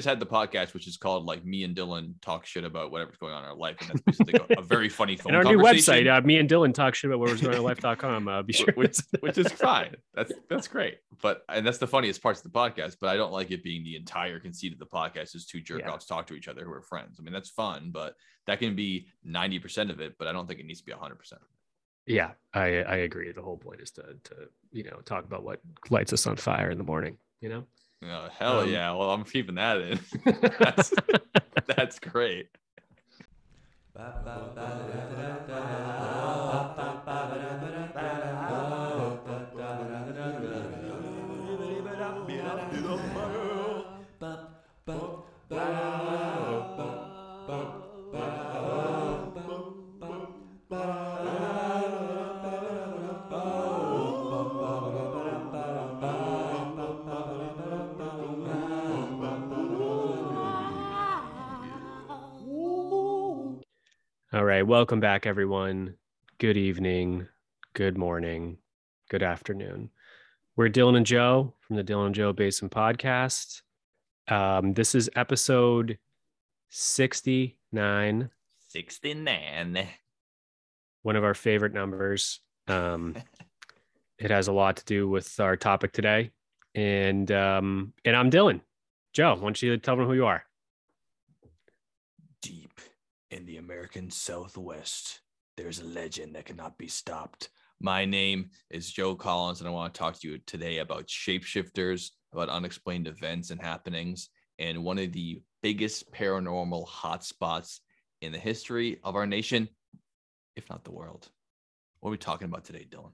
just had the podcast, which is called like me and Dylan talk shit about whatever's going on in our life, and that's basically a, a very funny phone and our new website, uh, me and Dylan talk shit about whatever's going on in life.com. Uh, be sure. which, which is fine. That's that's great. But and that's the funniest parts of the podcast. But I don't like it being the entire conceit of the podcast is two jerk Yeah. offs talk to each other who are friends. I mean, that's fun, but that can be ninety percent of it. But I don't think it needs to be hundred percent. yeah, I, I agree. The whole point is to, to, you know, talk about what lights us on fire in the morning, you know? Oh, hell Um, yeah! Well, I'm keeping that in. that's that's great. Welcome back, everyone. Good evening, good morning, good afternoon. We're Dylan and Joe from the Dylan and Joe Basin podcast. Um, this is episode 69, Sixty nine. one of our favorite numbers. Um, it has a lot to do with our topic today. And um, and I'm Dylan. Joe, why don't you tell them who you are? In the American Southwest, there's a legend that cannot be stopped. My name is Joe Collins, and I want to talk to you today about shapeshifters, about unexplained events and happenings, and one of the biggest paranormal hotspots in the history of our nation, if not the world. What are we talking about today, Dylan?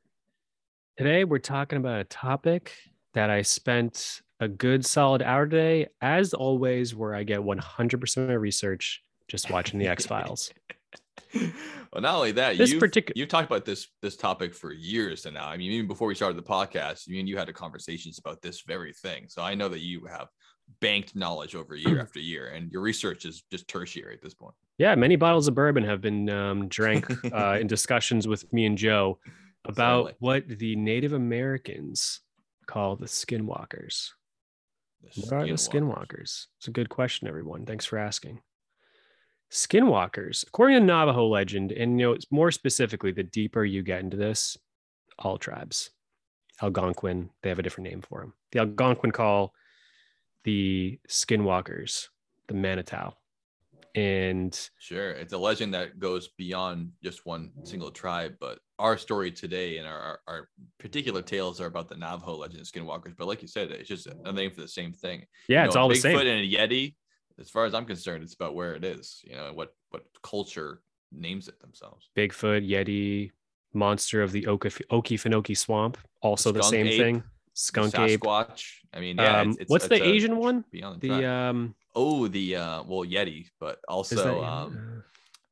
Today, we're talking about a topic that I spent a good solid hour today, as always, where I get 100% of my research just watching the X Files. well, not only that, This you've, particular- you've talked about this this topic for years and now. I mean, even before we started the podcast, you and you had conversations about this very thing. So I know that you have banked knowledge over year after year, and your research is just tertiary at this point. Yeah, many bottles of bourbon have been um, drank uh, in discussions with me and Joe about Certainly. what the Native Americans call the skinwalkers. What are the skinwalkers? It's a good question, everyone. Thanks for asking. Skinwalkers, according to Navajo legend, and you know, it's more specifically, the deeper you get into this, all tribes, Algonquin, they have a different name for them. The Algonquin call the skinwalkers the Manitou. And Sure, it's a legend that goes beyond just one single tribe. But our story today and our, our, particular tales are about the Navajo legend of skinwalkers. But like you said, it's just a name for the same thing. yeah, You it's know, all the Bigfoot same. and a Yeti. As far as I'm concerned, it's about where it is. You know what what culture names it themselves. Bigfoot, Yeti, monster of the Oki- Okefenokee swamp, also the same ape, thing. Skunk ape. Sasquatch. I mean, yeah. Um, it's, it's, what's it's the a- Asian one? Beyond the, The um, oh the uh well Yeti, but also um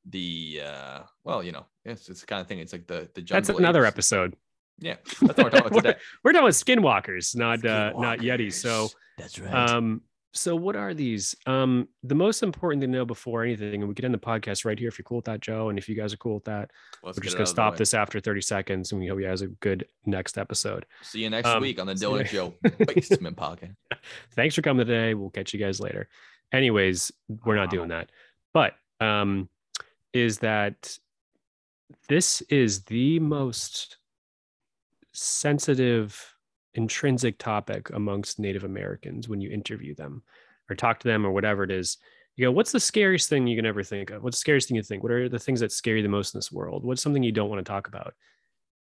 the uh well you know it's it's the kind of thing. It's like the the that's another apes. episode. Yeah, that's what we're talking about today. We're talking about skinwalkers, not uh, not Yetis. So that's um, so what are these? Um, the most important thing to know before anything, and we could end the podcast right here if you're cool with that, Joe, and if you guys are cool with that, Let's we're just gonna out of the stop this after 30 seconds, and we hope you guys have a good next episode. See you next Um, week on the Dylan Joe Basement Podcast. thanks for coming today. We'll catch you guys later. Anyways, we're not doing that. But um is that this is the most sensitive intrinsic topic amongst Native Americans when you interview them or talk to them or whatever it is. You go, what's the scariest thing you can ever think of? What's the scariest thing you think? What are the things that scare you the most in this world? What's something you don't want to talk about?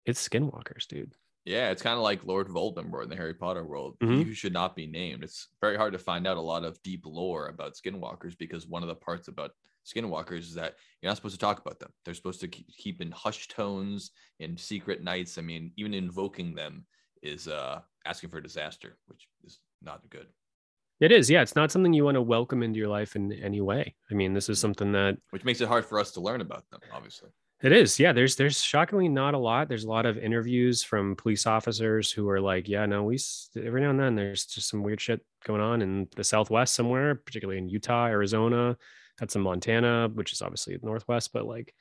It's skinwalkers, dude. Yeah, it's kind of like Lord Voldemort in the Harry Potter world. Mhm. He should not be named. It's very hard to find out a lot of deep lore about skinwalkers because one of the parts about skinwalkers is that you're not supposed to talk about them. They're supposed to keep, keep in hushed tones in secret nights. I mean, even invoking them is uh, asking for disaster, which is not good. It is, yeah. It's not something you want to welcome into your life in any way. I mean, this is something that Which makes it hard for us to learn about them, obviously. It is. Yeah. There's there's shockingly not a lot. There's a lot of interviews from police officers who are like, yeah, no, we every now and then there's just some weird shit going on in the Southwest somewhere, particularly in Utah, Arizona, that's in Montana, which is obviously the Northwest, but like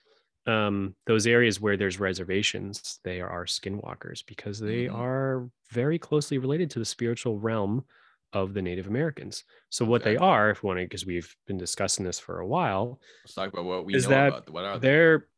um those areas where there's reservations, they are skinwalkers because they Mhm. are very closely related to the spiritual realm of the Native Americans. So what they are, if we want to, because we've been discussing this for a while. Let's talk about what we is know that about. What are they? They're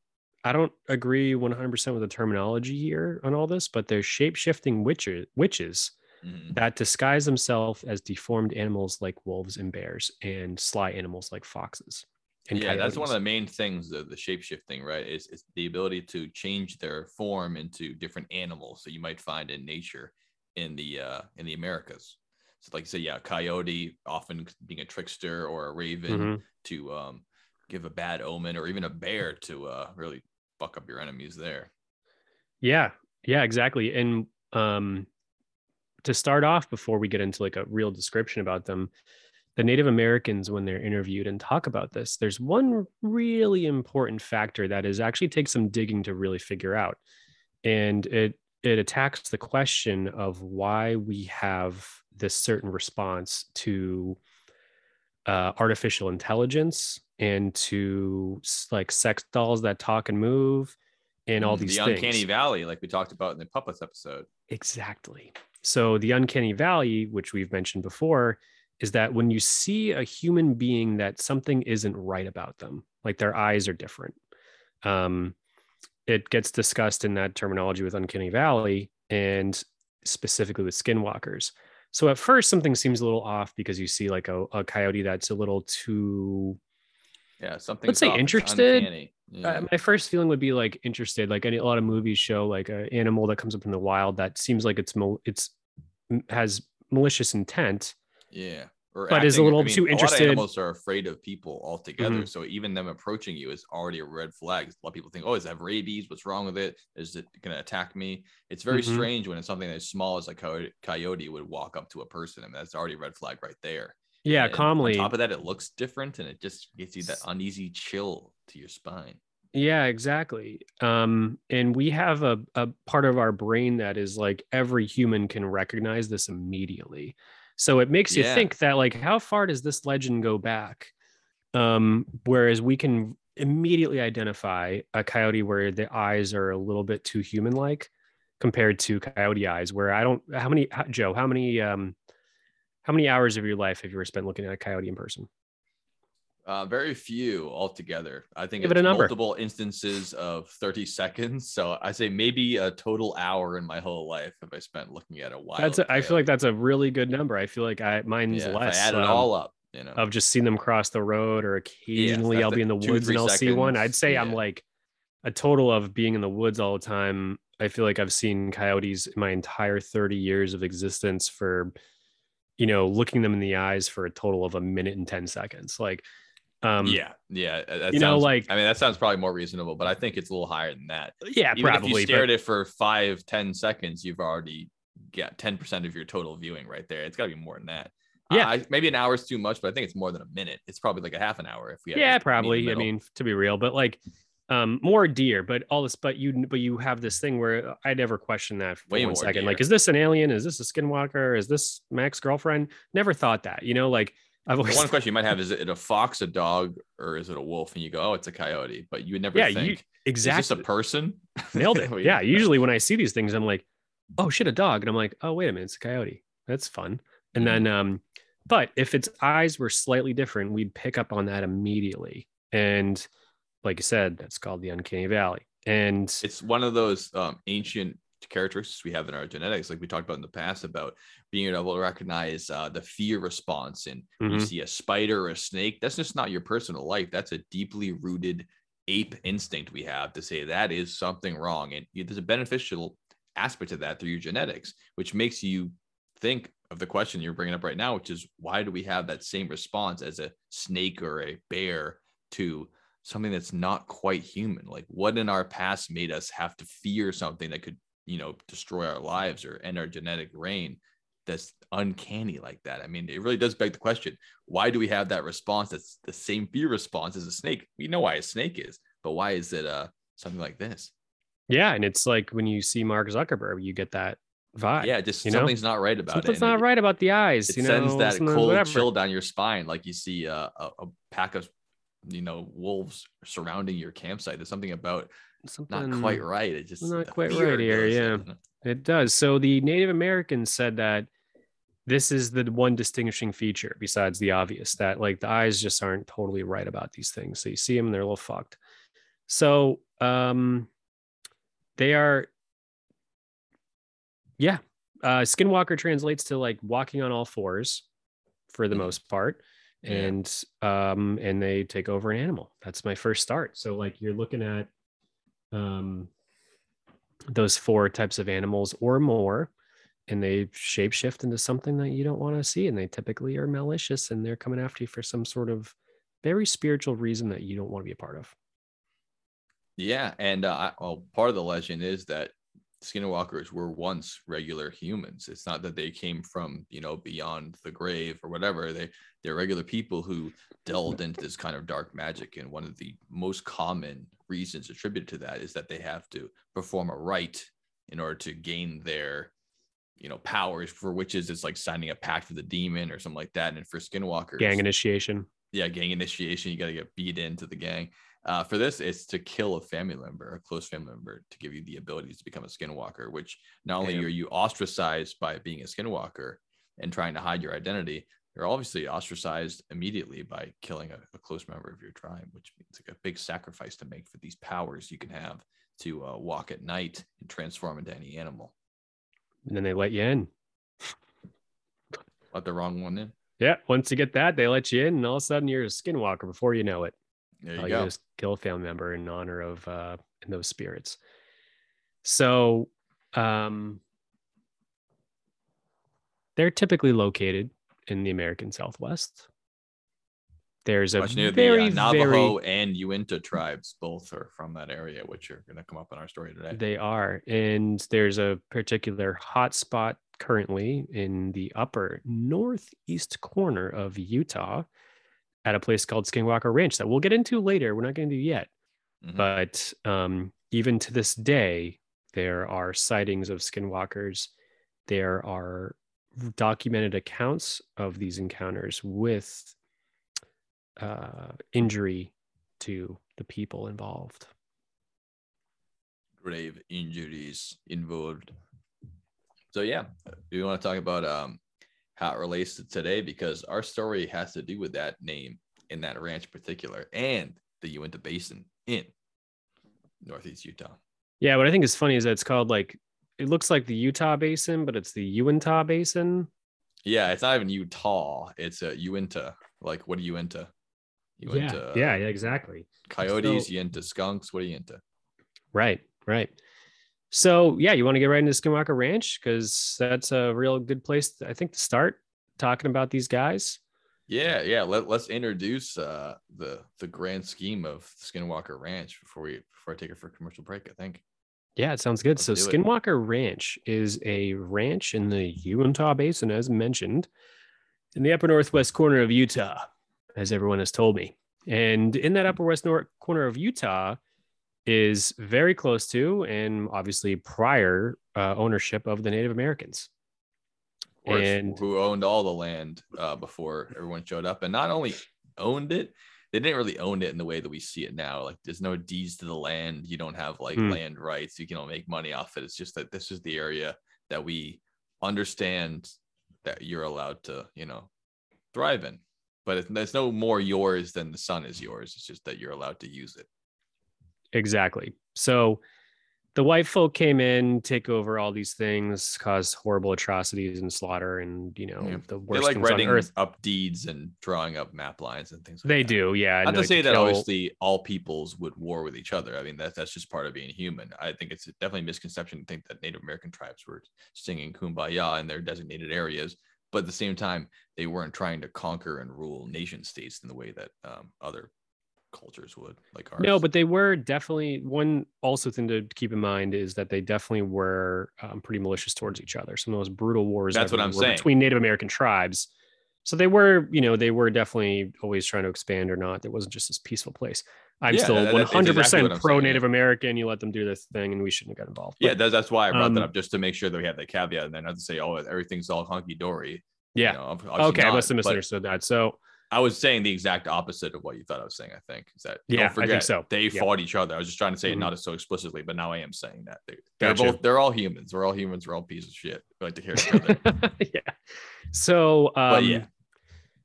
I don't agree 100% with the terminology here on all this, but they're shape shifting witches, witches mm-hmm. that disguise themselves as deformed animals like wolves and bears and sly animals like foxes. Yeah, coyotes. that's one of the main things of the shape shifting, right? Is, is the ability to change their form into different animals that you might find in nature in the uh, in the Americas. So, like you said, yeah, coyote often being a trickster or a raven mm-hmm. to um, give a bad omen, or even a bear to uh, really fuck up your enemies there. Yeah, yeah, exactly. And um, to start off before we get into like a real description about them the native americans when they're interviewed and talk about this there's one really important factor that is actually takes some digging to really figure out. And it it attacks the question of why we have this certain response to uh, artificial intelligence and to like sex dolls that talk and move and all mm, these the things. uncanny valley like we talked about in the puppets episode. Exactly. So, the uncanny valley, which we've mentioned before, is that when you see a human being that something isn't right about them, like their eyes are different, um, it gets discussed in that terminology with uncanny valley and specifically with skinwalkers. So at first, something seems a little off because you see like a, a coyote that's a little too, yeah, something. Let's say interested. Yeah. Uh, my first feeling would be like interested, like any, a lot of movies show like an animal that comes up in the wild that seems like it's it's has malicious intent. Yeah. Or but acting, is a little I mean, too interested. A lot of animals are afraid of people altogether. Mm-hmm. So even them approaching you is already a red flag. A lot of people think, oh, is that rabies? What's wrong with it? Is it going to attack me? It's very mm-hmm. strange when it's something as small as a coyote would walk up to a person. I mean, that's already a red flag right there. Yeah, and calmly. On top of that, it looks different and it just gives you that uneasy chill to your spine. Yeah, exactly. Um, and we have a, a part of our brain that is like every human can recognize this immediately. So it makes you yeah. think that like how far does this legend go back? Um, whereas we can immediately identify a coyote where the eyes are a little bit too human like compared to coyote eyes where I don't how many Joe, how many um how many hours of your life have you ever spent looking at a coyote in person? Uh, very few altogether. I think Give it's it multiple instances of 30 seconds. So I say maybe a total hour in my whole life if I spent looking at a wild. That's a, I feel like that's a really good number. I feel like I mine's yeah, less. I add it um, all up, you know, I've just seen them cross the road or occasionally yeah, I'll be in the two, woods and I'll seconds. see one. I'd say yeah. I'm like a total of being in the woods all the time. I feel like I've seen coyotes in my entire 30 years of existence for, you know, looking them in the eyes for a total of a minute and 10 seconds. Like um, yeah, yeah. you sounds, know, like I mean, that sounds probably more reasonable, but I think it's a little higher than that. Yeah, Even probably. If you stare but... at it for five, ten seconds, you've already got ten percent of your total viewing right there. It's got to be more than that. Yeah, uh, maybe an hour is too much, but I think it's more than a minute. It's probably like a half an hour if we. Yeah, probably. I mean, to be real, but like um more deer but all this but you but you have this thing where i never question that for Way one second deer. like is this an alien is this a skinwalker is this mac's girlfriend never thought that you know like I've always one question you might have is it a fox, a dog, or is it a wolf? And you go, oh, it's a coyote, but you would never yeah, think you, exactly is this a person. Nailed it. yeah. Usually when I see these things, I'm like, oh shit, a dog, and I'm like, oh wait a minute, it's a coyote. That's fun. And mm-hmm. then, um, but if its eyes were slightly different, we'd pick up on that immediately. And like you said, that's called the uncanny valley. And it's one of those um, ancient characteristics we have in our genetics, like we talked about in the past, about being able to recognize uh, the fear response. And mm-hmm. you see a spider or a snake, that's just not your personal life. That's a deeply rooted ape instinct we have to say that is something wrong. And there's a beneficial aspect of that through your genetics, which makes you think of the question you're bringing up right now, which is why do we have that same response as a snake or a bear to something that's not quite human? Like, what in our past made us have to fear something that could you know destroy our lives or end our genetic reign that's uncanny like that. I mean it really does beg the question why do we have that response that's the same fear response as a snake? We know why a snake is but why is it uh something like this? Yeah and it's like when you see mark zuckerberg you get that vibe yeah just something's know? not right about something's it something's not right about the eyes it you sends know, that cold whatever. chill down your spine like you see a, a, a pack of you know wolves surrounding your campsite. There's something about something not quite right. It just not quite right here. Yeah, it does. So the Native Americans said that this is the one distinguishing feature besides the obvious that like the eyes just aren't totally right about these things. So you see them and they're a little fucked. So um they are yeah. Uh skinwalker translates to like walking on all fours for the Mhm. most part. Yeah. And um and they take over an animal. That's my first start. So like you're looking at um those four types of animals or more and they shapeshift into something that you don't want to see and they typically are malicious and they're coming after you for some sort of very spiritual reason that you don't want to be a part of Yeah, and uh, well, part of the legend is that skinwalkers were once regular humans. It's not that they came from you know beyond the grave or whatever. They they're regular people who delved into this kind of dark magic. And one of the most common reasons attributed to that is that they have to perform a rite in order to gain their you know powers. For witches, it's like signing a pact with a demon or something like that. And for skinwalkers, gang initiation yeah, gang initiation. You got to get beat into the gang. Uh, for this, it's to kill a family member, a close family member, to give you the abilities to become a skinwalker. Which not only Damn. are you ostracized by being a skinwalker and trying to hide your identity, you're obviously ostracized immediately by killing a, a close member of your tribe, which means like a big sacrifice to make for these powers you can have to uh, walk at night and transform into any animal. and then they let you in Let the wrong one in. yeah once you get that they let you in and all of a sudden you're a skinwalker before you know it There you All go. just kill a family member in honor of uh in those spirits so um they're typically located in the american southwest there's a very the uh, very Navajo and Uinta tribes, both are from that area, which are going to come up in our story today. They are. And there's a particular hotspot currently in the upper northeast corner of Utah at a place called Skinwalker Ranch that we'll get into later. We're not going to do yet. Mhm. But um, even to this day, there are sightings of skinwalkers. There are documented accounts of these encounters with uh, injury to the people involved. grave injuries involved. So yeah, we want to talk about um how it relates to today because our story has to do with that name in that ranch in particular and the Uinta Basin in Northeast Utah. Yeah, what I think is funny is that it's called like it looks like the Utah Basin, but it's the Uinta Basin. Yeah, it's not even Utah; it's a Uinta. Like, what are you into? You into yeah, yeah, exactly. coyotes? So- you into skunks? What are you into? Right, right. So yeah, you want to get right into Skinwalker Ranch because that's a real good place, I think, to start talking about these guys. Yeah, yeah. Let, let's introduce uh, the the grand scheme of Skinwalker Ranch before we before I take it for a commercial break. I think. Yeah, it sounds good. Let's so do it. Skinwalker Ranch is a ranch in the Uinta Basin, as mentioned, in the upper northwest corner of Utah, as everyone has told me. And in that upper west nor- corner of Utah is very close to and obviously prior uh, ownership of the Native Americans. And- who owned all the land uh, before everyone showed up, and not only owned it, they didn't really own it in the way that we see it now. Like, there's no deeds to the land. You don't have like Hmm. land rights. You can all make money off it. It's just that this is the area that we understand that you're allowed to, you know, thrive in. But it's, it's no more yours than the sun is yours. It's just that you're allowed to use it. Exactly. So the white folk came in, take over all these things, cause horrible atrocities and slaughter, and you know Yeah. the They worst like things on earth. up deeds and drawing up map lines and things. Like They that. do, yeah. Not and, to like, say that kill- obviously all peoples would war with each other. I mean, that's that's just part of being human. I think it's definitely a misconception to think that Native American tribes were singing "Kumbaya" in their designated areas, but at the same time, they weren't trying to conquer and rule nation states in the way that um, other cultures would, like ours. No, but they were definitely one also thing to keep in mind is that they definitely were um, pretty malicious towards each other. Some of those brutal wars That's what I'm saying. between Native American tribes. So they were, you know, they were definitely always trying to expand or not. It wasn't just this peaceful place. I'm Yeah, still that- that- 100% exactly pro Native American. You let them do their thing, and we shouldn't have got involved. yeah, that's, that's why I brought that um, up just to make sure that we have that caveat, and then not to say, "Oh, everything's all hunky dory." yeah. You know, okay, obviously I must have but- misunderstood that. So I was saying the exact opposite of what you thought I was saying. I think is that Yeah, I don't think forget so. they fought each other. I was just trying to say it Mhm. not so explicitly, but now I am saying that they, they're Gotcha. both they're all humans. We're all humans. We're all pieces of shit. We like to hear each other. yeah. So, um, But yeah.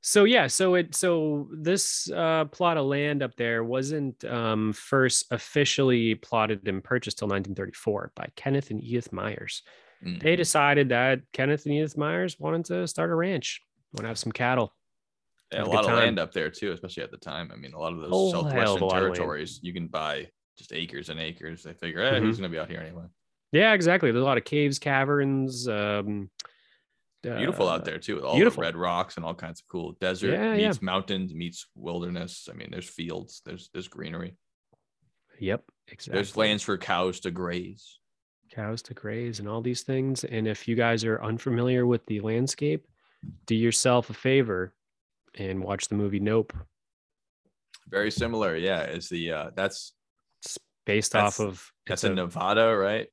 So yeah, so it so this uh, plot of land up there wasn't um, first officially plotted and purchased till 1934 by Kenneth and Edith Myers. Mm. They decided that Kenneth and Edith Myers wanted to start a ranch, want to have some cattle. Yeah, a lot of land up there too, especially at the time. I mean, a lot of those Whole hell of a southwestern lot of land. territories, you can buy just acres and acres. They figure, eh, Mm-hmm. who's gonna be out here anyway? Yeah, exactly. There's a lot of caves, caverns. Um, Beautiful uh, out there too, with all beautiful. the red rocks and all kinds of cool desert Yeah, yeah. meets mountains meets wilderness. I mean, there's fields, there's there's greenery, Yep, exactly. there's lands for cows to graze. cows to graze and all these things. And if you guys are unfamiliar with the landscape, do yourself a favor and watch the movie Nope. Very similar, yeah. Is the uh that's It's based That's- off of that's in a- Nevada, right?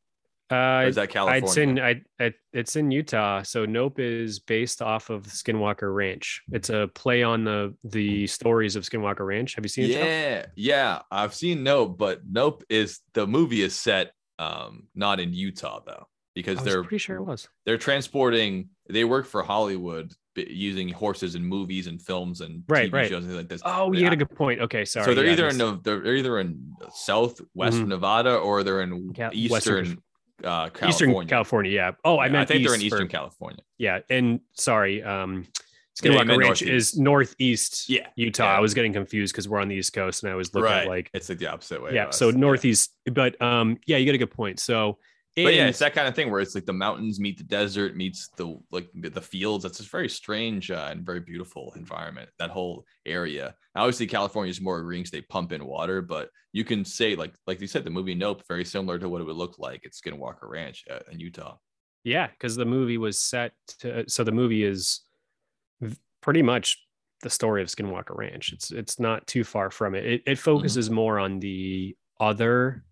Or uh, is that California? it's in I, I it's in Utah. So Nope is based off of Skinwalker Ranch. It's a play on the the stories of Skinwalker Ranch. Have you seen it? Yeah, yeah. I've seen Nope, but Nope is the movie is set um not in Utah though, because they're pretty sure it was. they're transporting they work for Hollywood b- using horses in movies and films and Right, TV right. shows and like this. Oh, you Yeah. got a good point. Okay, sorry. so they're yeah, either in they're either in southwest Mhm. Nevada or they're in Ca- eastern Western- uh, California. Eastern California. Yeah. Oh, I Yeah, meant think they're in Eastern for- California. Yeah, and sorry, um, Yeah, Skinwalker meant Ranch northeast. is northeast Yeah, Utah. yeah. I was getting confused because we're on the East Coast, and I was looking right. at like it's like the opposite way. yeah, so northeast. But um, yeah, you got a good point. So, But yeah, it's that kind of thing where it's like the mountains meet the desert meets the like the fields. That's just very strange uh, and very beautiful environment. That whole area. Obviously, California is more green because they pump in water, but you can say like like you said, the movie Nope, very similar to what it would look like at Skinwalker Ranch uh, in Utah. yeah, because the movie was set. To, so the movie is pretty much the story of Skinwalker Ranch. It's it's not too far from it. It, it focuses more on the other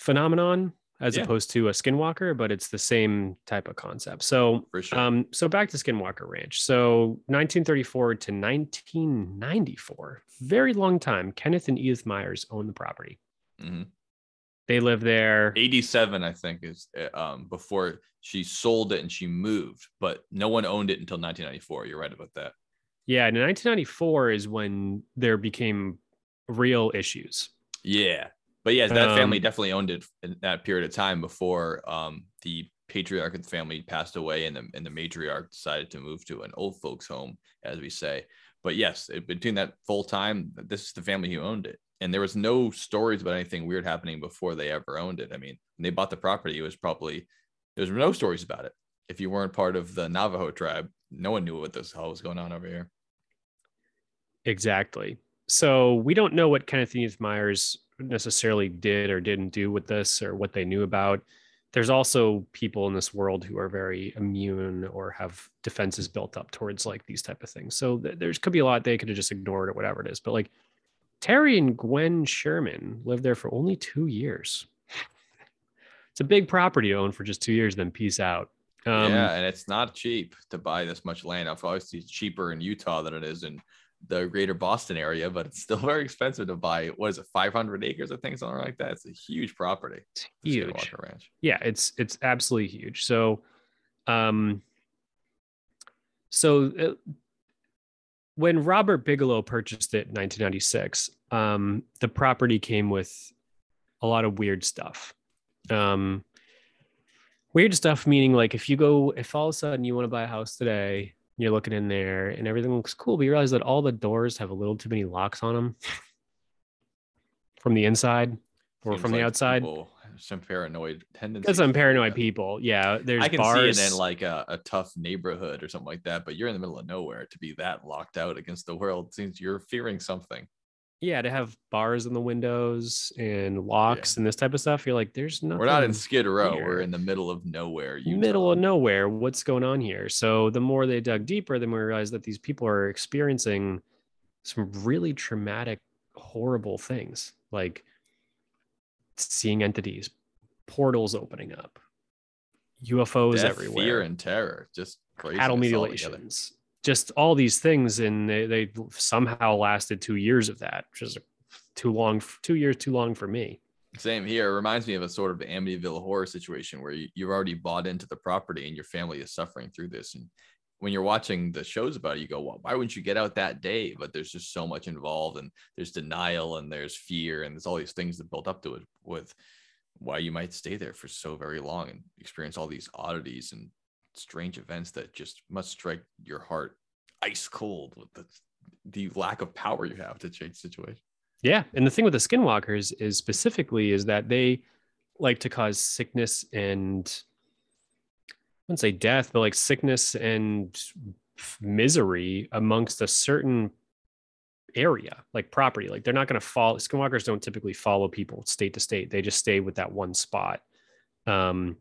phenomenon as Yeah. opposed to a Skinwalker, but it's the same type of concept. So For sure. Um, so back to Skinwalker Ranch. So 1934 to 1994, very long time. Kenneth and Edith Myers own the property. Mhm. They live there. 87, I think, is uh, um before she sold it and she moved, but no one owned it until 1994. You're right about that. Yeah, and 1994 is when there became real issues. Yeah. But yeah, that family Um, definitely owned it in that period of time before um, the patriarch of the family passed away and the, and the matriarch decided to move to an old folks home, as we say. But yes, it, between that full time, this is the family who owned it. And there was no stories about anything weird happening before they ever owned it. I mean, when they bought the property, it was probably, there was no stories about it. If you weren't part of the Navajo tribe, no one knew what this hell was going on over here. Exactly. So we don't know what Kenneth Edith Myers necessarily did or didn't do with this or what they knew about. There's also people in this world who are very immune or have defenses built up towards like these type of things. So th- there's could be a lot they could have just ignored or whatever it is. But like Terry and Gwen Sherman lived there for only two years. it's a big property to own for just two years, then peace out. Um, yeah, and it's not cheap to buy this much land. Obviously, it's cheaper in Utah than it is in the greater Boston area, but it's still very expensive to buy. What is it, 500 acres? I think something like that. It's a huge property. It's huge. Ranch. yeah it's it's absolutely huge so um so uh, when robert bigelow purchased it in 1996 um the property came with a lot of weird stuff um weird stuff meaning like if you go if all of a sudden you want to buy a house today you're looking in there and everything looks cool but you realize that all the doors have a little too many locks on them from the inside or Seems from the outside people Some paranoid tendencies. to do paranoid that. people. Yeah, there's I can bars. see it in like a, a tough neighborhood or something like that, but you're in the middle of nowhere to be that locked out against the world. Seems you're fearing something. Yeah, to have bars in the windows and locks and this type of stuff. You're like, there's nothing. We're not in Skid Row. here. We're in the middle of nowhere. Utah. middle of nowhere. What's going on here? So the more they dug deeper, the more they realized that these people are experiencing some really traumatic, horrible things, like seeing entities, portals opening up, UFOs Death, everywhere, fear, and terror. Just crazy. cattle mutilations, just all these things, and they, they somehow lasted two years of that, which is too long. Two years too long for me. Same here. It reminds me of a sort of Amityville horror situation where you, you've already bought into the property and your family is suffering through this. And when you're watching the shows about it, you go, well, why wouldn't you get out that day? But there's just so much involved and there's denial and there's fear and there's all these things that built up to it with why you might stay there for so very long and experience all these oddities and strange events that just must strike your heart ice cold with the, the lack of power you have to change situation. Yeah. And the thing with the skinwalkers is specifically is that they like to cause sickness and I wouldn't say death, but like sickness and misery amongst a certain area, like property. Like they're not going to follow. Skinwalkers don't typically follow people state to state. They just stay with that one spot. Um,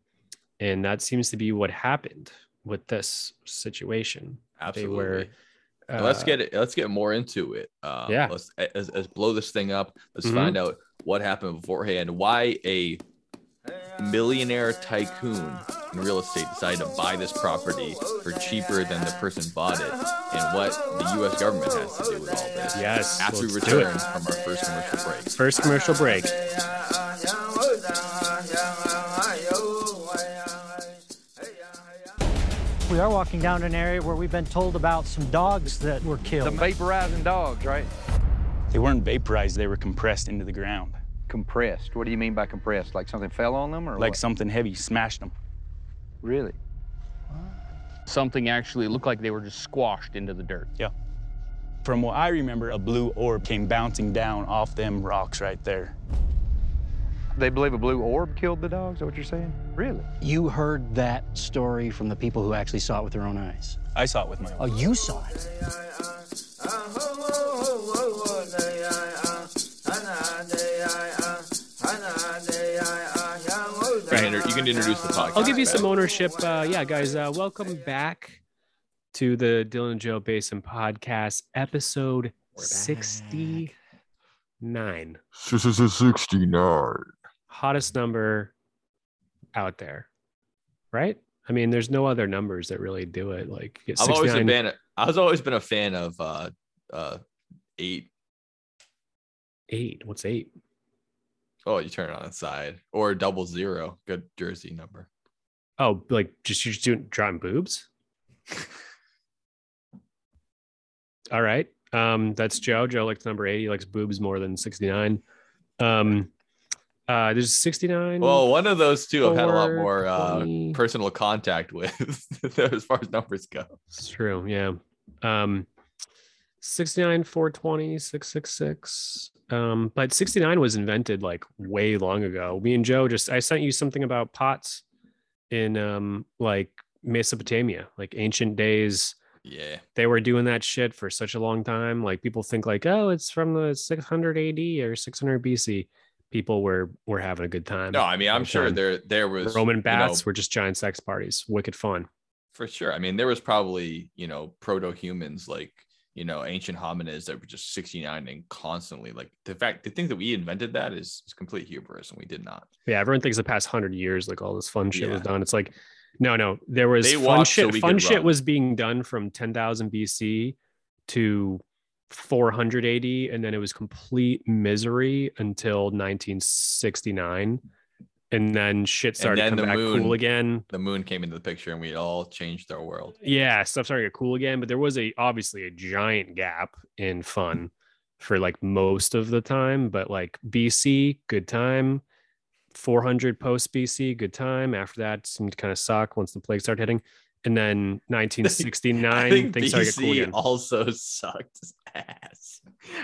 and that seems to be what happened with this situation. Absolutely. Were, uh, let's get it. Let's get more into it. Uh, yeah. Let's, let's, let's blow this thing up. Let's mm-hmm. find out what happened beforehand. Why a millionaire tycoon in real estate decided to buy this property for cheaper than the person bought it, and what the U.S. government has to do with all this. Yes. After we return from our first commercial break. First commercial break. We are walking down an area where we've been told about some dogs that were killed. Some vaporizing dogs, right? They weren't vaporized, they were compressed into the ground. Compressed? What do you mean by compressed? Like something fell on them or Like what? something heavy smashed them. Really? Something actually looked like they were just squashed into the dirt. Yeah. From what I remember, a blue orb came bouncing down off them rocks right there. They believe a blue orb killed the dogs? Is that what you're saying? Really? You heard that story from the people who actually saw it with their own eyes? I saw it with my own Oh, you saw it? You can introduce the podcast. I'll give you some ownership. Uh, yeah, guys, uh, welcome back to the Dylan Joe Basin podcast, episode 69. 69. Hottest number out there, right? I mean, there's no other numbers that really do it. Like, I've always been, I was always been a fan of uh, uh, eight. Eight. What's eight? Oh, you turn it on its side or double zero. Good jersey number. Oh, like just you're just doing drawing boobs. All right. Um, that's Joe. Joe likes number 80. He likes boobs more than 69. Um, uh, there's 69. Well, one of those two I've had a lot more uh, personal contact with as far as numbers go. It's true. Yeah. Um, 69, 420, 666. Um, but 69 was invented like way long ago. Me and Joe just I sent you something about pots in um like Mesopotamia, like ancient days. Yeah. They were doing that shit for such a long time. Like people think like, oh, it's from the 600 AD or 600 BC. People were were having a good time. No, I mean, I'm sure time. there there was Roman baths you know, were just giant sex parties. Wicked fun. For sure. I mean, there was probably, you know, proto humans like you know, ancient hominids that were just 69 and constantly like the fact the thing that we invented that is, is complete hubris and we did not. Yeah, everyone thinks the past hundred years like all this fun shit yeah. was done. It's like no, no, there was they fun shit. So fun shit run. was being done from 10,000 BC to 400 AD, and then it was complete misery until 1969 and then shit started to come back moon, cool again. The moon came into the picture, and we all changed our world. Yeah, stuff started to get cool again. But there was a obviously a giant gap in fun for like most of the time. But like BC, good time. 400 post BC, good time. After that, seemed to kind of suck once the plague started hitting. And then 1969, things BC started cool again. Also sucked ass.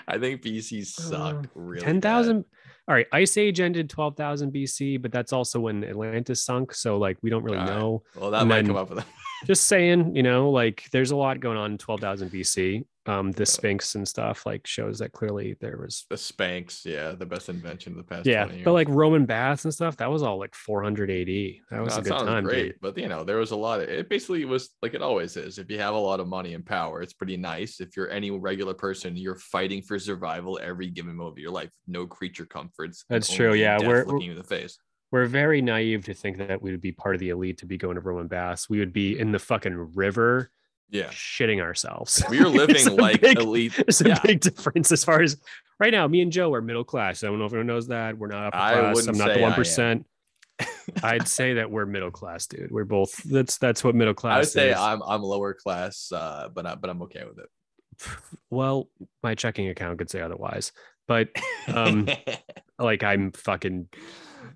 I think BC sucked uh, really. 10,000 all right, Ice Age ended 12,000 BC, but that's also when Atlantis sunk. So, like, we don't really know. Well, that and might come up with them. just saying, you know, like, there's a lot going on in 12,000 BC um the Sphinx and stuff like shows that clearly there was the Spanx, yeah, the best invention of the past. Yeah, but like Roman baths and stuff, that was all like 400 AD. That was no, a good time. Great, dude. but you know, there was a lot of it. Basically, was like it always is. If you have a lot of money and power, it's pretty nice. If you're any regular person, you're fighting for survival every given moment of your life. No creature comforts. That's true. Yeah, we're looking in the face we're very naive to think that we would be part of the elite to be going to Roman baths. We would be in the fucking river Yeah. shitting ourselves. we are living like big- elite. There's a Yeah. big difference as far as right now. Me and Joe are middle class. I don't know if anyone knows that. We're not upper I class. wouldn't I'm not the one percent. I'd say that we're middle class, dude. We're both. That's that's what middle class I would say is. I'm I'm lower class, uh, but I, but I'm okay with it. well, my checking account could say otherwise, but um, like I'm fucking.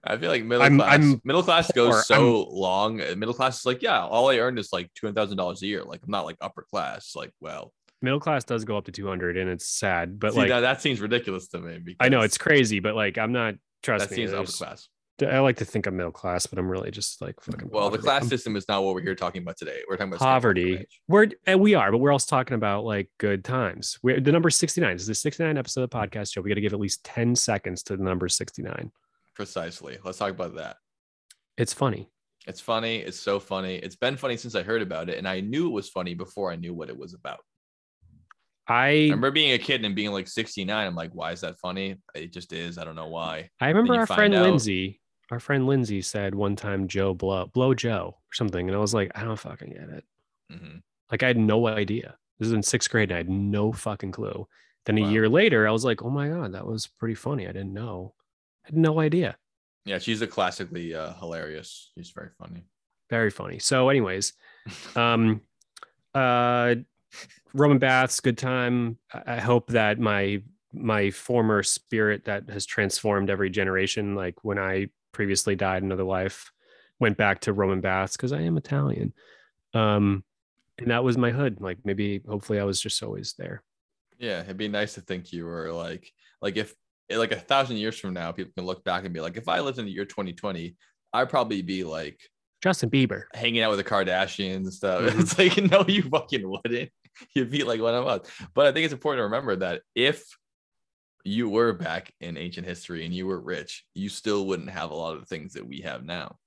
I feel like middle I'm- class I'm middle class poor. goes so long. uh, Middle class is like, yeah, all I earned is like two hundred thousand dollars a year. Like I'm not like upper class. Like, well, Middle class does go up to 200, and it's sad, but see, like now that seems ridiculous to me. Because I know it's crazy, but like I'm not. Trust that me, seems upper class. I like to think I'm middle class, but I'm really just like fucking. Well, the class I'm system is not what we're here talking about today. We're talking about poverty. We're and we are, but we're also talking about like good times. We're the number 69 this is the 69 episode of the podcast show. We got to give at least 10 seconds to the number 69. Precisely. Let's talk about that. It's funny. It's funny. It's so funny. It's been funny since I heard about it, and I knew it was funny before I knew what it was about. I I remember being a kid and being like 69. I'm like, why is that funny? It just is. I don't know why. I remember our friend out- Lindsay. Our friend Lindsay said one time Joe blow blow Joe or something, and I was like, I don't fucking get it. hmm Like I had no idea. This is in sixth grade, and I had no fucking clue. Then a Wow. year later, I was like, oh my god, that was pretty funny. I didn't know. Had no idea. Yeah, she's a classically uh, hilarious. She's very funny. Very funny. So, anyways, um, uh, Roman baths, good time. I I hope that my my former spirit that has transformed every generation, like when I previously died another life, went back to Roman baths because I am Italian. Um, and that was my hood. Like maybe, hopefully, I was just always there. Yeah, it'd be nice to think you were like, like if like a thousand years from now, people can look back and be like, if I lived in the year 2020, I'd probably be like Justin Bieber. hanging out with the Kardashians and stuff. Mhm. It's like, no, you fucking wouldn't. You'd be like one of us. But I think it's important to remember that if you were back in ancient history and you were rich, you still wouldn't have a lot of the things that we have now,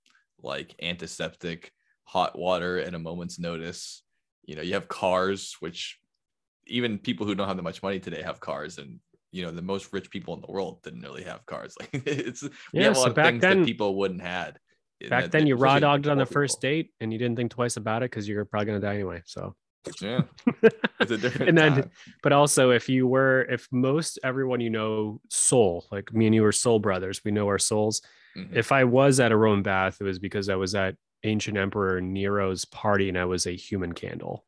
like antiseptic, hot water at a moment's notice. You know, you have cars, which even people who don't have that much money today have cars, and you know, the most rich people in the world didn't really have cars. Like it's we Yeah, a so lot of back things then- that people wouldn't had. Back then, you raw dogged on the poor first people. date, and you didn't think twice about it because you're probably gonna die anyway. So. Yeah, it's a different And then- time. but also if you were if most everyone you know soul like me and you are soul brothers we know our souls Mhm. if i was at a roman bath it was because i was at ancient emperor nero's party and i was a human candle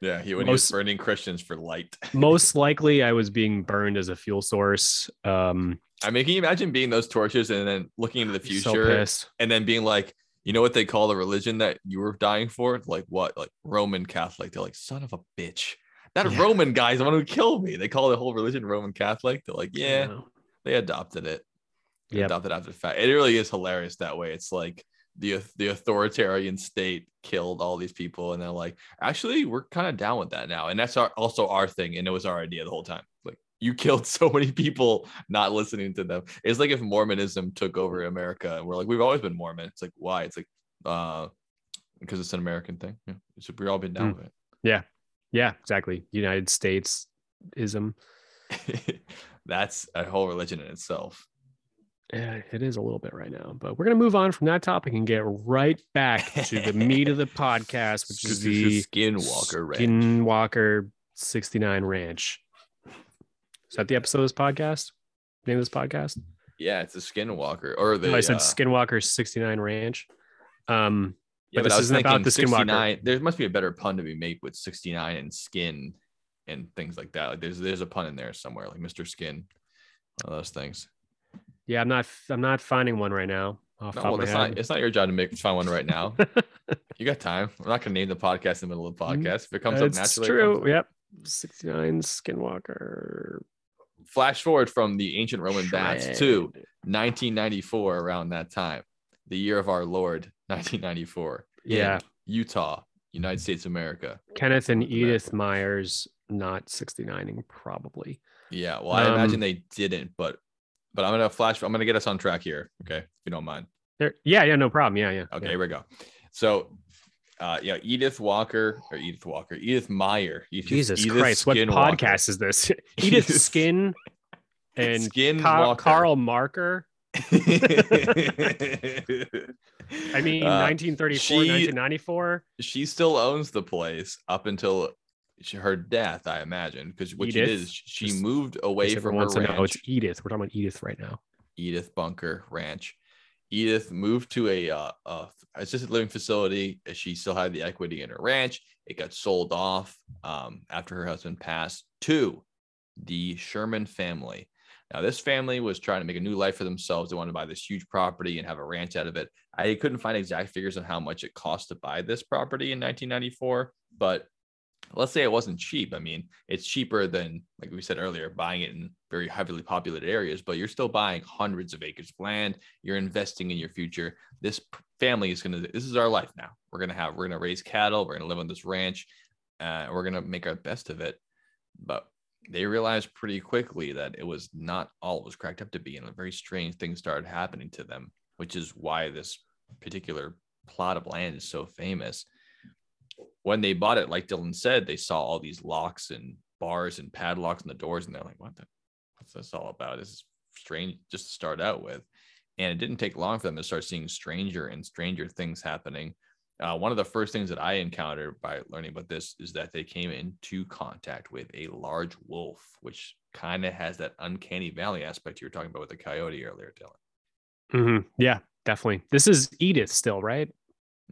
Yeah, he when he was burning Christians for light. most likely i was being burned as a fuel source um I mean, can you imagine being those torches and then looking into the future pissed and then being like, you know what they call the religion that you were dying for? Like what? Like Roman Catholic. They're like, son of a bitch. That Yeah. Roman guy is the one who killed me. They call the whole religion Roman Catholic. They're like, yeah, they adopted it. Adopted after the fact. It really is hilarious that way. It's like the the authoritarian state killed all these people, and they're like, actually, we're kind of down with that now. And that's our, also our thing, and it was our idea the whole time. Like you killed so many people not listening to them. It's like if Mormonism took over America, and we're like, we've always been Mormon. It's like why? It's like uh because it's an American thing. Yeah, it's, we've all been down Mm. with yeah yeah, exactly united states ism that's a whole religion in itself. Yeah it is a little bit right now but we're gonna move on from that topic and get right back to the meat of the podcast which is the Skinwalker Ranch. Skinwalker 69 Ranch. Is that the episode of this podcast? Name of this podcast? Yeah, it's a Skinwalker or the. oh, I said uh, Skinwalker 69 Ranch. Um, Yeah, but but, this I was isn't about the Skinwalker. 69. There must be a better pun to be made with 69 and skin and things like that. Like there's there's a pun in there somewhere, like Mr. Skin, one of those things. Yeah, I'm not I'm not finding one right now. No, well, it's not it's not your job to make find one right now. you got time. We're not gonna name the podcast in the middle of the podcast. If it comes up Mm, It's naturally, true. up. Yep. 69 Skinwalker. Flash forward from the ancient Roman baths to 1994, around that time, the year of our Lord, 1994. Yeah. Utah, United States of America. Kenneth and Edith. Myers not 69ing probably. Yeah, well, I Um, imagine they didn't, but but I'm gonna flash. I'm gonna get us on track here, okay? If you don't mind. There, yeah, yeah, no problem. Yeah, yeah. Okay, yeah. here we go. So, uh, yeah, Edith Walker or Edith Walker, Edith Meyer. Edith, Jesus Edith Christ, what Skinwalker. podcast is this? Edith Skin and Skin Walker. Carl Marker I mean, Uh, 1934, she- 1994. she still owns the place up until her death, I imagine. Because what she did is she Just- moved away from her to know, ranch. it's Edith. We're talking about Edith right now. Edith Bunker Ranch. Edith moved to a, uh, a assisted living facility. She still had the equity in her ranch. It got sold off um, after her husband passed to the Sherman family. Now, this family was trying to make a new life for themselves. They wanted to buy this huge property and have a ranch out of it. I couldn't find exact figures on how much it cost to buy this property in 1994, but let's say it wasn't cheap. I mean, it's cheaper than, like we said earlier, buying it in very heavily populated areas, but you're still buying hundreds of acres of land. You're investing in your future. This family is going to, this is our life now. We're going to have, we're going to raise cattle. We're going to live on this ranch. Uh, we're going to make our best of it. But they realized pretty quickly that it was not all it was cracked up to be. And a very strange thing started happening to them, which is why this particular plot of land is so famous when they bought it, like Dylan said, they saw all these locks and bars and padlocks on the doors, and they're like, "What the? What's this all about? This is strange." Just to start out with, and it didn't take long for them to start seeing stranger and stranger things happening. Uh, one of the first things that I encountered by learning about this is that they came into contact with a large wolf, which kind of has that uncanny valley aspect you were talking about with the coyote earlier, Dylan. Mhm. Yeah, definitely. This is Edith still, right?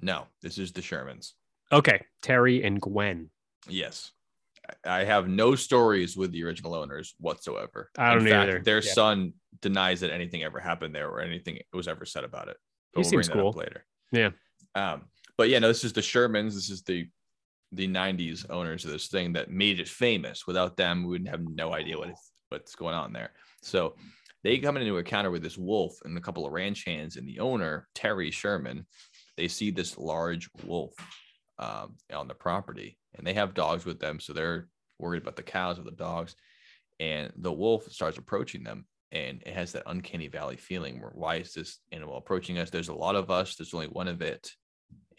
No, this is the Shermans. Okay. Terry and Gwen. Yes. I have no stories with the original owners whatsoever. I don't In fact, either. Their Yeah. son denies that anything ever happened there or anything was ever said about it. He seems bring that up cool. later. Yeah. Um, but yeah, no, this is the Shermans. This is the the 90s owners of this thing that made it famous. Without them, we would have no idea what is, what's going on there. So they come into encounter with this wolf and a couple of ranch hands, and the owner, Terry Sherman, they see this large wolf um, on the property, and they have dogs with them, so they're worried about the cows or the dogs. And the wolf starts approaching them, and it has that uncanny valley feeling where why is this animal approaching us? There's a lot of us, there's only one of it,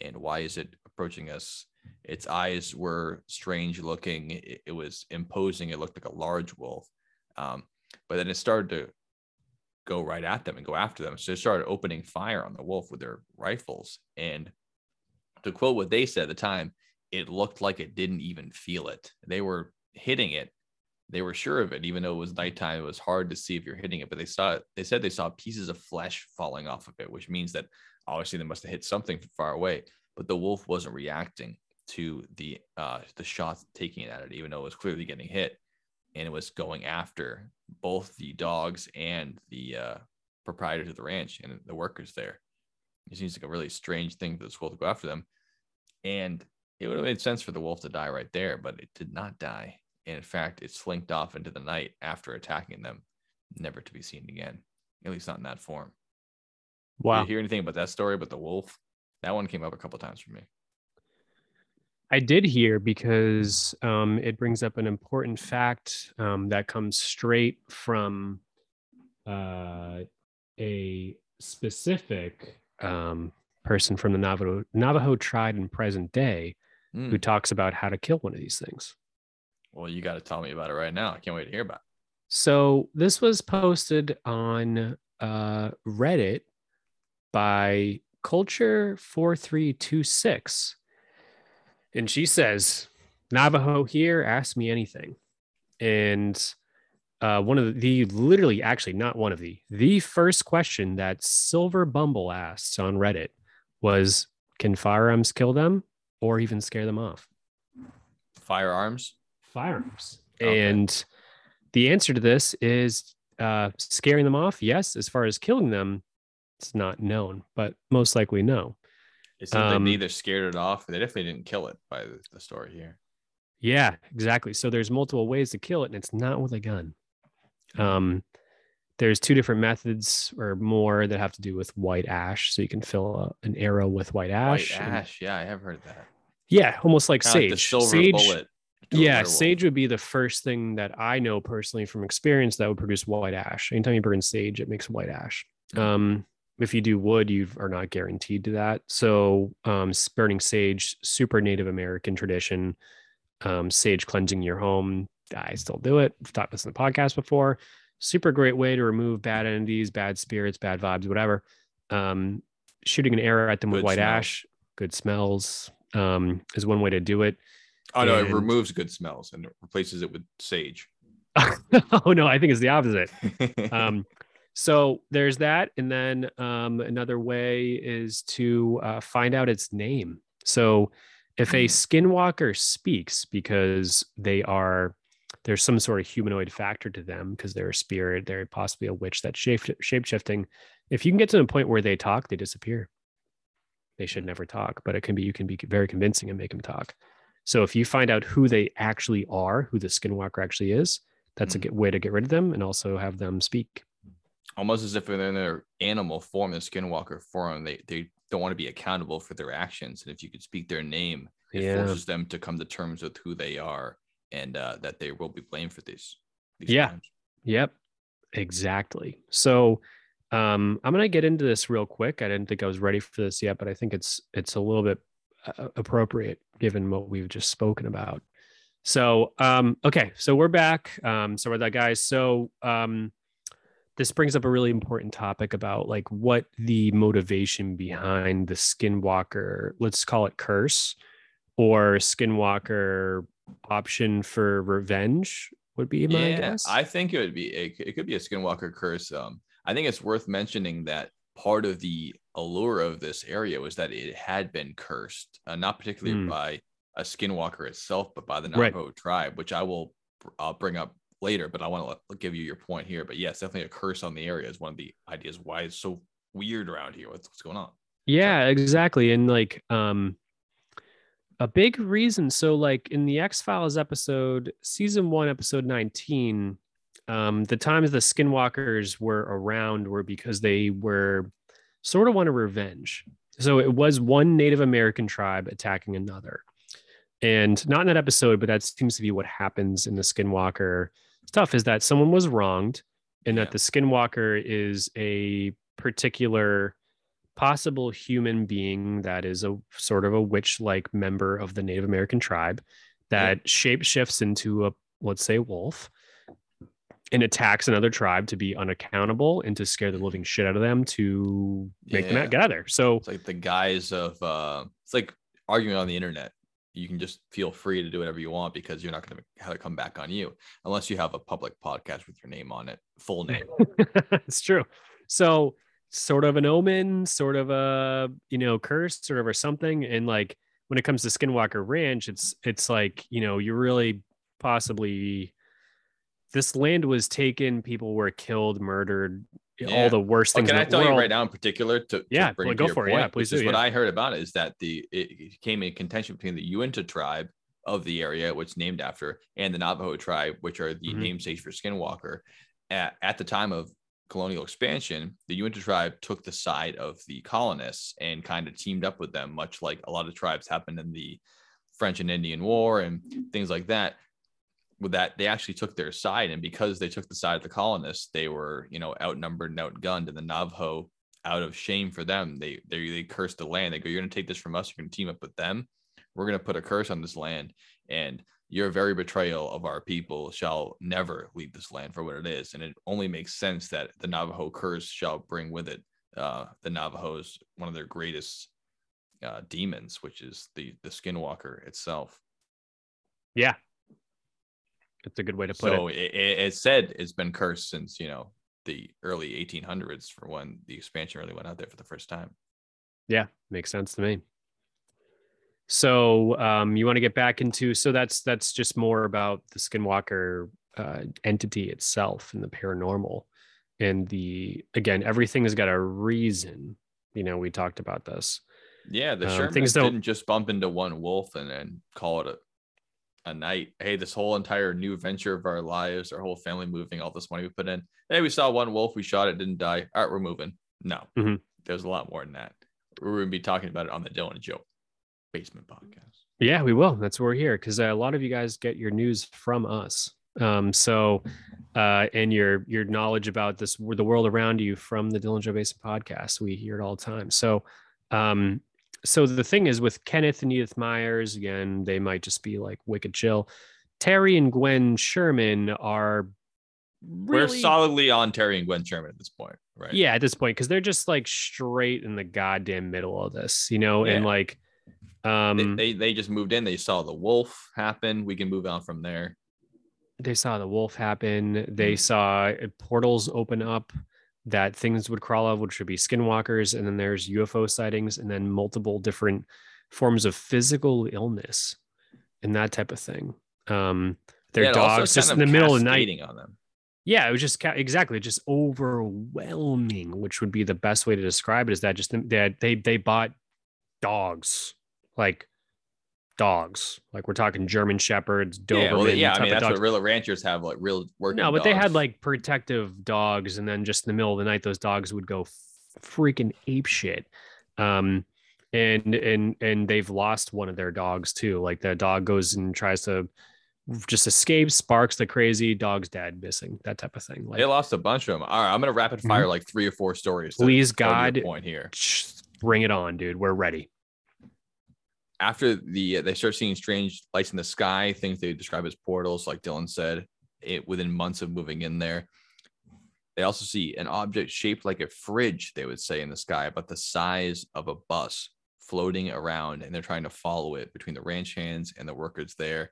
and why is it approaching us? Its eyes were strange looking. It, it was imposing. It looked like a large wolf. Um, but then it started to go right at them and go after them. So they started opening fire on the wolf with their rifles. And to quote what they said at the time, it looked like it didn't even feel it. They were hitting it. They were sure of it, even though it was nighttime. It was hard to see if you're hitting it, but they saw it. They said they saw pieces of flesh falling off of it, which means that obviously they must have hit something far away. But the wolf wasn't reacting to the uh, the shots taking it at it, even though it was clearly getting hit, and it was going after both the dogs and the uh, proprietors of the ranch and the workers there. It seems like a really strange thing for this wolf to go after them, and it would have made sense for the wolf to die right there, but it did not die. And in fact, it slinked off into the night after attacking them, never to be seen again. At least not in that form. Did Wow. you hear anything about that story about the wolf? That one came up a couple times for me. I did hear because um, it brings up an important fact um, that comes straight from uh, a specific um, person from the Navajo Navajo tribe in present day Hmm. who talks about how to kill one of these things. Well, you got to tell me about it right now. I can't wait to hear about. it. So this was posted on uh, Reddit by Culture four three two six, and she says, "Navajo here, ask me anything." And uh, one of the, the literally, actually, not one of the the first question that Silver Bumble asked on Reddit was, "Can firearms kill them or even scare them off?" Firearms. Firearms, Okay. and the answer to this is uh, scaring them off. Yes, as far as killing them, it's not known, but most likely no. It seems Um, they neither scared it off. They definitely didn't kill it by the, the story here. Yeah, exactly. So there's multiple ways to kill it, and it's not with a gun. Um, there's two different methods or more that have to do with white ash. So you can fill a, an arrow with white ash. White and- ash. Yeah, I have heard that. yeah, almost like Kinda sage. like the silver sage bullet. yeah, sage would be the first thing that I know personally from experience that would produce white ash. Anytime you burn sage, it makes white ash. Um, if you do wood, you are not guaranteed to that. So, um, burning sage, super Native American tradition. Um, sage cleansing your home. I still do it. I've taught this in the podcast before. Super great way to remove bad entities, bad spirits, bad vibes, whatever. Um, shooting an arrow at them with white smells. ash, good smells, um, is one way to do it. Oh no, it removes good smells and it replaces it with sage. oh no, I think it's the opposite. um, so there's that, and then um, another way is to uh, find out its name. So if a skinwalker speaks because they are there's some sort of humanoid factor to them because they're a spirit, they're possibly a witch that's shape shifting. If you can get to the point where they talk, they disappear. They should never talk, but it can be you can be very convincing and make them talk. So if you find out who they actually are, who the skinwalker actually is, that's a Mhm. good way to get rid of them and also have them speak. Almost as if they're in their animal form, the skinwalker form, they they don't want to be accountable for their actions. And if you could speak their name, it Yeah. forces them to come to terms with who they are and uh, that they will be blamed for this. these Yeah. crimes. Yep, exactly. So um, I'm gonna get into this real quick. I didn't think I was ready for this yet, but I think it's it's a little bit uh, appropriate given what we've just spoken about. So um, okay, so we're back. Um, so with that, guys. So um, this brings up a really important topic about like what the motivation behind the Skinwalker, let's call it curse, or Skinwalker option for revenge would be my yeah, guess. I think it would be it, it could be a skinwalker curse. Um, I think it's worth mentioning that part of the allure of this area was that it had been cursed, uh, not particularly Hmm. by a skinwalker itself, but by the Right. Navajo tribe, which I will I'll bring up later. But I want to give you your point here. But yes, definitely a curse on the area is one of the ideas why it's so weird around here. What's, what's going on? Yeah, exactly. And like um a big reason so like in the X-Files episode season 1 episode 19 um the times the skinwalkers were around were because they were sort of want a revenge. So it was one Native American tribe attacking another. And not in that episode, but that seems to be what happens in the skinwalker stuff is that someone was wronged and Yeah. that the skinwalker is a particular possible human being that is a sort of a witch like member of the Native American tribe that shape shifts into a, let's say, wolf and attacks another tribe to be unaccountable and to scare the living shit out of them to make them Yeah. out, get out of there. So, It's like the guise of uh, it's like arguing on the internet. You can just feel free to do whatever you want because you're not going to have it come back on you unless you have a public podcast with your name on it, full name. it's true. So, sort of an omen, sort of a you know curse, sort of or something. And like when it comes to Skinwalker Ranch, it's it's like you know you're really possibly this land was taken, people were killed, murdered, Yeah. all the worst Oh, things. can in I tell you right now in particular to, to Yeah, bring well, to go your for it. Yeah, point, please which is do, what. I heard about it is that the it came in contention between the Uinta tribe of the area, which is named after, and the Navajo tribe, which are the Mhm. namesakes for Skinwalker. At, at the time of colonial expansion, the Uinta tribe took the side of the colonists and kind of teamed up with them, much like a lot of tribes happened in the French and Indian War and things like that. With that, they actually took their side, and because they took the side of the colonists, they were, you know, outnumbered and outgunned. And the Navajo, out of shame for them, they they they cursed the land. They go, "You're going to take this from us. You're going to team up with them. We're going to put a curse on this land, and your very betrayal of our people shall never leave this land for what it is." And it only makes sense that the Navajo curse shall bring with it uh, the Navajos one of their greatest uh, demons, which is the the Skinwalker itself. Yeah, it's a good way to put so it. it. It, said it's been cursed since you know the early 1800s for when the expansion really went out there for the first time. Yeah, makes sense to me. So um, you want to get back into so that's that's just more about the Skinwalker uh, entity itself and the paranormal, and the again everything has got a reason. You know, we talked about this. Yeah, the Um, things don't- didn't just bump into one wolf and then call it a a night. Hey, this whole entire new venture of our lives, our whole family moving, all this money we put in. Hey, we saw one wolf, we shot it, didn't die. All right, we're moving. No, Mhm. there's a lot more than that. We're gonna be talking about it on the Dylan Joe Basement Podcast. Yeah, we will. That's why we're here because a lot of you guys get your news from us. Um, so, uh, and your your knowledge about this the world around you from the Dillinger Joe Basin podcast. We hear it all the time. So, um, so the thing is with Kenneth and Edith Myers, again, they might just be like wicked chill. Terry and Gwen Sherman are We're solidly on Terry and Gwen Sherman at this point, right? yeah at this point because they're just like straight in the goddamn middle of this, you know, and like um they they just moved in. They saw the wolf happen. We can move on from there. they saw the wolf happen. They Mhm. saw uh, portals open up that things would crawl out, which would be skinwalkers, and then there's UFO sightings, and then multiple different forms of physical illness and that type of thing. Um, their Yeah, dogs just in the middle of the night. on them. Yeah, it was just exactly just overwhelming, which would be the best way to describe it. Is that just they had, they they bought dogs like dogs, like we're talking German shepherds, Doberman Yeah, well, yeah. I mean, that's dogs. what real ranchers have, like real working. No, but they had like protective dogs, and then just in the middle of the night, those dogs would go freaking ape shit. Um, and and and they've lost one of their dogs too. Like the dog goes and tries to just escape, sparks the crazy, dog's dad missing, that type of thing. Like, They lost a bunch of them. All right, I'm gonna rapid fire like three or four stories. please God, point here. sh- bring it on, dude. We're ready. After the uh, they start seeing strange lights in the sky, things they describe as portals, like Dylan said, it within months of moving in there. They also see an object shaped like a fridge, they would say in the sky, but the size of a bus floating around, and they're trying to follow it between the ranch hands and the workers there.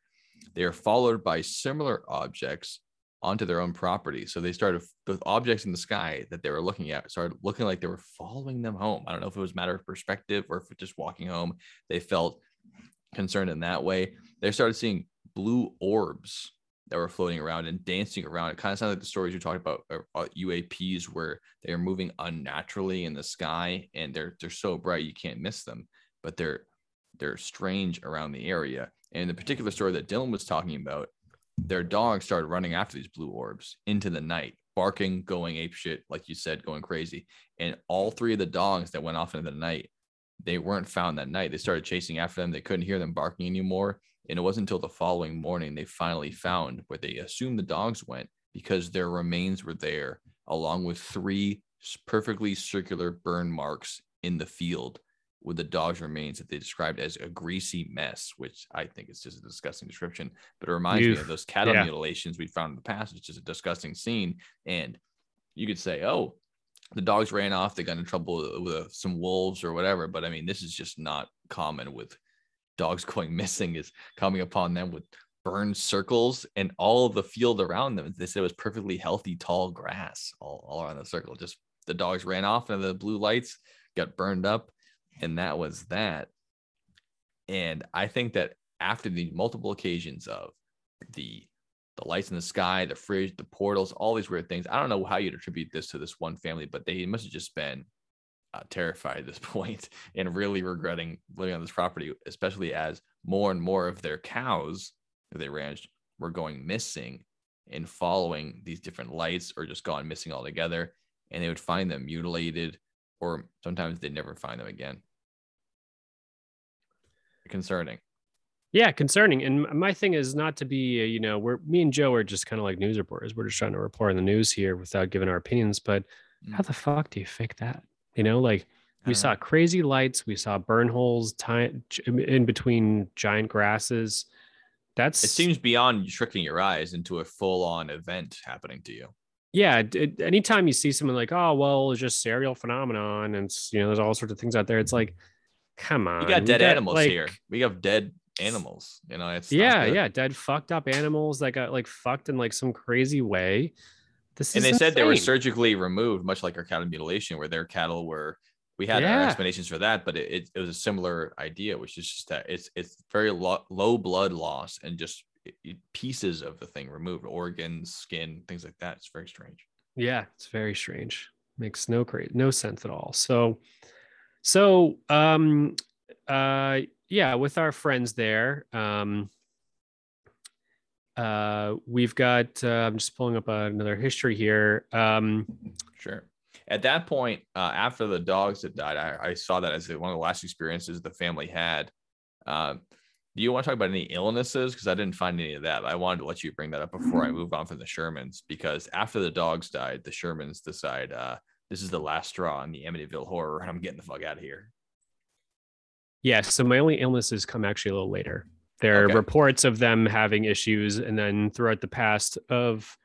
They are followed by similar objects onto their own property. So they started the objects in the sky that they were looking at started looking like they were following them home. I don't know if it was a matter of perspective or if just walking home. They felt concerned in that way. They started seeing blue orbs that were floating around and dancing around. It kind of sounded like the stories you talked about, uh, about UAPs, where they are moving unnaturally in the sky and they're they're so bright you can't miss them, but they're they're strange around the area. And the particular story that Dylan was talking about, their dog started running after these blue orbs into the night, barking, going ape shit, like you said, going crazy. And all three of the dogs that went off into the night, they weren't found that night. They started chasing after them. They couldn't hear them barking anymore. And it wasn't until the following morning they finally found where they assumed the dogs went because their remains were there, along with three perfectly circular burn marks in the field with the dog's remains that they described as a greasy mess, which I think is just a disgusting description. But it reminds me of those cattle yeah. mutilations we found in the past. It's just a disgusting scene. And you could say, oh, the dogs ran off. They got in trouble with, uh, some wolves or whatever. But I mean, this is just not common with dogs going missing, is coming upon them with burned circles and all of the field around them. They said it was perfectly healthy, tall grass all, all around the circle. Just the dogs ran off and the blue lights got burned up. And that was that. And I think that after the multiple occasions of the the lights in the sky, the fridge, the portals, all these weird things. I don't know how you'd attribute this to this one family, but they must have just been uh, terrified at this point and really regretting living on this property, especially as more and more of their cows that they ranched were going missing and following these different lights or just gone missing altogether. And they would find them mutilated, or sometimes they'd never find them again. Concerning. Yeah, concerning. And my thing is not to be, uh, you know, we're me and Joe are just kind of like news reporters. We're just trying to report on the news here without giving our opinions. But how Mm. the fuck do you fake that? You know, like we saw know. crazy lights, we saw burn holes in between giant grasses. That's It seems beyond tricking your eyes into a full on event happening to you. Yeah. it- anytime you see someone like, oh well, it's just serial phenomenon, and you know, there's all sorts of things out there. It's like, come on, you got dead animals like- here. We have dead animals. You know, it's Yeah, yeah, dead fucked up animals that got like fucked in like some crazy way. This And they said they were surgically removed, much like our cattle mutilation, where their cattle were. We had our Yeah. explanations for that, but it, it, it was a similar idea, which is just that it's it's very lo- low blood loss and just pieces of the thing removed, organs, skin, things like that. It's very strange. Yeah, it's very strange. Makes no great no sense at all. So, so um, uh, yeah, with our friends there, um, uh, we've got. Uh, I'm just pulling up another history here. Um, Sure. At that point, uh, after the dogs had died, I, I saw that as one of the last experiences the family had. Um, do you want to talk about any illnesses? Because I didn't find any of that. I wanted to let you bring that up before I move on from the Shermans. Because after the dogs died, the Shermans decide uh, this is the last straw in the Amityville horror, and I'm getting the fuck out of here. yeah, so my only illnesses come actually a little later. There are Okay. reports of them having issues, and then throughout the past of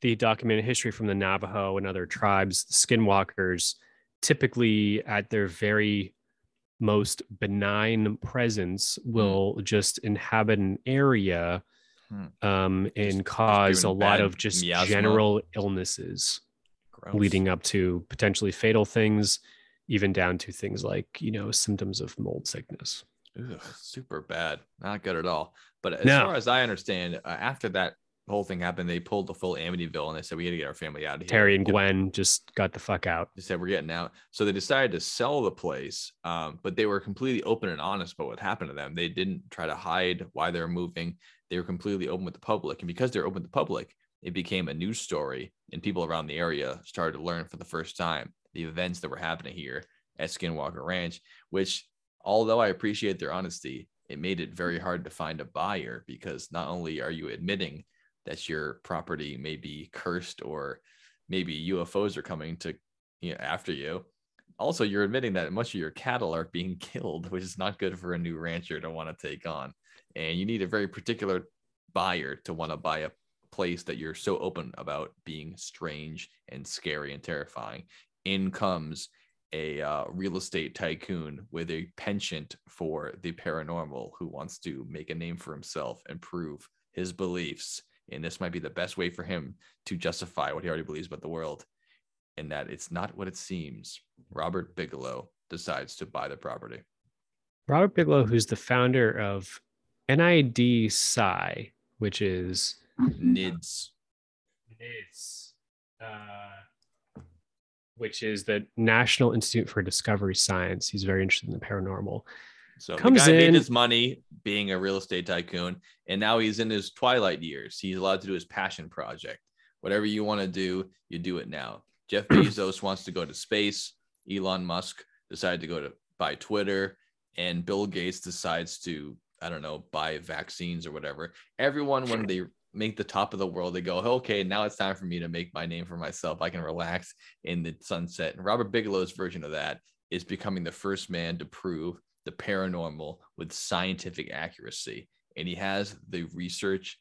the documented history from the Navajo and other tribes, skinwalkers typically at their very most benign presence Hmm. will just inhabit an area Hmm. um, and just cause a lot of just miasma. general illnesses Gross. leading up to potentially fatal things, even down to things like, you know, symptoms of mold sickness. Super bad. Not good at all. But as No. far as I understand, uh, after that whole thing happened, they pulled the full Amityville and they said we got to get our family out of here. Terry and Gwen just got the fuck out. They said we're getting out. So they decided to sell the place, um, but they were completely open and honest about what happened to them. They didn't try to hide why they were moving. They were completely open with the public, and because they're open to the public, it became a news story, and people around the area started to learn for the first time the events that were happening here at Skinwalker Ranch. Which, although I appreciate their honesty, it made it very hard to find a buyer because not only are you admitting that your property may be cursed or maybe UFOs are coming to you know, after you. Also, you're admitting that much of your cattle are being killed, which is not good for a new rancher to want to take on. And you need a very particular buyer to want to buy a place that you're so open about being strange and scary and terrifying. In comes a uh, real estate tycoon with a penchant for the paranormal who wants to make a name for himself and prove his beliefs. And this might be the best way for him to justify what he already believes about the world and that it's not what it seems. Robert Bigelow decides to buy the property. Robert Bigelow, who's the founder of NID Psi, which is NIDS. NIDS, uh, which is the National Institute for Discovery Science. He's very interested in the paranormal. So Comes the guy in- made his money being a real estate tycoon, and now he's in his twilight years. He's allowed to do his passion project. Whatever you want to do, you do it now. Jeff Bezos wants to go to space. Elon Musk decided to go to buy Twitter, and Bill Gates decides to I don't know buy vaccines or whatever. Everyone when they make the top of the world, they go, okay, now it's time for me to make my name for myself. I can relax in the sunset. And Robert Bigelow's version of that is becoming the first man to prove the paranormal with scientific accuracy. And he has the research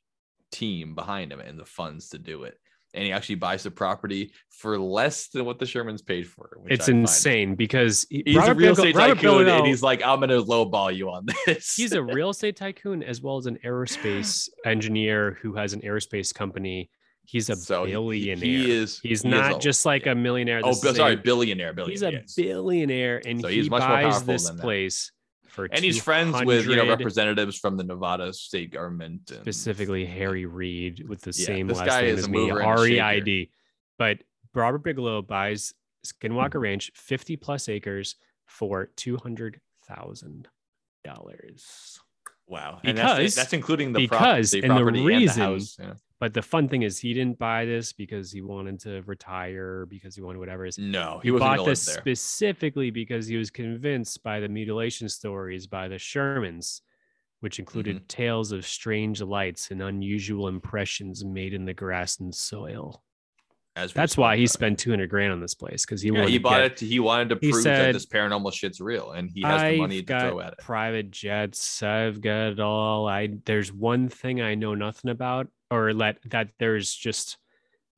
team behind him and the funds to do it. And he actually buys the property for less than what the Shermans paid for. which It's I find- insane because he- He's Robert a real estate Robert tycoon, Bigelow- and he's like, "I'm gonna lowball you on this." he's a real estate tycoon as well as an aerospace engineer who has an aerospace company. He's a So billionaire. He is. He's he is not a- just like a millionaire. Oh, sorry, billionaire. Billionaire. He's a billionaire, and So he much buys this place for and he's friends with you know representatives from the Nevada state government. And, specifically Harry Reid with the Yeah, same last guy name is as me, shaker. E I D. But Robert Bigelow buys Skinwalker Ranch, fifty plus acres, for two hundred thousand dollars. Wow, and that's, Because- that's including the because- the and the property reason- and the house. Yeah. But the fun thing is, he didn't buy this because he wanted to retire, because he wanted whatever. Is No, he, he bought this specifically because he was convinced by the mutilation stories by the Shermans, which included Mm-hmm. tales of strange lights and unusual impressions made in the grass and soil. As That's why he spent 200 grand on this place because he Yeah, wanted he to bought get- it. To, he wanted to prove that this paranormal shit's real, and he has the I've money to throw at it. private jets. I've got it all. I there's one thing I know nothing about, or let that there's just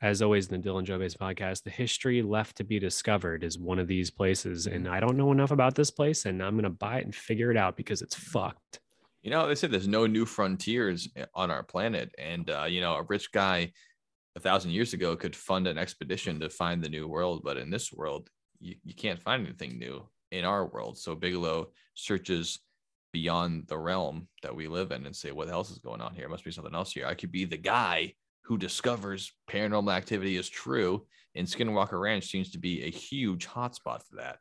as always in the Dylan Joe Base podcast, the history left to be discovered is one of these places, and. I don't know enough about this place, and I'm gonna buy it and figure it out because it's fucked. You know, they said there's no new frontiers eh, on our planet, and uh, you know, a rich guy a thousand years ago could fund an expedition to find the new world, but in this world, you, you can't find anything new in our world. So Bigelow searches beyond the realm that we live in and say, what else is going on here? It must be something else here. I could be the guy who discovers paranormal activity is true, and Skinwalker Ranch seems to be a huge hotspot for that.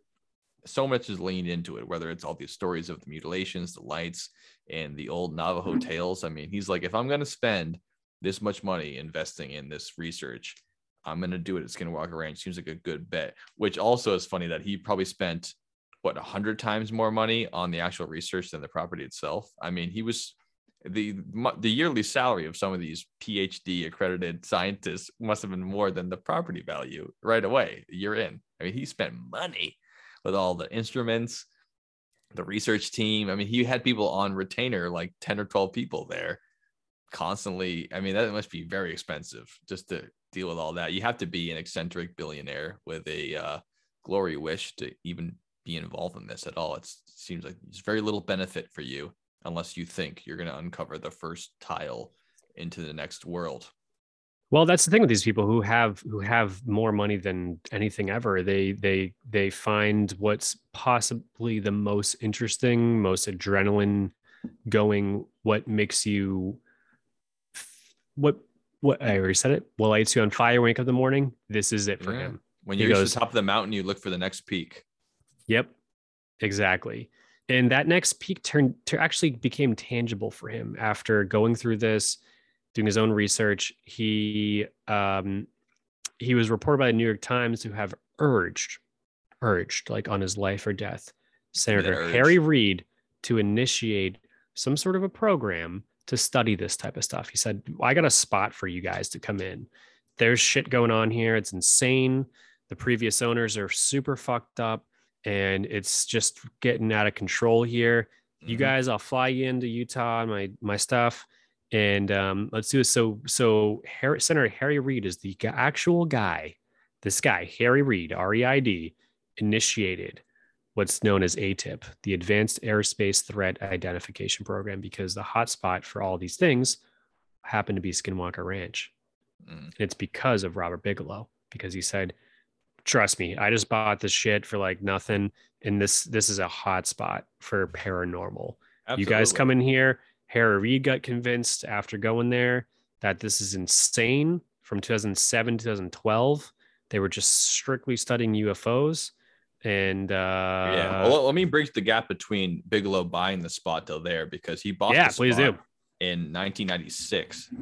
So much is leaned into it, whether it's all these stories of the mutilations, the lights, and the old Navajo mm-hmm. tales. I mean, he's like, if I'm going to spend this much money investing in this research, I'm going to do it at Skinwalker Ranch. Seems like a good bet. Which also is funny that he probably spent what a hundred times more money on the actual research than the property itself. I mean, he was the the yearly salary of some of these PhD accredited scientists must have been more than the property value right away. You're in. I mean, he spent money with all the instruments, the research team. I mean, he had people on retainer, like 10 or 12 people there constantly. I mean, that must be very expensive just to deal with all that. You have to be an eccentric billionaire with a uh, glory wish to even be involved in this at all. It seems like there's very little benefit for you unless you think you're going to uncover the first tile into the next world. Well, that's the thing with these people who have who have more money than anything ever. They they they find what's possibly the most interesting, most adrenaline going, what makes you what what I already said it. What lights you on fire wake up in the morning? This is it for Yeah. him. When He you're goes- the top of the mountain, you look for the next peak. Yep, exactly. And that next peak turned to actually became tangible for him after going through this, doing his own research. He um, he was reported by the New York Times to have urged, urged like on his life or death, Senator. Harry Reid to initiate some sort of a program to study this type of stuff. He said, I got a spot for you guys to come in. There's shit going on here. It's insane. The previous owners are super fucked up and it's just getting out of control here. You Mhm. guys, I'll fly you into Utah and my my stuff, and um, let's do it. So so Harry, Senator Harry Reid is the actual guy. This guy, Harry Reid, R E I D, initiated what's known as ATIP, the Advanced Airspace Threat Identification Program, because the hotspot for all these things happened to be Skinwalker Ranch. Mm. And it's because of Robert Bigelow, because he said, trust me, I just bought this shit for like nothing. And this this is a hot spot for paranormal. You guys come in here. Harry Reid got convinced after going there that this is insane from 2007, 2012. They were just strictly studying UFOs. And uh yeah. Well, let me bridge the gap between Bigelow buying the spot though there because he bought Yeah, please spot do. in 1996.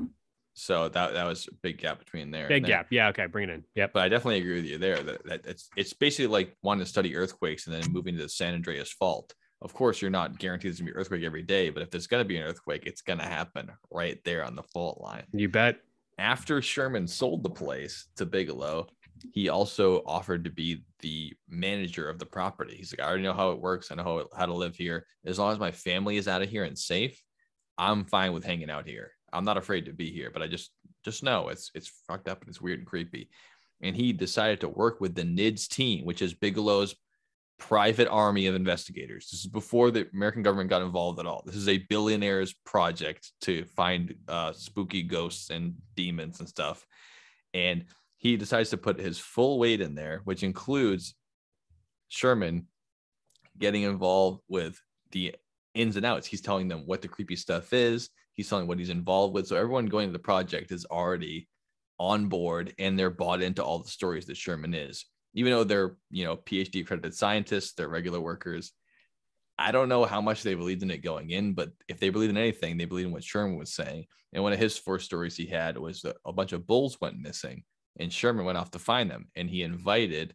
So that that was a big gap between there. big gap. Yeah, okay, bring it in. Yep. But I definitely agree with you there that, that it's it's basically like wanting to study earthquakes and then moving to the San Andreas Fault. Of course, you're not guaranteed there's gonna be an earthquake every day, but if there's gonna be an earthquake, it's gonna happen right there on the fault line. You bet. After Sherman sold the place to Bigelow, he also offered to be the manager of the property. He's like, I already know how it works. I know how, how to live here. As long as my family is out of here and safe, I'm fine with hanging out here. I'm not afraid to be here, but I just just know it's it's fucked up and it's weird and creepy. And he decided to work with the NIDS team, which is Bigelow's private army of investigators. This is before the American government got involved at all. This is a billionaire's project to find uh, spooky ghosts and demons and stuff. And he decides to put his full weight in there, which includes Sherman getting involved with the ins and outs. He's telling them what the creepy stuff is. He's telling what he's involved with. So everyone going to the project is already on board and they're bought into all the stories that Sherman is. Even though they're, you know, PhD accredited scientists, they're regular workers. I don't know how much they believed in it going in, but if they believed in anything, they believed in what Sherman was saying. And one of his first stories he had was that a bunch of bulls went missing, and Sherman went off to find them, and he invited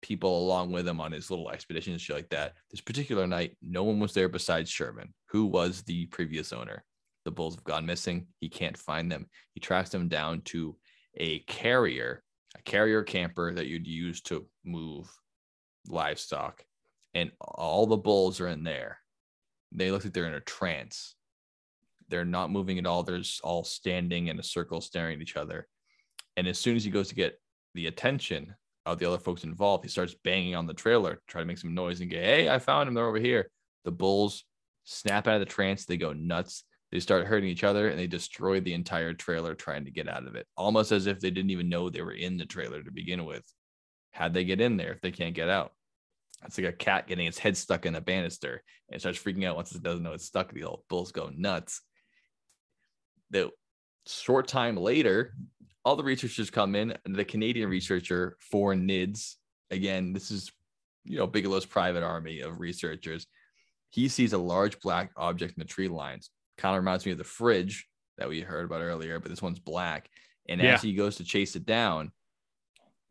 people along with him on his little expedition and shit like that. This particular night, no one was there besides Sherman, who was the previous owner. The bulls have gone missing. He can't find them. He tracks them down to a carrier, a carrier camper that you'd use to move livestock. And all the bulls are in there. They look like they're in a trance. They're not moving at all. They're just all standing in a circle staring at each other. And as soon as he goes to get the attention of the other folks involved, he starts banging on the trailer, try to make some noise and go, Hey, I found him. They're over here. The bulls snap out of the trance. They go nuts. They start hurting each other and they destroy the entire trailer trying to get out of it, almost as if they didn't even know they were in the trailer to begin with. How'd they get in there if they can't get out? It's like a cat getting its head stuck in a banister and starts freaking out once it doesn't know it's stuck. The old bulls go nuts. The short time later, all the researchers come in, the Canadian researcher for NIDS, again, this is you know Bigelow's private army of researchers. He sees a large black object in the tree lines. Kind of reminds me of the fridge that we heard about earlier, but this one's black. And Yeah. as he goes to chase it down,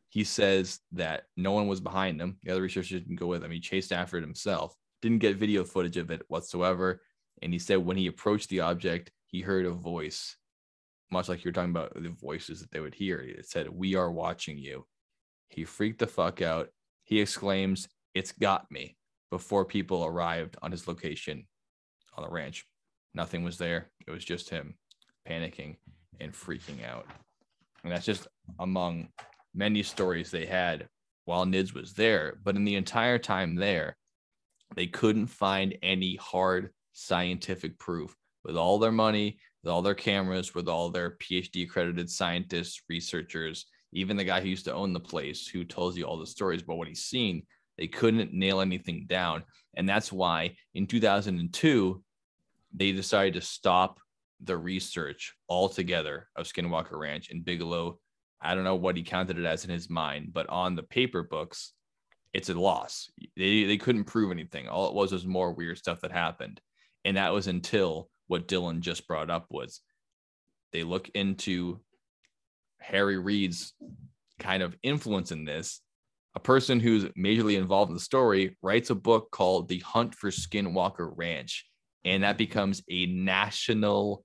he says that no one was behind him. The other researchers didn't go with him. He chased after it himself. Didn't get video footage of it whatsoever. And he said when he approached the object, he heard a voice, much like you're talking about the voices that they would hear. It said, We are watching you. He freaked the fuck out. He exclaims, It's got me before people arrived on his location on the ranch. Nothing was there. It was just him. panicking and freaking out. And that's just among many stories they had while NIDS was there. But in the entire time there, they couldn't find any hard scientific proof with all their money, with all their cameras, with all their PhD accredited scientists, researchers, even the guy who used to own the place who tells you all the stories about what he's seen, they couldn't nail anything down. And that's why in 2002, they decided to stop the research altogether of Skinwalker Ranch and Bigelow. I don't know what he counted it as in his mind, but on the paper books, it's a loss. They, they couldn't prove anything. All it was was more weird stuff that happened. And that was until what Dylan just brought up was they look into Harry Reid's kind of influence in this. A person who's majorly involved in the story writes a book called The Hunt for Skinwalker Ranch, and that becomes a national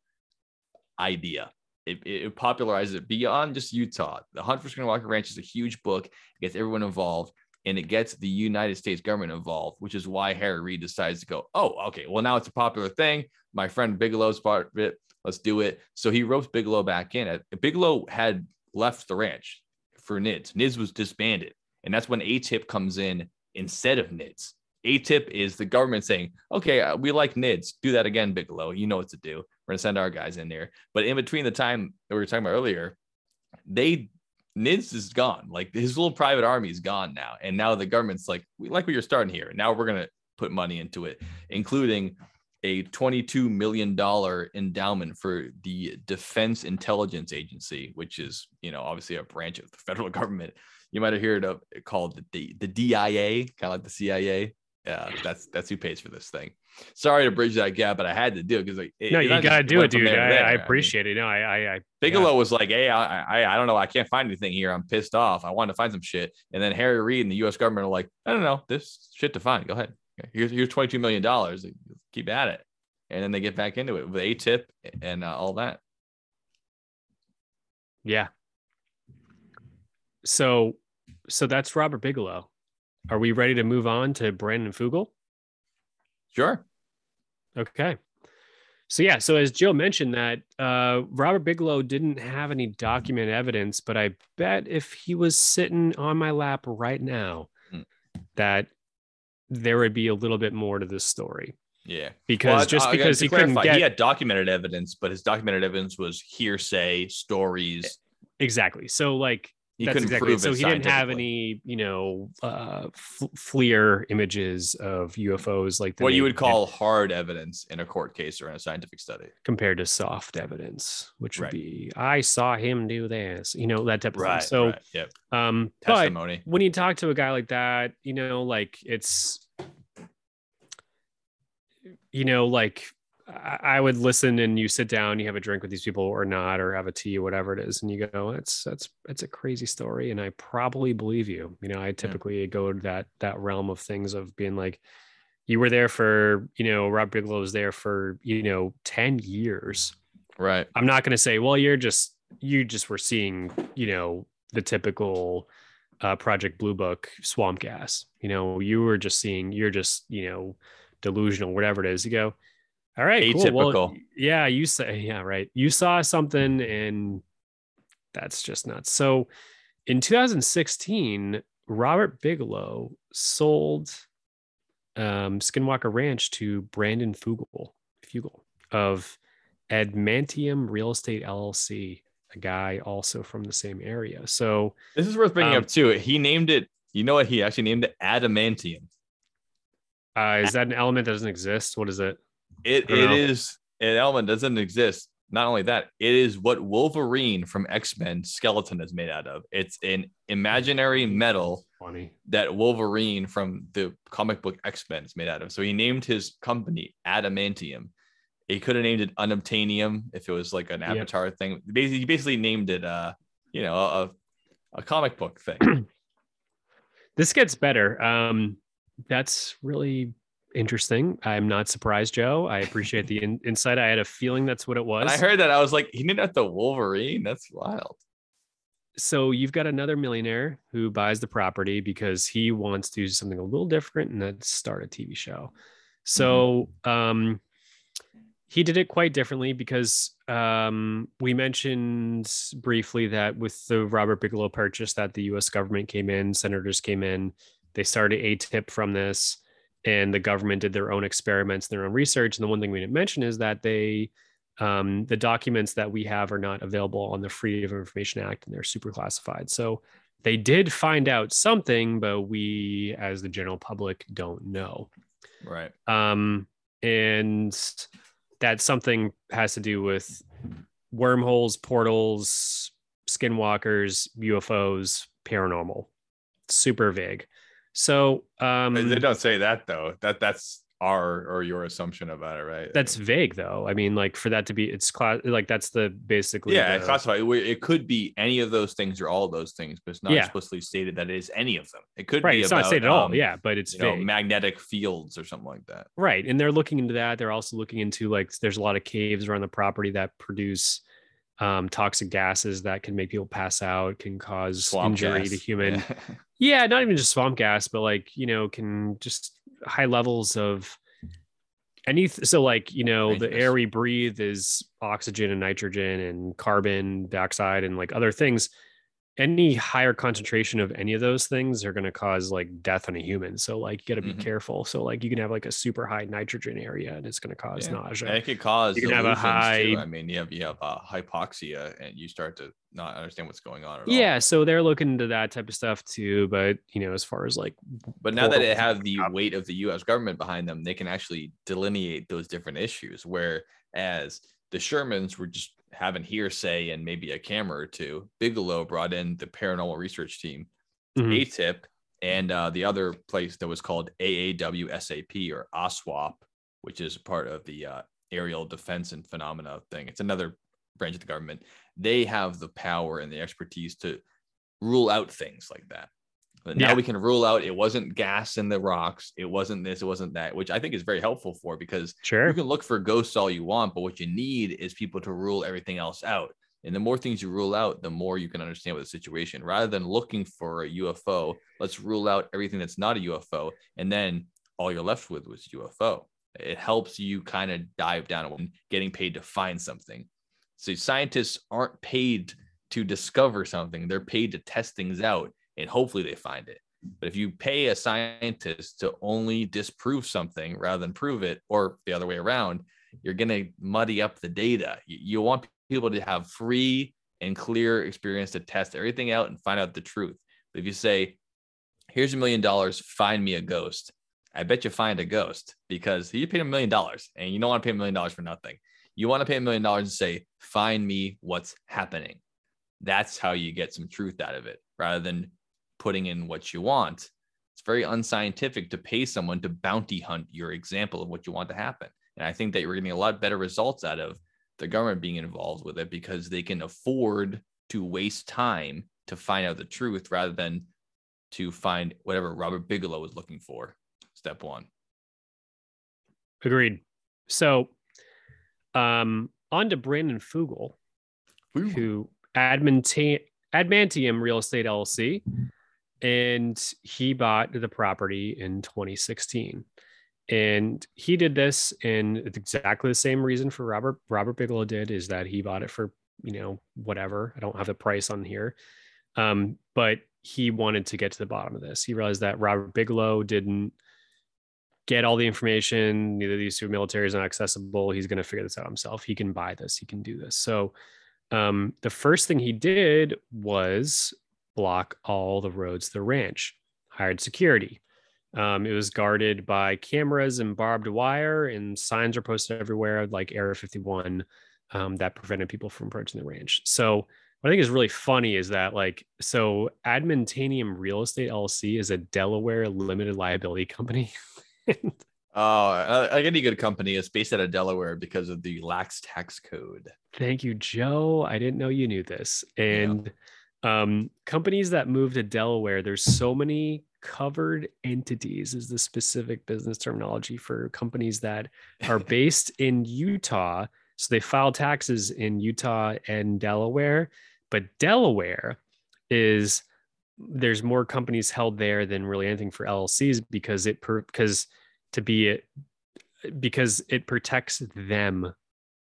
idea. It, it popularizes it beyond just Utah. The Hunt for Skinwalker Ranch is a huge book, it gets everyone involved, and it gets the United States government involved, which is why Harry Reid decides to go, oh, okay, well, now it's a popular thing. My friend Bigelow's part of it. Let's do it. So he ropes Bigelow back in. Bigelow had left the ranch for NIDS. NIDS was disbanded. And that's when ATIP comes in instead of NIDS. ATIP is the government saying, okay, uh, we like NIDS. Do that again, Bigelow. You know what to do. We're going to send our guys in there. But in between the time that we were talking about earlier, they NIDS is gone. Like his little private army is gone now. And now the government's like, we like what you're starting here. Now we're going to put money into it, including a $22 million endowment for the Defense Intelligence Agency, which is, you know, obviously a branch of the federal government. You might have heard of it called the, the DIA, kind of like the CIA. Yeah, that's that's who pays for this thing. Sorry to bridge that gap, but I had to do it because like no, you gotta do it, dude. I, I, appreciate I mean, it. No, I, I, I Bigelow yeah. was like, hey, I, I, I don't know, I can't find anything here. I'm pissed off. I want to find some shit. And then Harry Reid and the U.S. government are like, I don't know, this shit to find. Go ahead. Here's here's 22 million dollars. Keep at it. And then they get back into it with ATIP and uh, all that. Yeah. So, so that's Robert Bigelow. Are we ready to move on to Brandon Fugal? Sure. Okay. So yeah, so as Joe mentioned that uh, Robert Bigelow didn't have any document evidence, but I bet if he was sitting on my lap right now, mm. that there would be a little bit more to this story. Yeah, because well, just because he clarify, couldn't get, he had documented evidence, but his documented evidence was hearsay stories. Exactly. So like he That's couldn't exactly. prove so he didn't have any you know uh f- FLIR images of ufos like what you would call hard evidence in a court case or in a scientific study compared to soft evidence which would right. be i saw him do this you know that type of right, thing so right. yep. um testimony when you talk to a guy like that you know like it's you know like I would listen and you sit down, you have a drink with these people or not, or have a tea or whatever it is, and you go, "That's that's that's a crazy story," and I probably believe you. You know, I typically yeah. go to that that realm of things of being like, "You were there for, you know, Rob Bigelow was there for, you know, ten years." Right. I'm not going to say, "Well, you're just you just were seeing, you know, the typical." Uh, Project Blue Book swamp gas. You know, you were just seeing, you're just, you know, delusional, whatever it is. You go, all right, atypical. Cool. Well, yeah, you say, yeah, right. You saw something, and that's just nuts. So, in 2016, Robert Bigelow sold um, Skinwalker Ranch to Brandon Fugal, Fugal of Adamantium Real Estate LLC, a guy also from the same area. So this is worth bringing um, up too. He named it. You know what? He actually named it adamantium. Uh, is that an element that doesn't exist? What is it? It it is an element doesn't exist. Not only that, it is what Wolverine from X Men skeleton is made out of. It's an imaginary metal Funny. that Wolverine from the comic book X Men is made out of. So he named his company Adamantium. He could have named it Unobtainium if it was like an Avatar thing. Basically, he basically named it, uh, you know, a, a comic book thing. this gets better. Um, that's really interesting. I'm not surprised, Joe. I appreciate the in- insight. I had a feeling that's what it was. When I heard that. I was like, he didn't have the Wolverine. That's wild. So you've got another millionaire who buys the property because he wants to do something a little different and that's start a TV show. So mm-hmm. um, he did it quite differently because um, we mentioned briefly that with the Robert Bigelow purchase, that the U.S. government came in, senators came in, they started ATIP from this, and the government did their own experiments, their own research. And the one thing we didn't mention is that they, um, the documents that we have are not available on the Freedom of Information Act, and they're super classified. So they did find out something, but we, as the general public, don't know. Right. Um, and that something has to do with wormholes, portals, skinwalkers, UFOs, paranormal. Super vague. So um, they don't say that though. That that's our or your assumption about it, right? That's vague though. I mean, like for that to be it's class like that's the basically yeah, the, classified. It could be any of those things or all those things, but it's not Yeah. explicitly stated that it is any of them. It could right. be It's about, not stated at all. um, Yeah, but it's know, magnetic fields or something like that. Right. And they're looking into that. They're also looking into like there's a lot of caves around the property that produce um, toxic gases that can make people pass out, can cause Swamp injury gas. to human. Yeah. Yeah. not even just swamp gas, but like, you know, can just high levels of any so like, you know, the air we breathe is oxygen and nitrogen and carbon dioxide and like other things. Any higher concentration of any of those things are going to cause like death on a human. So like you got to be Mhm. careful. So like you can have like a super high nitrogen area and it's going to cause Yeah. nausea. And it could cause You can have a delusions, too. high- I mean, you have you have uh, hypoxia, and you start to not understand what's going on at all. Yeah, so they're looking into that type of stuff too. But you know, as far as like, But now that they portals have the stuff. weight of the U.S. government behind them, they can actually delineate those different issues. Whereas the Shermans were just having hearsay and maybe a camera or two. Bigelow brought in the paranormal research team, Mhm. ATIP, and uh, the other place that was called AAWSAP or OSWAP, which is part of the uh, Aerial Defense and Phenomena thing. It's another branch of the government. They have the power and the expertise to rule out things like that. But now Yeah. we can rule out it wasn't gas in the rocks, it wasn't this, it wasn't that, which I think is very helpful for because sure, you can look for ghosts all you want, but what you need is people to rule everything else out. And the more things you rule out, the more you can understand what the situation. Rather than looking for a UFO, let's rule out everything that's not a UFO, and then all you're left with was UFO. It helps you kind of dive down and getting paid to find something. So scientists aren't paid to discover something; they're paid to test things out, and hopefully they find it. But if you pay a scientist to only disprove something rather than prove it, or the other way around, you're going to muddy up the data. You, want people to have free and clear experience to test everything out and find out the truth. But if you say, here's a million dollars, find me a ghost, I bet you find a ghost because you paid a million dollars and you don't want to pay a million dollars for nothing. You want to pay a million dollars and say, find me what's happening. That's how you get some truth out of it rather than putting in what you want. It's very unscientific to pay someone to bounty hunt your example of what you want to happen. And I think that you're getting a lot better results out of the government being involved with it because they can afford to waste time to find out the truth rather than to find whatever Robert Bigelow was looking for. Step one. agreed. So, um, on to Brandon Fugal, who Admanta- Admantium Real Estate LLC, and he bought the property in 2016. And he did this in exactly the same reason for Robert Robert Bigelow did is that he bought it for you know whatever I don't have the price on here, um, but he wanted to get to the bottom of this. He realized that Robert Bigelow didn't get all the information. Neither of these two militaries not accessible. He's going to figure this out himself. He can buy this. He can do this. So um, the first thing he did was block all the roads to the ranch. Hired security. Um, it was guarded by cameras and barbed wire, and signs are posted everywhere, like Area 51, um, that prevented people from approaching the ranch. So what I think is really funny is that, like, so Admantanium Real Estate LLC is a Delaware limited liability company. Oh, uh, like any good company, it's based out of Delaware because of the lax tax code. Thank you, Joe. I didn't know you knew this. And um, companies that move to Delaware, there's so many covered entities, is the specific business terminology for companies that are based in Utah. So they file taxes in Utah and Delaware, but Delaware is there's more companies held there than really anything for LLCs because it per, because to be it because it protects them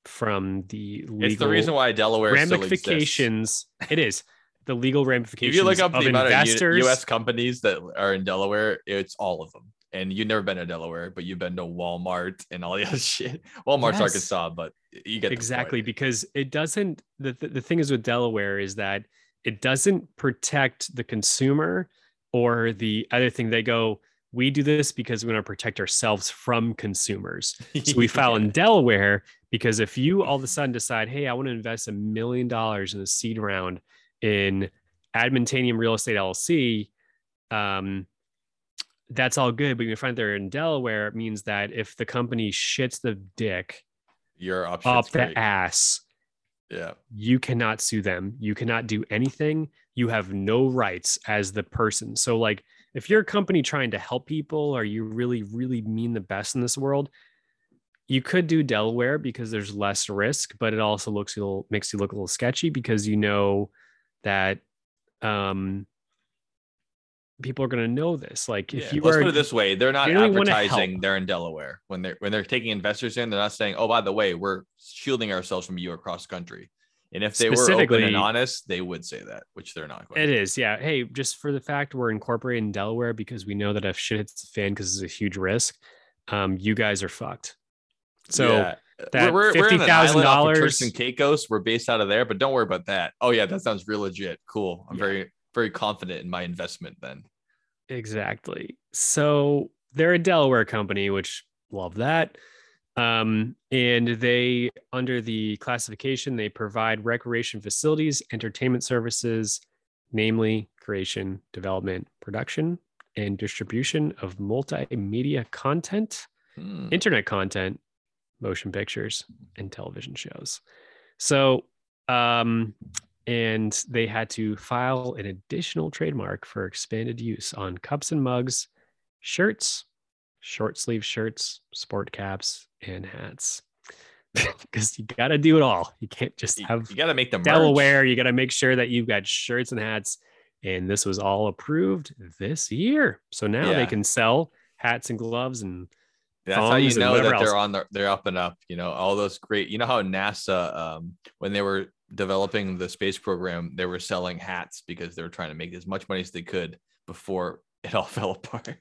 from the legal It's the reason why Delaware ramifications. it is the legal If ramifications you look up of the amount of investors. U- U.S. companies that are in Delaware, it's all of them. And you've never been to Delaware, but you've been to Walmart and all the other shit. Walmart's Yes. Arkansas, but you get exactly because it doesn't the, the, the thing is with delaware is that it doesn't protect the consumer or the other thing they go we do this because we want to protect ourselves from consumers so we file in delaware because if you all of a sudden decide hey i want to invest a million dollars in a seed round in admintanium real estate llc um, that's all good but you find they're in delaware it means that if the company shits the dick your up the ass Yeah. you cannot sue them. You cannot do anything. You have no rights as the person. So like if you're a company trying to help people or you really really mean the best in this world you could do delaware because there's less risk but it also looks a little makes you look a little sketchy because you know that um people are going to know this like if Yeah, you Let's are put it this way: they're not you don't even wanna advertising. They're in Delaware when they're when they're taking investors in. They're not saying, "Oh, by the way, we're shielding ourselves from you across country." And if they were open and honest, they would say that, which they're not. Going It to. is, yeah. Hey, just for the fact we're incorporated in Delaware because we know that if shit hits the fan because it's a huge risk, um, you guys are fucked. So Yeah. That we're, we're in an island off of Turks $50,000 and Caicos. We're based out of there, but don't worry about that. Oh yeah, that sounds real legit. Cool. I'm Yeah. very very confident in my investment. Then exactly. So they're a Delaware company, which love that. Um, and they, under the classification, they provide recreation facilities, entertainment services, namely creation, development, production, and distribution of multimedia content. Hmm. internet content, motion pictures, and television shows. So, um, and they had to file an additional trademark for expanded use on cups and mugs, shirts, short sleeve shirts, sport caps, and hats. Because you got to do it all. You can't just have you, got to make the Delaware. You got to make sure that you've got shirts and hats. And this was all approved this year. So now Yeah. they can sell hats and gloves and That's how you know that they're on the they're up and up. You know, all those great. You know how NASA, um, when they were developing the space program, they were selling hats because they were trying to make as much money as they could before it all fell apart.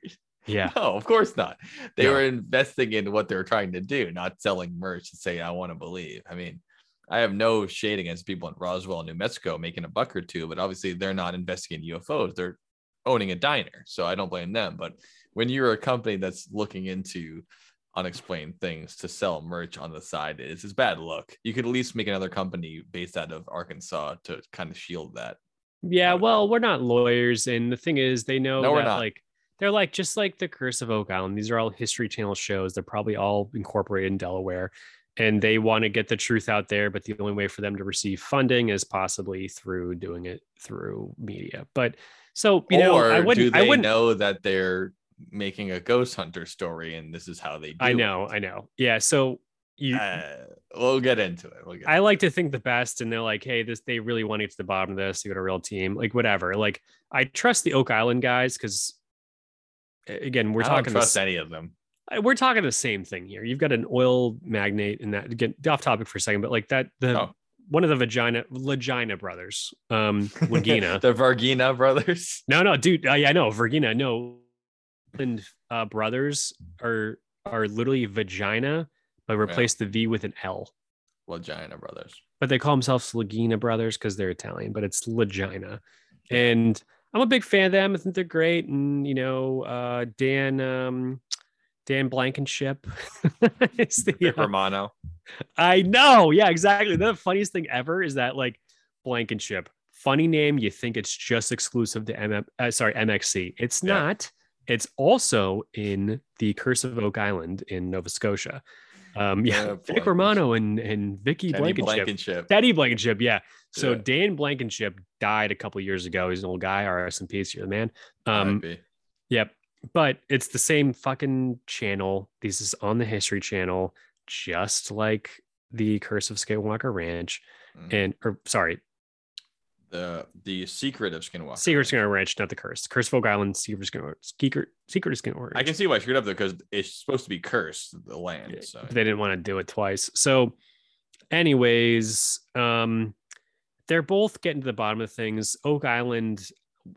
yeah. No, of course not. They No. were investing in what they were trying to do, not selling merch and say, I want to believe. I mean, I have no shade against people in Roswell, New Mexico making a buck or two, but obviously they're not investing in UFOs. They're owning a diner. So I don't blame them. But when you're a company that's looking into unexplained things to sell merch on the side, it's, it's bad luck. You could at least make another company based out of Arkansas to kind of shield that. Yeah, um, well, we're not lawyers, and the thing is, they know No, that not. like they're like just like the Curse of Oak Island. These are all History Channel shows. They're probably all incorporated in Delaware, and they want to get the truth out there. But the only way for them to receive funding is possibly through doing it through media. But so you know, or I do wouldn't. they I wouldn't. know that they're making a ghost hunter story and this is how they do I it? know. I know. Yeah. So you. Uh, we'll get into it. We'll get I like to think the best, and they're like, hey, this they really want to get to the bottom of this. You got a real team, like whatever. Like I trust the Oak Island guys because, again, we're I talking don't trust any of them. We're talking the same thing here. You've got an oil magnate and that get off topic for a second, but like that the Oh. one of the vagina Lagina brothers, um Lagina. the Vargina brothers. no, no, dude. Uh, yeah, I know Virginia. No, and uh, brothers are are literally vagina, but replace the V with an L. Vagina brothers. But they call themselves Lagina brothers because they're Italian, but it's Lagina. And I'm a big fan of them. I think they're great. And you know, uh Dan um Dan Blankenship is the uh, Romano. I know. Yeah, exactly. The funniest thing ever is that like Blankenship, funny name. You think it's just exclusive to MM, uh, sorry, MXC. It's Yeah. not. It's also in the Curse of Oak Island in Nova Scotia. Um, yeah, Yeah, Vic Romano and and Vicky Kenny Blankenship. Blankenship. Teddy Blankenship, yeah. So Yeah. Dan Blankenship died a couple years ago. He's an old guy. RS and peace, you're the man. Um, Yep. But it's the same fucking channel. This is on the History Channel, just like the Curse of Skywalker Ranch, Mhm. and or sorry, the the secret of Skinwalker. Secret Skywalker Ranch, not the Curse. Curse of Oak Island, Secret of Skywalker, Secret Secret of Skywalker. I can see why I screwed up though, because it's supposed to be cursed, the land. So they didn't want to do it twice. So anyways, um, they're both getting to the bottom of things. Oak Island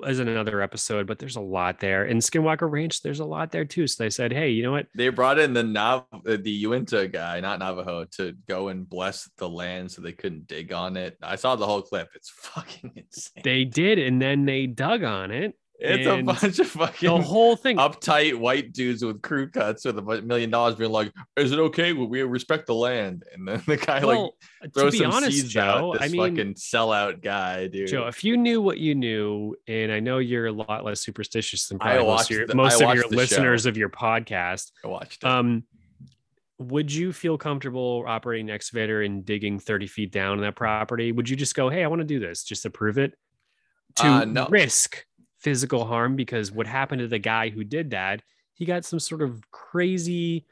is another episode, but there's a lot there. And Skinwalker Ranch, there's a lot there too. So they said, hey, you know what? They brought in the Nav uh, the Uinta guy, not Navajo, to go and bless the land so they couldn't dig on it. I saw the whole clip. It's fucking insane. They did, and then they dug on it. It's a bunch of fucking The whole thing. uptight white dudes with crew cuts with a million dollars being like, "Is it okay? Will We respect the land." And then the guy like well, to throws some honest, seeds Joe, out. This I mean, fucking sellout guy, dude. Joe, if you knew what you knew, and I know you're a lot less superstitious than probably most your, the- most of your listeners show. of your podcast, I watched it. um, would you feel comfortable operating an excavator and digging 30 feet down in that property? Would you just go, hey, I want to do this just to prove it? To Uh, no. risk physical harm because what happened to the guy who did that, he got some sort of crazy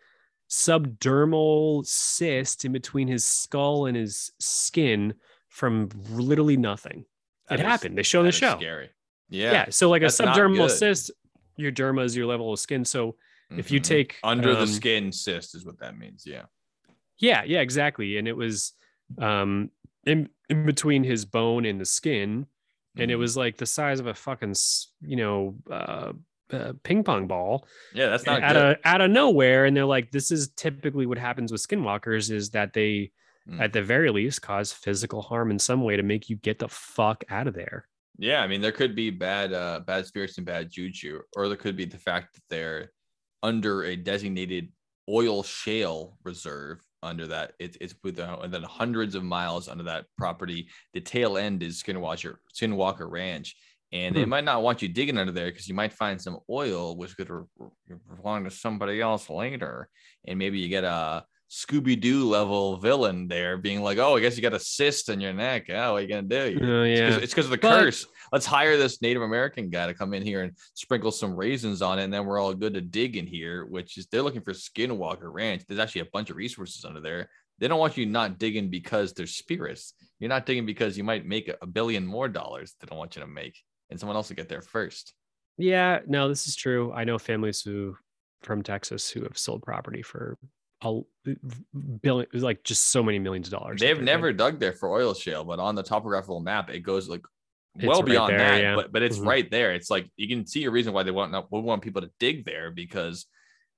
subdermal cyst in between his skull and his skin from literally nothing. That it is- happened. They show the show. Scary. Yeah. Yeah. So like a that's subdermal cyst, your derma is your level of skin. So if you Mhm. take under the um, skin cyst is what that means. Yeah. Yeah, yeah, exactly. And it was um in in between his bone and the skin, and it Mhm. was like the size of a fucking you know uh, uh ping pong ball Yeah, that's not out good. of out of nowhere. And they're like, this is typically what happens with skinwalkers is that they Mm. at the very least cause physical harm in some way to make you get the fuck out of there. Yeah, I mean there could be bad uh bad spirits and bad juju, or there could be the fact that they're under a designated oil shale reserve under that it's it's with uh, and then hundreds of miles under that property. The tail end is Skinwalker Skinwalker Ranch. And they Hmm. might not want you digging under there because you might find some oil which could belong to somebody else later. And maybe you get a Scooby Doo level villain there being like, oh, I guess you got a cyst in your neck. Oh, what are you to do? Oh yeah. It's because of the But- curse. Let's hire this Native American guy to come in here and sprinkle some raisins on it, and then we're all good to dig in here. Which is they're looking for Skinwalker Ranch. There's actually a bunch of resources under there. They don't want you not digging because there's spirits. You're not digging because you might make a- a billion more dollars. They don't want you to make, and someone else will get there first. Yeah, no, this is true. I know families who from Texas who have sold property for a billion, it was like just so many millions of dollars. They've never dug there for oil shale, but on the topographical map, it goes like It's well right beyond there, that. yeah. But but it's Mhm. right there. It's like you can see a reason why they want not we want people to dig there because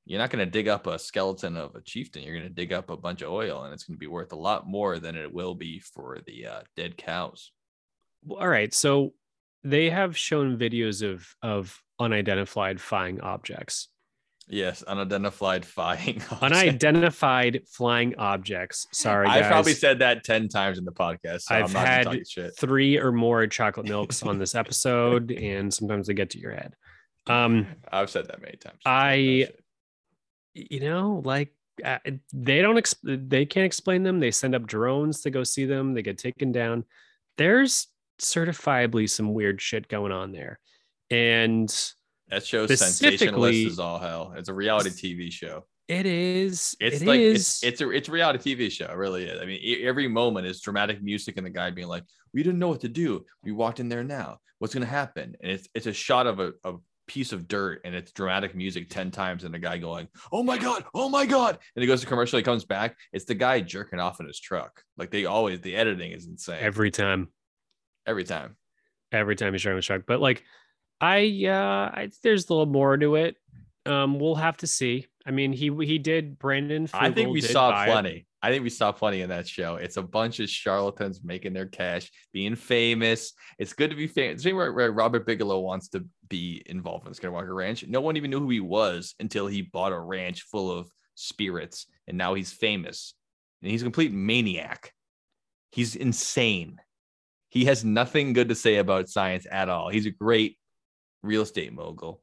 you're not going to dig up a skeleton of a chieftain. You're going to dig up a bunch of oil, and it's going to be worth a lot more than it will be for the uh, dead cows. Well, all right, so they have shown videos of of unidentified flying objects. Yes, unidentified flying. object. Unidentified flying objects. Sorry, guys. I probably said that ten times in the podcast. So I've I'm not had shit. three or more chocolate milks on this episode, and sometimes they get to your head. Um, I've said that many times. I- you know, like uh, they don't ex- they can't explain them. They send up drones to go see them. They get taken down. There's certifiably some weird shit going on there, and that show sensationalist is all hell. It's a reality TV show. it is. It's it like is- it's it's a it's a reality TV show. It really is. I mean, every moment is dramatic music and the guy being like, "We didn't know what to do. We walked in there now. What's gonna happen?" And it's it's a shot of a, a piece of dirt and it's dramatic music ten times and the guy going, "Oh my god, oh my god!" And he goes to commercial. He comes back. It's the guy jerking off in his truck. Like they always the editing is insane every time. every time. every time he's driving the truck. But like, I uh, I, there's a little more to it. Um, we'll have to see. I mean, he he did Brandon. I think we saw buy plenty. I think we saw plenty in that show. It's a bunch of charlatans making their cash, being famous. It's good to be famous. Same where, where Robert Bigelow wants to be involved in Skinwalker Ranch. No one even knew who he was until he bought a ranch full of spirits, and now he's famous. And he's a complete maniac. He's insane. He has nothing good to say about science at all. He's a great real estate mogul,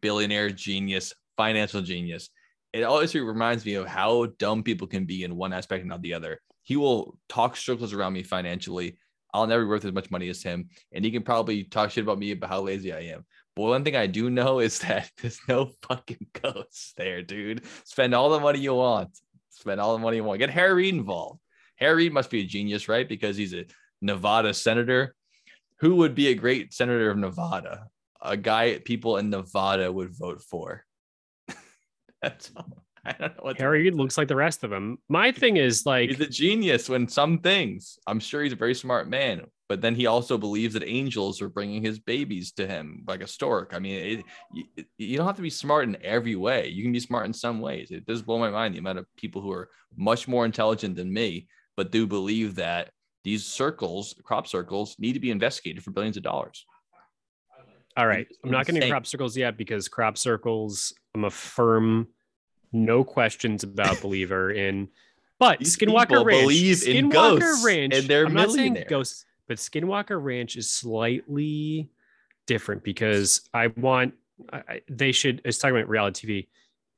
billionaire genius, financial genius it always reminds me of how dumb people can be in one aspect and not the other. He will talk circles around me financially. I'll never be worth as much money as him. And he can probably talk shit about me about how lazy I am. But one thing I do know is that there's no fucking ghosts there, dude. Spend all the money you want. Spend all the money you want. Get Harry Reid involved. Harry Reid must be a genius, right? Because he's a Nevada senator. Who would be a great senator of Nevada? A guy people in Nevada would vote for. That's all. I don't know what Harry looks like the rest of them. My thing is like, He's a genius when some things. I'm sure he's a very smart man, but then he also believes that angels are bringing his babies to him like a stork. I mean, it, you, you don't have to be smart in every way. You can be smart in some ways. It does blow my mind the amount of people who are much more intelligent than me, but do believe that these circles, crop circles, need to be investigated for billions of dollars. All right, it's I'm not getting insane. crop circles yet because crop circles, I'm a firm, no questions about believer in. But These Skinwalker Ranch, believe in Skinwalker ghosts, Ranch, and they're I'm not saying ghosts, but Skinwalker Ranch is slightly different because I want I, they should. It's talking about reality TV.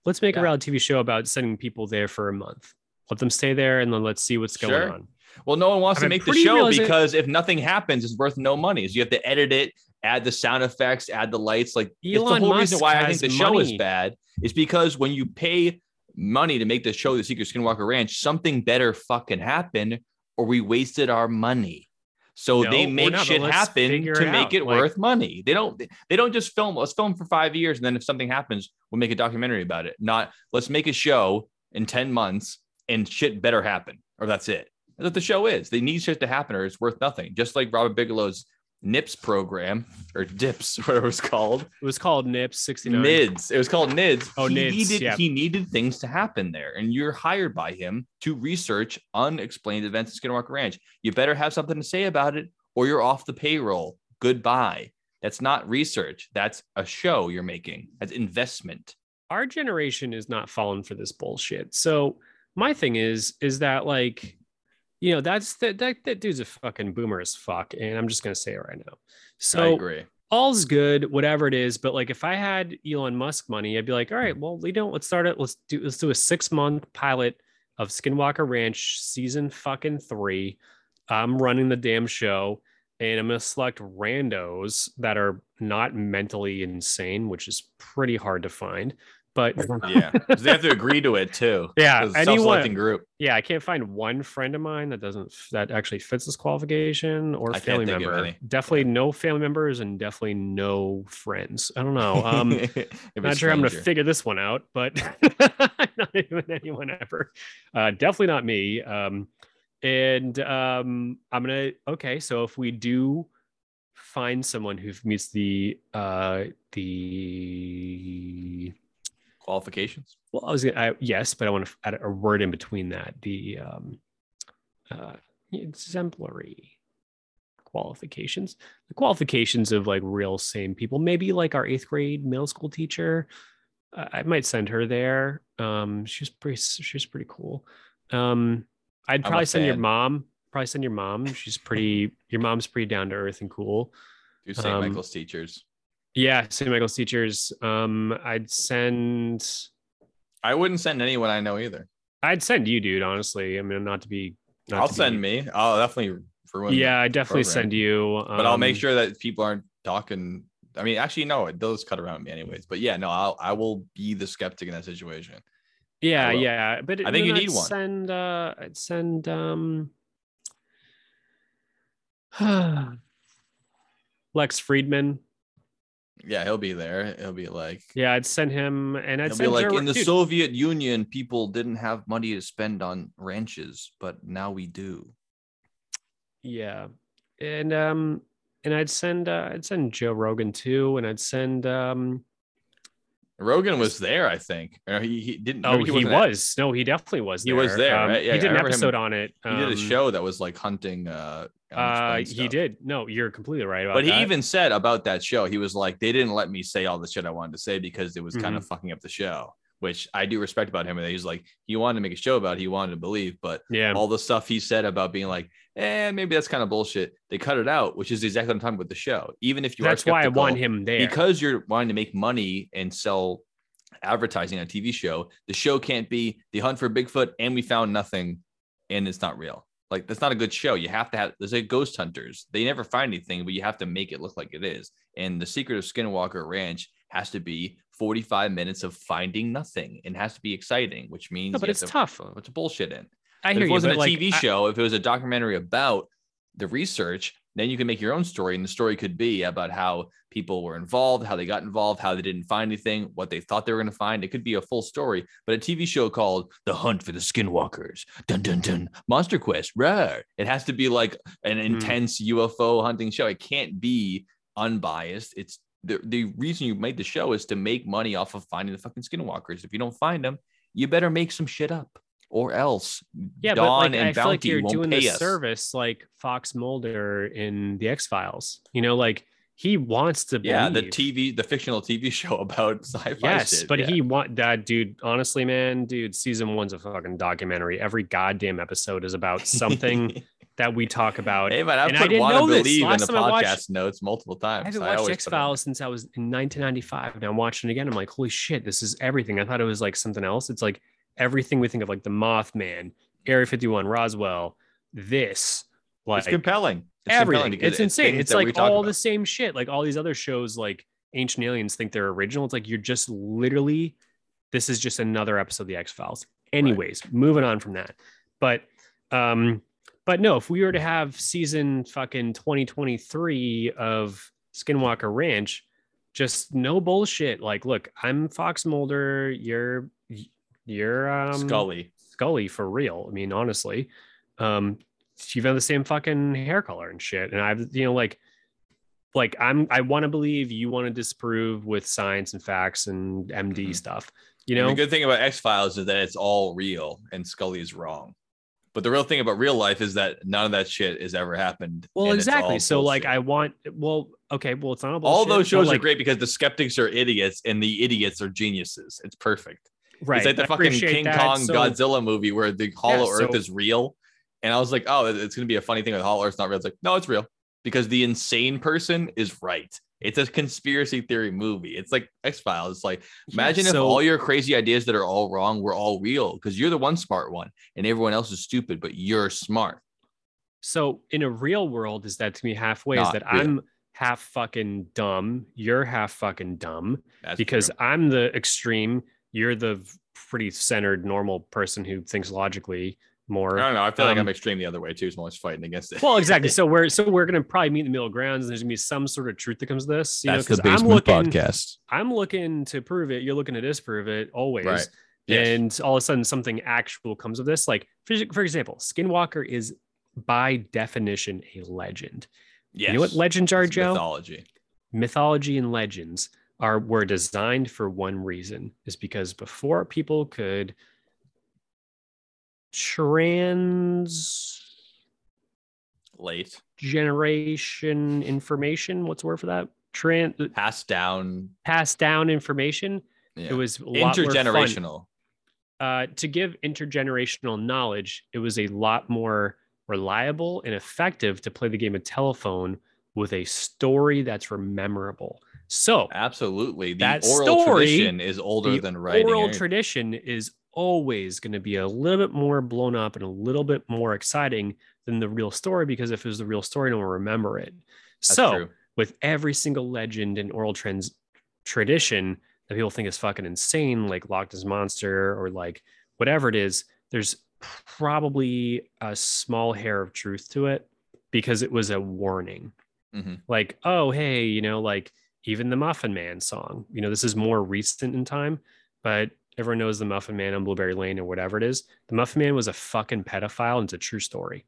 Let's make a reality TV show about sending people there for a month. Let them stay there, and then let's see what's going Sure. on. Well, no one wants I've to been make the show because if nothing happens, it's worth no money. So you have to edit it, add the sound effects, add the lights. Like it's the Elon whole reason Musk why I think the show is bad is because when you pay money to make the show The Secret Skinwalker Ranch, something better fucking happen, or we wasted our money. So No, they make not, shit happen to it make out. it Like- worth money. They don't they don't just film, let's film for five years and then if something happens, we'll make a documentary about it. Not let's make a show in 10 months and shit better happen. Or that's it. That's what the show is. They need shit to happen or it's worth nothing. Just like Robert Bigelow's NIPS program or DIPS, whatever it's called. It was called Nips 69. NIDS. It was called NIDS. Oh, he NIDS, Needed, yeah. He needed things to happen there. And you're hired by him to research unexplained events at Skinwalker Ranch. You better have something to say about it or you're off the payroll. Goodbye. That's not research. That's a show you're making. That's investment. our generation is not falling for this bullshit. So my thing is, is that like, you know, that's that that, that dude's a fucking boomer as fuck, and I'm just gonna say it right now. So I agree. all's good, whatever it is. But like, if I had Elon Musk money, I'd be like, all right, well, we don't. Let's start it. Let's do let's do a six month pilot of Skinwalker Ranch season fucking three. I'm running the damn show. And I'm gonna select randos that are not mentally insane, which is pretty hard to find. But yeah, they have to agree to it too. Yeah, anyone- self-selecting group. yeah, I can't find one friend of mine that doesn't that actually fits this qualification or I family member. any. Definitely no family members and definitely no friends. I don't know. Um, If not it's sure I'm going to figure this one out, but not even anyone ever. Uh, definitely not me. Um, and um, I'm gonna okay. So if we do find someone who meets the uh, the qualifications. well, I was gonna, I, yes, but I want to add a word in between that. The um, uh, exemplary qualifications, the qualifications of like real sane people. Maybe like our eighth grade middle school teacher. Uh, I might send her there. Um, she's pretty. She's pretty cool. Um, I'd probably send your mom. Probably send your mom. She's pretty. your mom's pretty down to earth and cool. Do St. Um, Michael's teachers. Yeah, St. Michael's teachers. Um, I'd send. I wouldn't send anyone I know either. I'd send you, dude. Honestly, I mean, not to be. Not I'll to send be- me. I'll definitely ruin. Yeah, I definitely program. send you. but I'll make um, sure that people aren't talking. I mean, actually, no, it does cut around me anyways. But yeah, no, I'll I will be the skeptic in that situation. Yeah, yeah, but I think you need I'd one. Send. Uh, I'd send. Um. Lex Fridman. Yeah, he'll be there. He'll be like, Yeah, I'd send him, and I'd be send like, in the dude, Soviet Union, people didn't have money to spend on ranches, but now we do. Yeah, and um, and I'd send. Uh, I'd send Joe Rogan too, and I'd send. Um. Rogan was there, I think. Or he, he didn't. Oh, maybe he wasn't at- No, he definitely was. He was there, Um, right? Yeah, he did an remember him- episode on it. He did a um, show that was like hunting. Uh, Uh, he did. No, you're completely right about But he that. even said about that show, he was like, they didn't let me say all the shit I wanted to say because it was kind Mm-hmm. of fucking up the show, which I do respect about him. And he's like, he wanted to make a show about it, he wanted to believe, but yeah. all the stuff he said about being like, eh, maybe that's kind of bullshit. They cut it out, which is exactly what I'm talking about with the show. Even if you That's are why I want him there. because you're wanting to make money and sell advertising on a TV show, the show can't be the hunt for Bigfoot and we found nothing and it's not real. Like that's not a good show. You have to have there's like ghost hunters. They never find anything, but you have to make it look like it is. And the secret of Skinwalker Ranch has to be 45 minutes of finding nothing. and has to be exciting, which means no, but it's to tough. put bullshit in. I If hear it wasn't but a like, TV I- show, if it was a documentary about the research, Then you can make your own story, and the story could be about how people were involved, how they got involved, how they didn't find anything, what they thought they were going to find. It could be a full story, but a TV show called The Hunt for the Skinwalkers, dun dun dun, Monster Quest, rare. It has to be like an hmm. intense UFO hunting show. It can't be unbiased. It's the, the reason you made the show is to make money off of finding the fucking skinwalkers. If you don't find them, you better make some shit up, or else Yeah, Dawn but like, and I feel like you're won't doing pay the us. service like Fox Mulder in the X Files. You know, like he wants to. Yeah, the. TV, the fictional TV show about sci-fi. Yes, shit, but yeah. he want that dude. Honestly, man, dude, season one's a fucking documentary. Every goddamn episode is about something that we talk about. hey man, I've and I put didn't "Want to know this. Believe" in the time I watched- podcast notes multiple times. I haven't watched X put it in. Files since I was in 1995, and I'm watching it again. I'm like, holy shit, this is everything. I thought it was like something else. It's like everything we think of, like the Mothman, Area 51, Roswell, this, like It's compelling. It's everything. because It's insane. things It's like all about. the same shit. Like all these other shows, like Ancient Aliens, think they're original. It's like you're just literally, this is just another episode of the X Files. Anyways, moving on from that, but um, but no, if we were to have season fucking 2023 of Skinwalker Ranch, just no bullshit. Like, look, I'm Fox Mulder. You're you're um Scully. Scully for real. I mean, honestly, um, you've had the same fucking hair color and shit. And I've, you know, like, like I'm, I want to believe you want to disprove with science and facts and MD Mhm. stuff. You And know, the good thing about X Files is that it's all real, and Scully is wrong. But the real thing about real life is that none of that shit has ever happened. well, exactly. So, like. I want, well, okay, well, it's not all, all those shows are great because the skeptics are idiots and the idiots are geniuses. It's perfect. Right. It's like the I fucking King that. Kong So- Godzilla movie where the Hollow Yeah, Earth so- is real. And I was like, oh, it's gonna be a funny thing with Hollow Earth's not real. It's like, no, it's real because the insane person is right. It's a conspiracy theory movie. It's like X Files. It's like imagine if so- all your crazy ideas that are all wrong were all real because you're the one smart one and everyone else is stupid, but you're smart. So in a real world, is that to me halfway? Is that real. I'm half fucking dumb, you're half fucking dumb, That's because true. I'm the extreme, you're the pretty centered, normal person who thinks logically more. I don't know. I feel like I'm um, extreme the other way too. So I'm always fighting against it. Well, exactly. So we're so we're gonna probably meet in the middle grounds, and there's gonna be some sort of truth that comes to this. You know, That's the 'cause I'm looking, podcast. I'm looking to prove it. You're looking to disprove it always. Right. Yes. And all of a sudden, something actual comes of this. Like, for, for example, Skinwalker is by definition a legend. yes. You know what legends are, It's Joe? Mythology. Mythology and legends are were designed for one reason, is because before people could trans Late. generation information, what's the word for that? Trans Passed down. pass down information. Yeah. It was a lot more fun. intergenerational. uh, to give intergenerational knowledge, it was a lot more reliable and effective to play the game of telephone with a story that's rememberable. So Absolutely. The That oral story- tradition is older than writing. oral right? tradition is always going to be a little bit more blown up and a little bit more exciting than the real story because if it was the real story, no one will remember it. That's so true. with every single legend and oral trans tradition that people think is fucking insane, like Loch Ness Monster or like whatever it is, there's probably a small hair of truth to it because it was a warning. Mhm. Like, oh, hey, you know, like even the Muffin Man song, you know, this is more recent in time, but everyone knows the Muffin Man on Blueberry Lane or whatever it is. The Muffin Man was a fucking pedophile and it's a true story.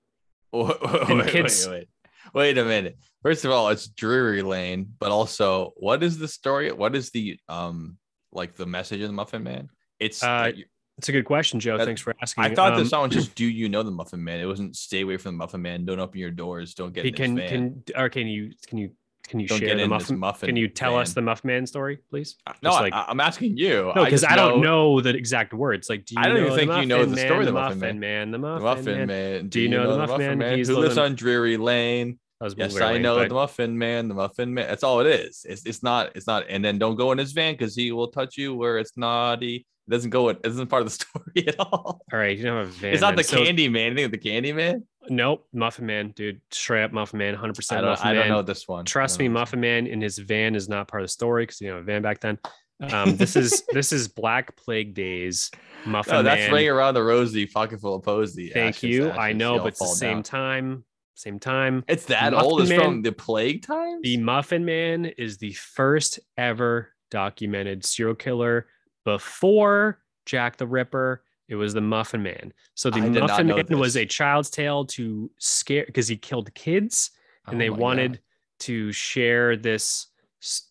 Wait, wait, kids- wait, wait. A minute. First of all, it's Drury Lane, but also, what is the story? What is the um like the message of the Muffin Man? It's Uh, It's a good question, Joe. That- Thanks for asking. I thought the Um, song was just "Do you know the Muffin Man?" It wasn't "Stay away from the Muffin Man." Don't open your doors. Don't get He can can or can you can you can you Don't share the in this muffin? muffin Can you tell us the Muffin Man story, please? Uh, no, just I, like- I, am asking you. No, because just I, don't know the exact words. Like, do you I don't know even think you know the story of the Muffin Muffin Man, the Muffin, Muffin Man. Man. Do you know the Muffin Man? He's Who lives on Dreary Lane? Yes, I know but- the Muffin Man. The Muffin Man. That's all it is. It's it's not it's not. And then don't go in his van because he will touch you where it's naughty. It doesn't go. It isn't part of the story at all. All right, you don't have a van. it's not the So- Candy Man. You think of the Candy Man? Nope, Muffin Man, dude. Straight up Muffin Man, hundred I percent. Muffin I Man. don't know this one. Trust me, Muffin Man in his van is not part of the story because you know a van back then. Um, this is this is Black Plague days. Muffin. No, that's Man. ring around the rosy, pocket full of posy. Thank Ashes, you. I know, but it's the same down. time. same time. It's that Muffin old. It's Man- from the plague times. The Muffin Man is the first ever documented serial killer before Jack the Ripper. It was the Muffin Man. So the I Muffin Man was a child's tale to scare because he killed kids and Oh they wanted God. to share this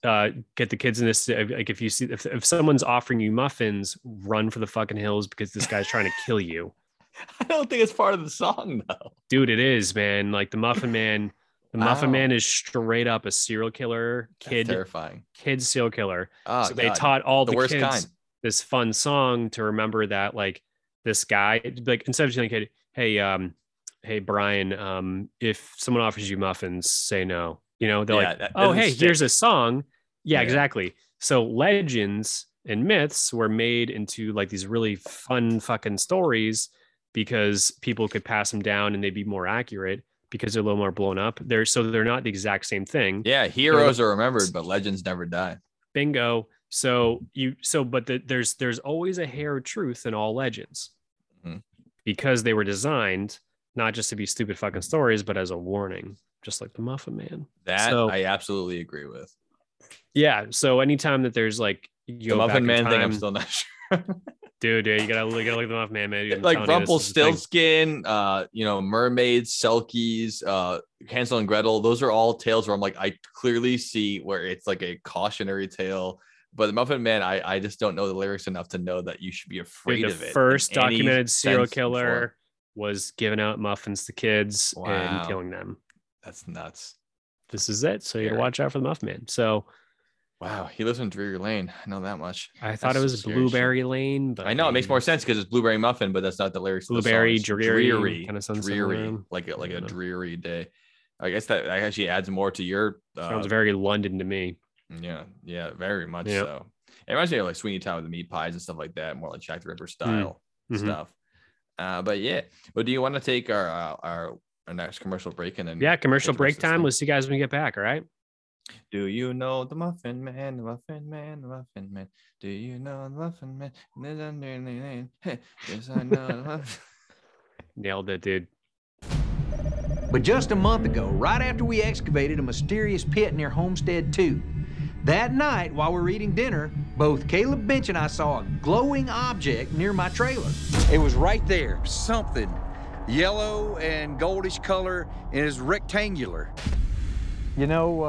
uh get the kids in this like if you see if, if someone's offering you muffins run for the fucking hills because this guy's trying to kill you I don't think it's part of the song though. dude it is man like the muffin man the muffin Wow. man is straight up a serial killer That's kid terrifying. kid serial killer Oh, so they taught all the the, worst kids kind. This fun song to remember that like this guy like instead of saying hey um hey brian um if someone offers you muffins say no you know they're Yeah, like that oh hey stick. here's a song yeah, Yeah. exactly so legends and myths were made into like these really fun fucking stories because people could pass them down and they'd be more accurate because they're a little more blown up they're so they're not the exact same thing Yeah, heroes are remembered, but legends never die. bingo so you so but the, there's there's always a hair of truth in all legends Mhm. because they were designed not just to be stupid fucking stories but as a warning just like the muffin man That So- I absolutely agree with. yeah so anytime that there's like you The Muffin in Man thing, I'm still not sure. dude, dude you gotta, you gotta look at the muffin man man dude, like telling you, this is the thing. Rumpelstiltskin, uh, you know, mermaids, selkies, uh, Hansel and Gretel. Those are all tales where I'm like, I clearly see where it's like a cautionary tale. But the Muffin Man, I, I just don't know the lyrics enough to know that you should be afraid of it. first documented serial sense and form. killer was giving out muffins to kids Wow. and killing them That's nuts. this is it so you gotta watch out for the muffin man so Wow, he lives in Drury Lane. I know that much. I thought it was scary shit. Blueberry Lane, but I know it makes more sense because it's blueberry muffin, but that's not the lyrics. of the. Blueberry, dreary, dreary, kinda sounds dreary, like a, like a know. dreary day. I guess that that actually adds more to your. Uh, Sounds very London to me. Yeah, yeah, very much Yep. so. It reminds me of like Sweeney Todd with the meat pies and stuff like that, more like Jack the Ripper style Mhm. stuff. Uh, but yeah, well, do you want to take our uh, our our next commercial break and then Yeah, commercial get the rest break time. thing? We'll see you guys when we get back. All right. Do you know the Muffin Man, the Muffin Man, the Muffin Man? Do you know the Muffin Man? Lives under the lane. Hey, Yes, I know. the Muffin- Nailed it, dude. But just a month ago, right after we excavated a mysterious pit near Homestead 2, that night while we were eating dinner, both Caleb Bench and I saw a glowing object near my trailer. It was right there, something yellow and goldish color, and it was rectangular. You know,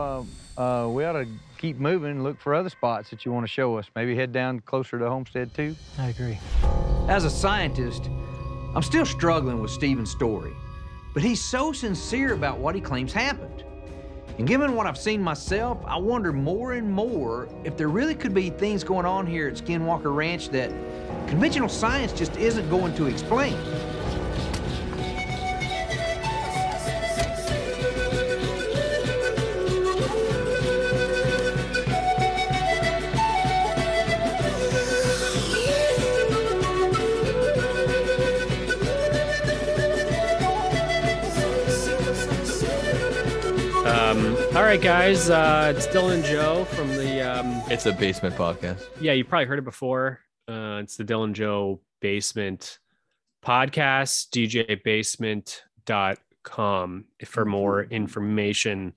uh, uh, we ought to keep moving and look for other spots that you want to show us. Maybe head down closer to Homestead 2. I agree. As a scientist, I'm still struggling with Stephen's story, but he's so sincere about what he claims happened. And given what I've seen myself, I wonder more and more if there really could be things going on here at Skinwalker Ranch that conventional science just isn't going to explain. Right, guys. Uh, it's Dylan Joe from the. Um, it's a basement podcast. yeah, you probably heard it before. Uh, it's the Dylan Joe Basement podcast, djbasement.com for more information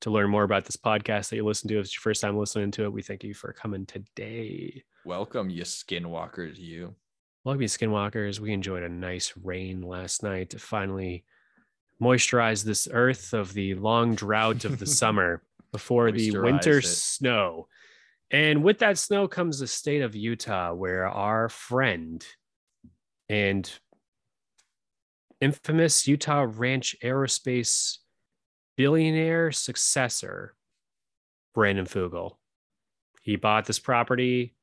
to learn more about this podcast that you listen to. If it's your first time listening to it, we thank you for coming today. Welcome, you skinwalkers, you. Welcome, you skinwalkers. We enjoyed a nice rain last night to finally moisturize this earth of the long drought of the summer before the winter it. snow. And with that snow comes the state of Utah, where our friend and infamous Utah Ranch Aerospace billionaire successor, Brandon Fugal, he bought this property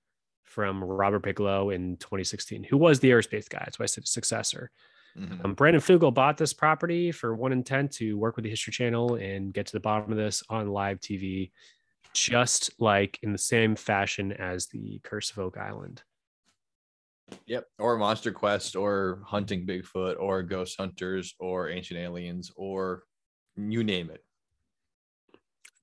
from Robert Bigelow in 2016, who was the aerospace guy. That's why I said successor. Mhm. Um, Brandon Fugal bought this property for one intent to work with the History Channel and get to the bottom of this on live TV, just like in the same fashion as the Curse of Oak Island. Yep. Or Monster Quest, or Hunting Bigfoot, or Ghost Hunters, or Ancient Aliens, or you name it.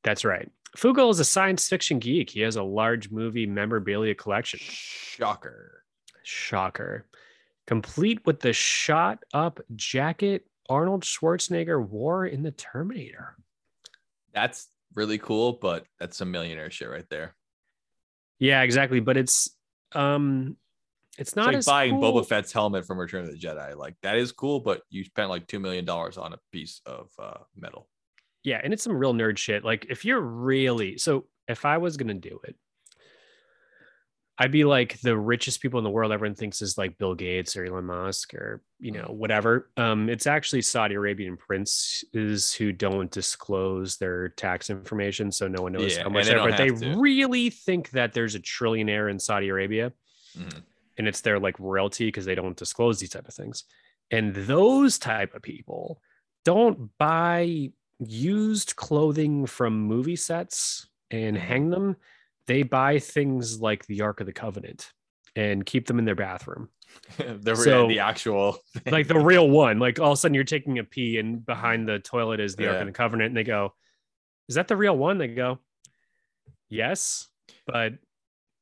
That's right. Fugal is a science fiction geek. He has a large movie memorabilia collection. Shocker. Shocker. Complete with the shot up jacket Arnold Schwarzenegger wore in the Terminator. That's really cool, but that's some millionaire shit right there. Yeah, exactly. But it's um it's It's not like as buying cool. Boba Fett's helmet from Return of the Jedi. Like that is cool, but you spent like two million dollars on a piece of uh, metal. Yeah, and it's some real nerd shit. Like if you're really so if I was gonna do it, I'd be like the richest people in the world everyone thinks is like Bill Gates or Elon Musk or you know, whatever. Um, it's actually Saudi Arabian princes who don't disclose their tax information, so no one knows Yeah, how much they But they to. really think that there's a trillionaire in Saudi Arabia Mhm. and it's their like royalty because they don't disclose these type of things. And those type of people don't buy used clothing from movie sets and Mm-hmm. hang them. They buy things like the Ark of the Covenant and keep them in their bathroom. the, So- the actual Like the real one. Like all of a sudden you're taking a pee and behind the toilet is the Ark of the Covenant. And they go, Is that the real one? They go, Yes, but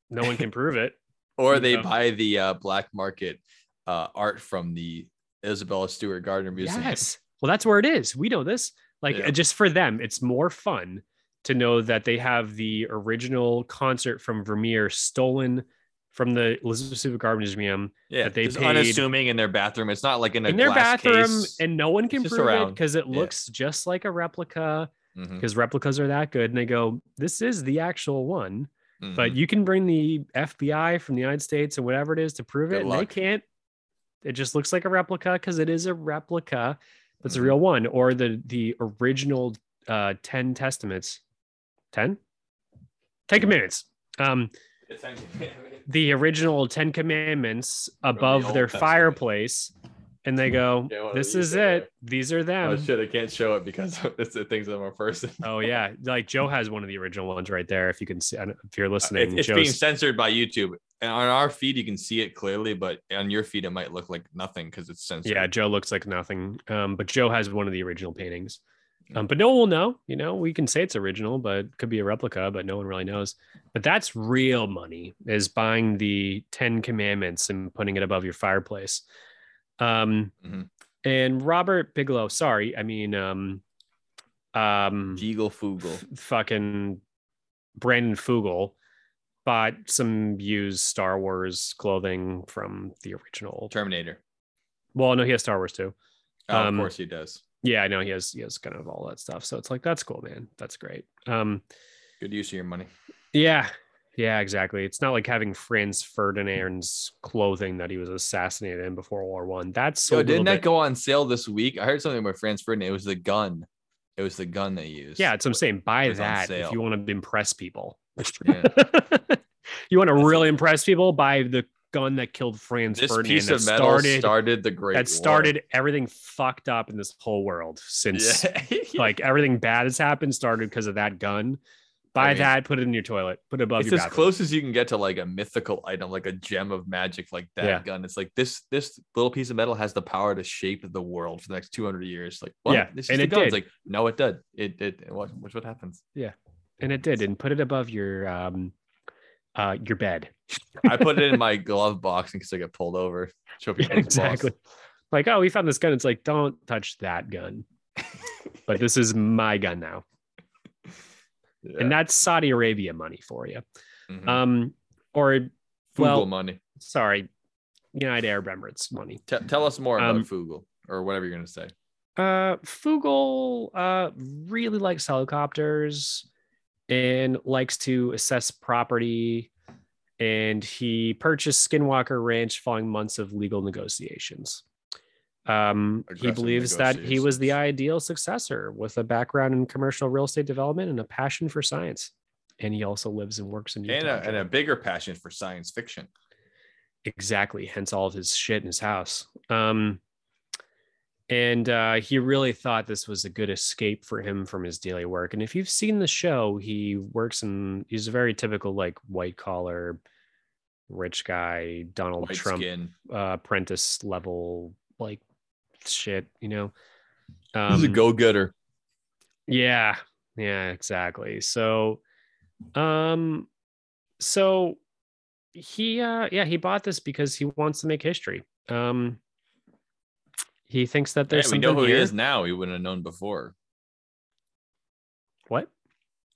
no one can prove it. or they know. buy the uh, black market uh, art from the Isabella Stewart Gardner Museum. Yes. Well, that's where it is. We know this. Like Yeah. just for them, it's more fun to know that they have the original concert from Vermeer stolen from the Elizabeth Gardner Museum Yeah, that they paid- unassuming in their bathroom. It's not like in a in their bathroom, case. and no one can prove it because it Yeah. looks just like a replica. Because replicas are that good, and they go, "This is the actual one." But mhm. you can bring the FBI from the United States or whatever it is to prove Good it, and they can't. It just looks like a replica because it is a replica. That's Mhm. a real one, or the the original uh, Ten Testaments, ten, Ten Commandments. Um, the original Ten Commandments above Old their Testament. fireplace, and they go, Yeah, "This is it. These are them." oh shit! I can't show it because it's the things of a person. Oh yeah, like Joe has one of the original ones right there. If you can see, if you're It- listening, it's being Joe's- censored by YouTube. And on our feed, you can see it clearly, but on your feed, it might look like nothing because it's censored. Yeah, Joe looks like nothing. Um, but Joe has one of the original paintings. Um, but no one will know. You know, we can say it's original, but it could be a replica, but no one really knows. But that's real money is buying the Ten Commandments and putting it above your fireplace. Um, Mhm. and Robert Bigelow, sorry, I mean, um, um, Fugal. f- fucking Brandon Fugal bought some used Star Wars clothing from the original. Terminator. Well, no, he has Star Wars too. Oh, Um, of course he does. Yeah, I know he has he has kind of all that stuff. So it's like that's cool, man. That's great. Um, Good use of your money. yeah, yeah, exactly. It's not like having Franz Ferdinand's clothing that he was assassinated in before World War One. That's so Yo, didn't that bit- go on sale this week? I heard something about Franz Ferdinand. It was the gun. It was the gun they used. Yeah, it's what I'm saying. Buy It was on that if you want to impress people. Yeah. you want to That's really impress people? Buy the gun that killed Franz This Ferdinand. piece that of metal started, started the Great that War. started everything fucked up in this whole world since Yeah. like everything bad has happened started because of that gun. Buy mean, that, put it in your toilet, put it above it's your as bathroom. close as you can get to like a mythical item, like a gem of magic, like that Yeah. gun. It's like this this little piece of metal has the power to shape the world for the next 200 years. Like, what? Yeah, this is and the it gun. It's did. like, no, it did. It did. Watch, watch what happens. Yeah, and it did, and put it above your um uh your bed. I put it in my glove box in case I get pulled over. Show people it's boss. exactly. Like, oh, we found this gun. It's like, don't touch that gun. but this is my gun now. Yeah. And that's Saudi Arabia money for you. Mhm. Um, or Fugal well, money. sorry, United Arab Emirates money. T- tell us more about um, Fugal or whatever you're gonna say. Uh, Fugal uh, really likes helicopters and likes to assess property. And he purchased Skinwalker Ranch following months of legal negotiations. Um, he believes that he was the ideal successor with a background in commercial real estate development and a passion for science. And he also lives and works in Utah. And a, and a bigger passion for science fiction. Exactly. Hence all of his shit in his house. Um, and uh, he really thought this was a good escape for him from his daily work. And if you've seen the show, he works in, he's a very typical, like, white collar, rich guy, Donald White Trump uh, apprentice level, like, shit, you know? He's a Um, go-getter. yeah, yeah, exactly. So, um, so he, uh, yeah, he bought this because he wants to make history. Um, He thinks that there's Hey, we know who here. he is now. We wouldn't have known before. What?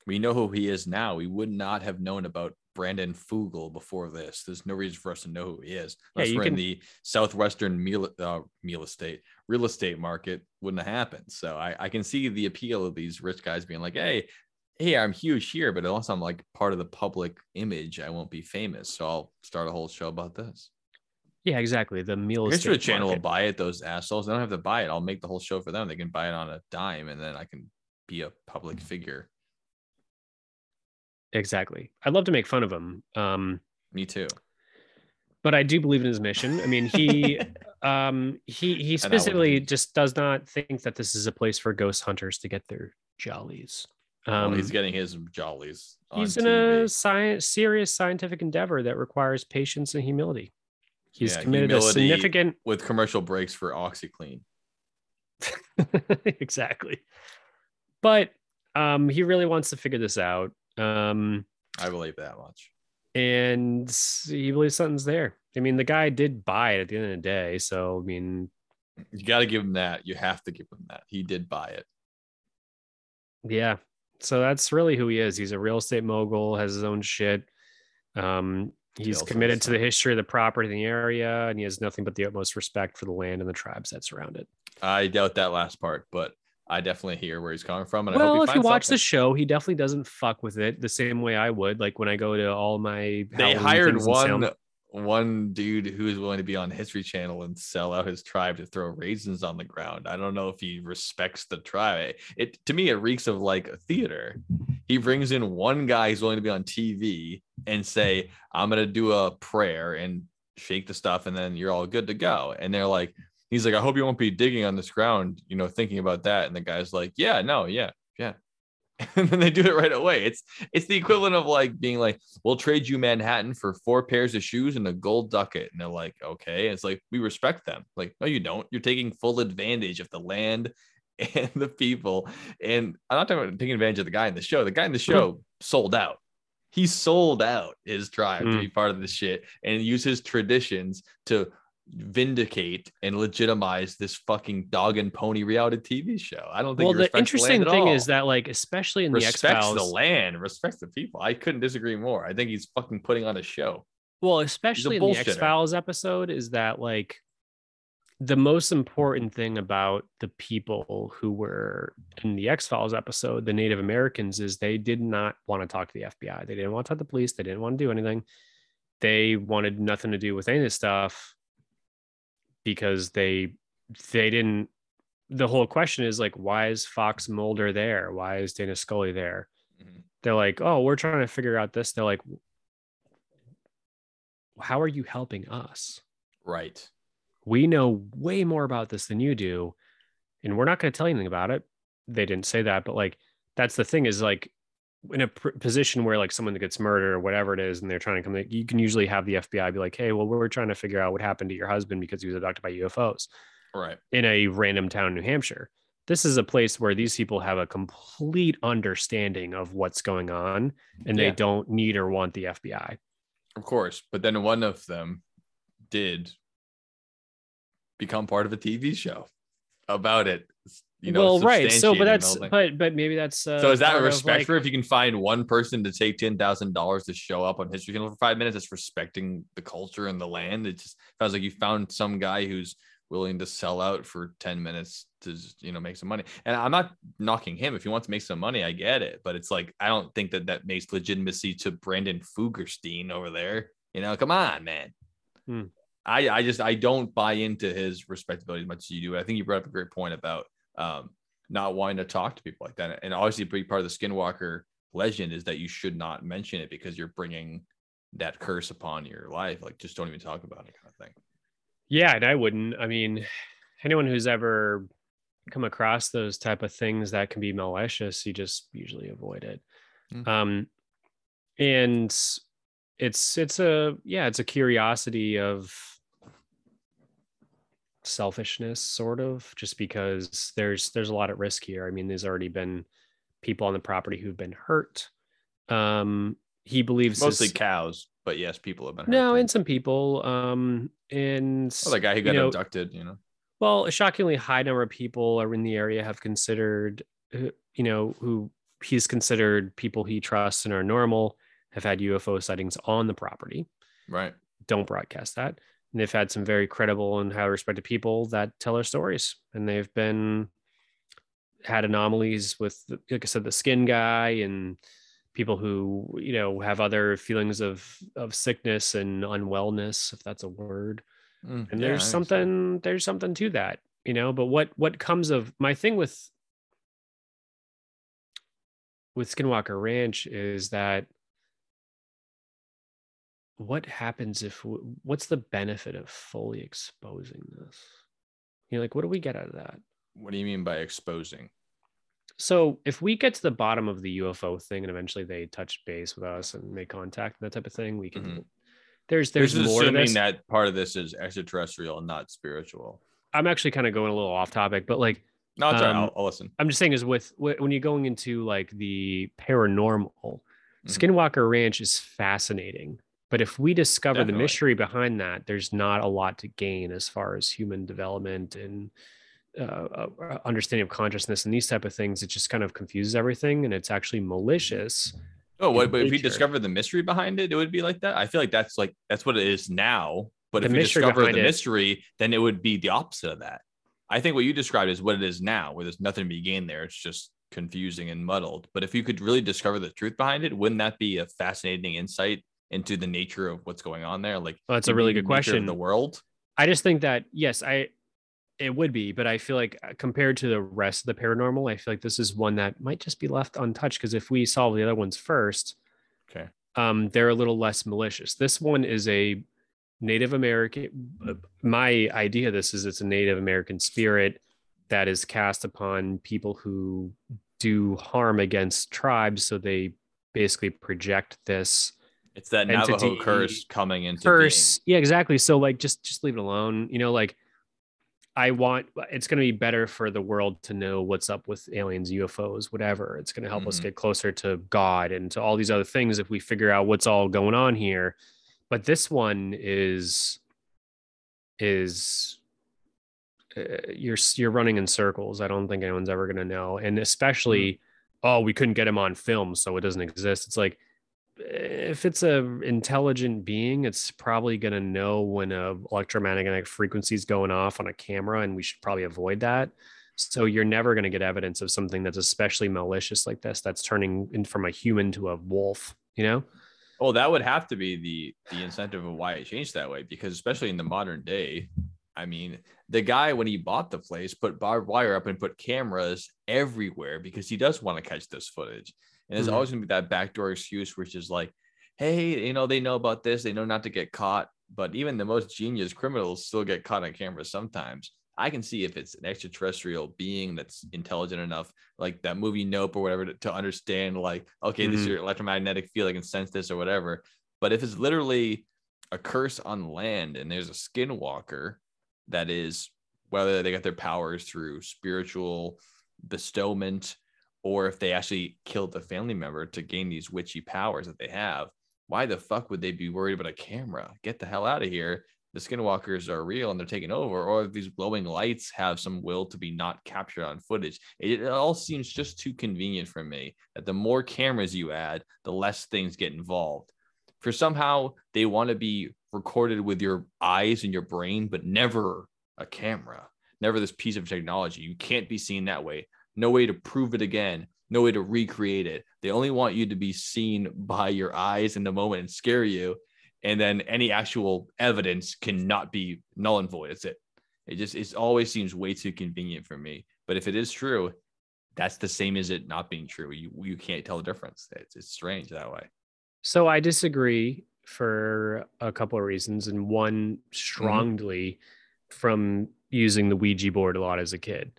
We know who he is now. We would not have known about Brandon Fugal before this. There's no reason for us to know who he is. Yeah, Unless you we're in the southwestern meal, uh, meal estate, real estate market, wouldn't have happened. So I, I can see the appeal of these rich guys being like, hey, hey, I'm huge here, but unless I'm like part of the public image, I won't be famous. So I'll start a whole show about this. Yeah, exactly. The meal I guess estate the channel will buy it, those assholes. They don't have to buy it. I'll make the whole show for them. They can buy it on a dime and then I can be a public figure. Exactly. I'd love to make fun of him. Um, Me too. but I do believe in his mission. I mean, he um he he And I would specifically just does not think that this is a place for ghost hunters to get their jollies. Well, Um, he's getting his jollies. He's in TV. a science serious scientific endeavor that requires patience and humility. He's Yeah, committed a significant with commercial breaks for OxiClean. exactly. But um he really wants to figure this out. Um I believe that much. and he believes something's there. I mean, the guy did buy it at the end of the day. So I mean, You got to give him that. You have to give him that. He did buy it. yeah. So that's really who he is. He's a real estate mogul, has his own shit. Um, he's committed to the history of the property in the area, and he has nothing but the utmost respect for the land and the tribes that surround it. I doubt that last part, but I definitely hear where he's coming from. And I well, hope he if you watch the show, he definitely doesn't fuck with it the same way I would. Like when I go to all my they hired one Salem- one dude who is willing to be on History Channel and sell out his tribe to throw raisins on the ground. I don't know if he respects the tribe. It to me it reeks of like a theater. He brings in one guy who's willing to be on TV and say, "I'm gonna do a prayer and shake the stuff, and then you're all good to go." And they're like, he's like, "I hope you won't be digging on this ground, you know, thinking about that." And the guy's like, "Yeah, no, yeah, yeah." and then they do it right away. It's it's the equivalent of like being like, "We'll trade you Manhattan for four pairs of shoes and a gold ducat," and they're like, "Okay." It's like we respect them. Like, no, you don't. You're taking full advantage of the land and the people. And I'm not talking about taking advantage of the guy in the show. The guy in the show sold out. He sold out his tribe to Mm. be part of this shit and use his traditions to vindicate and legitimize this fucking dog and pony reality TV show. I don't think Well, the interesting at thing all is that, like, especially in the X Files, the land, respects the people. I couldn't disagree more. I think he's fucking putting on a show. Well, especially in the. X Files episode, is that like the most important thing about the people who were in the X Files episode, the Native Americans, is they did not want to talk to the FBI. They didn't want to talk to the police. They didn't want to do anything. They wanted nothing to do with any of this stuff because they they didn't. The whole question is like, why is Fox Mulder there? Why is Dana Scully there? Mhm. They're like, oh, we're trying to figure out this. They're like, how are you helping us? Right. We know way more about this than you do, and we're not going to tell you anything about it. They didn't say that, but like that's the thing is like in a pr- position where like someone gets murdered or whatever it is, and they're trying to come, you can usually have the FBI be like, hey, well, we're trying to figure out what happened to your husband because he was abducted by UFOs Right. in a random town in New Hampshire. This is a place where these people have a complete understanding of what's going on, and they don't need or want the FBI. Of course. But then one of them did become part of a TV show about it. You know, well, right. So, but that's but but maybe that's uh, so is that of, respect like- for if you can find one person to take ten thousand dollars to show up on History Channel for five minutes? It's respecting the culture and the land. It just sounds like you found some guy who's willing to sell out for ten minutes to just, you know make some money. And I'm not knocking him. If he wants to make some money, I get it. But it's like I don't think that that makes legitimacy to Brandon Fugerstein over there. You know, come on, man. Hmm. I I just I don't buy into his respectability as much as you do. I think you brought up a great point about um not wanting to talk to people like that. And obviously, a big part of the Skinwalker legend is that you should not mention it because you're bringing that curse upon your life. Like, just don't even talk about it, kind of thing. Yeah, and I wouldn't. I mean, anyone who's ever come across those type of things that can be malicious, you just usually avoid it. Mm. Um, and it's it's a yeah, it's a curiosity of selfishness, sort of, just because there's there's a lot at risk here. I mean, there's already been people on the property who've been hurt. Um, he believes Mostly his- cows, but yes, people have been. hurt no, and some people. Um, and well, the guy who you got know, abducted, you know. Well, a shockingly high number of people are in the area have considered, uh, you know, who he's considered people he trusts and are normal have had UFO sightings on the property. Right. Don't broadcast that. And they've had some very credible and highly respected people that tell their stories, and they've been had anomalies with, like I said, the skin guy and people who you know have other feelings of of sickness and unwellness, if that's a word. Mm, And there's I think so. something there's something to that, you know. But what what comes of my thing with with Skinwalker Ranch is that what happens if what's the benefit of fully exposing this? You know, like what do we get out of that? What do you mean by exposing? So if we get to the bottom of the UFO thing and eventually they touch base with us and make contact and that type of thing, we can. Mhm. There's there's This is more assuming that part of this is extraterrestrial and not spiritual. I'm actually kind of going a little off topic, but like No, it's all right. Um, I'll, I'll listen. I'm just saying is with when you're going into like the paranormal, Mhm. Skinwalker Ranch is fascinating. But if we discover Definitely. the mystery behind that, there's not a lot to gain as far as human development and uh, uh, understanding of consciousness and these type of things. It just kind of confuses everything, and it's actually malicious. Oh, what? But if we discover the mystery behind it, it would be like that. I feel like that's like that's what it is now. But The if we discover the it- mystery, then it would be the opposite of that. I think what you described is what it is now, where there's nothing to be gained there. It's just confusing and muddled. But if you could really discover the truth behind it, wouldn't that be a fascinating insight into the nature of what's going on there? Like Well, that's a really good question. The world. I just think that yes, I it would be, but I feel like uh, compared to the rest of the paranormal, I feel like this is one that might just be left untouched because if we solve the other ones first, Okay. um, they're a little less malicious. This one is a Native American. uh, My idea of this is it's a Native American spirit that is cast upon people who do harm against tribes. So they basically project this It's that Navajo Entity- curse coming into curse. Yeah, exactly. So like just just leave it alone. You know, like I want it's going to be better for the world to know what's up with aliens, UFOs, whatever. It's going to help us Mhm. get closer to God and to all these other things if we figure out what's all going on here. But this one is is uh, you're you're running in circles. I don't think anyone's ever going to know, and especially oh, we couldn't get him on film, so it doesn't exist. It's like if it's a intelligent being, it's probably going to know when a electromagnetic frequency is going off on a camera, and we should probably avoid that. So you're never going to get evidence of something that's especially malicious like this, that's turning in from a human to a wolf. You know? Well, that would have to be the the incentive of why it changed that way, because especially in the modern day, I mean, the guy when he bought the place put barbed wire up and put cameras everywhere because he does want to catch this footage. And there's Mhm. always gonna be that backdoor excuse, which is like, hey, you know, they know about this, they know not to get caught, but even the most genius criminals still get caught on camera sometimes. I can see if it's an extraterrestrial being that's intelligent enough, like that movie Nope or whatever, to, to understand, like, okay, this is Mhm. your electromagnetic field, I can sense this or whatever. But if it's literally a curse on land and there's a skinwalker that is whether they got their powers through spiritual bestowment or if they actually killed a family member to gain these witchy powers that they have, why the fuck would they be worried about a camera? Get the hell out of here. The skinwalkers are real and they're taking over, or if these glowing lights have some will to be not captured on footage. It, it all seems just too convenient for me that the more cameras you add, the less things get involved. For somehow they want to be recorded with your eyes and your brain, but never a camera, never this piece of technology. You can't be seen that way. No way to prove it again. No way to recreate it. They only want you to be seen by your eyes in the moment and scare you. And then any actual evidence cannot be null and void. That's it. It just it always seems way too convenient for me. But if it is true, that's the same as it not being true. You you can't tell the difference. It's, it's strange that way. So I disagree for a couple of reasons, and one mm-hmm. strongly from using the Ouija board a lot as a kid.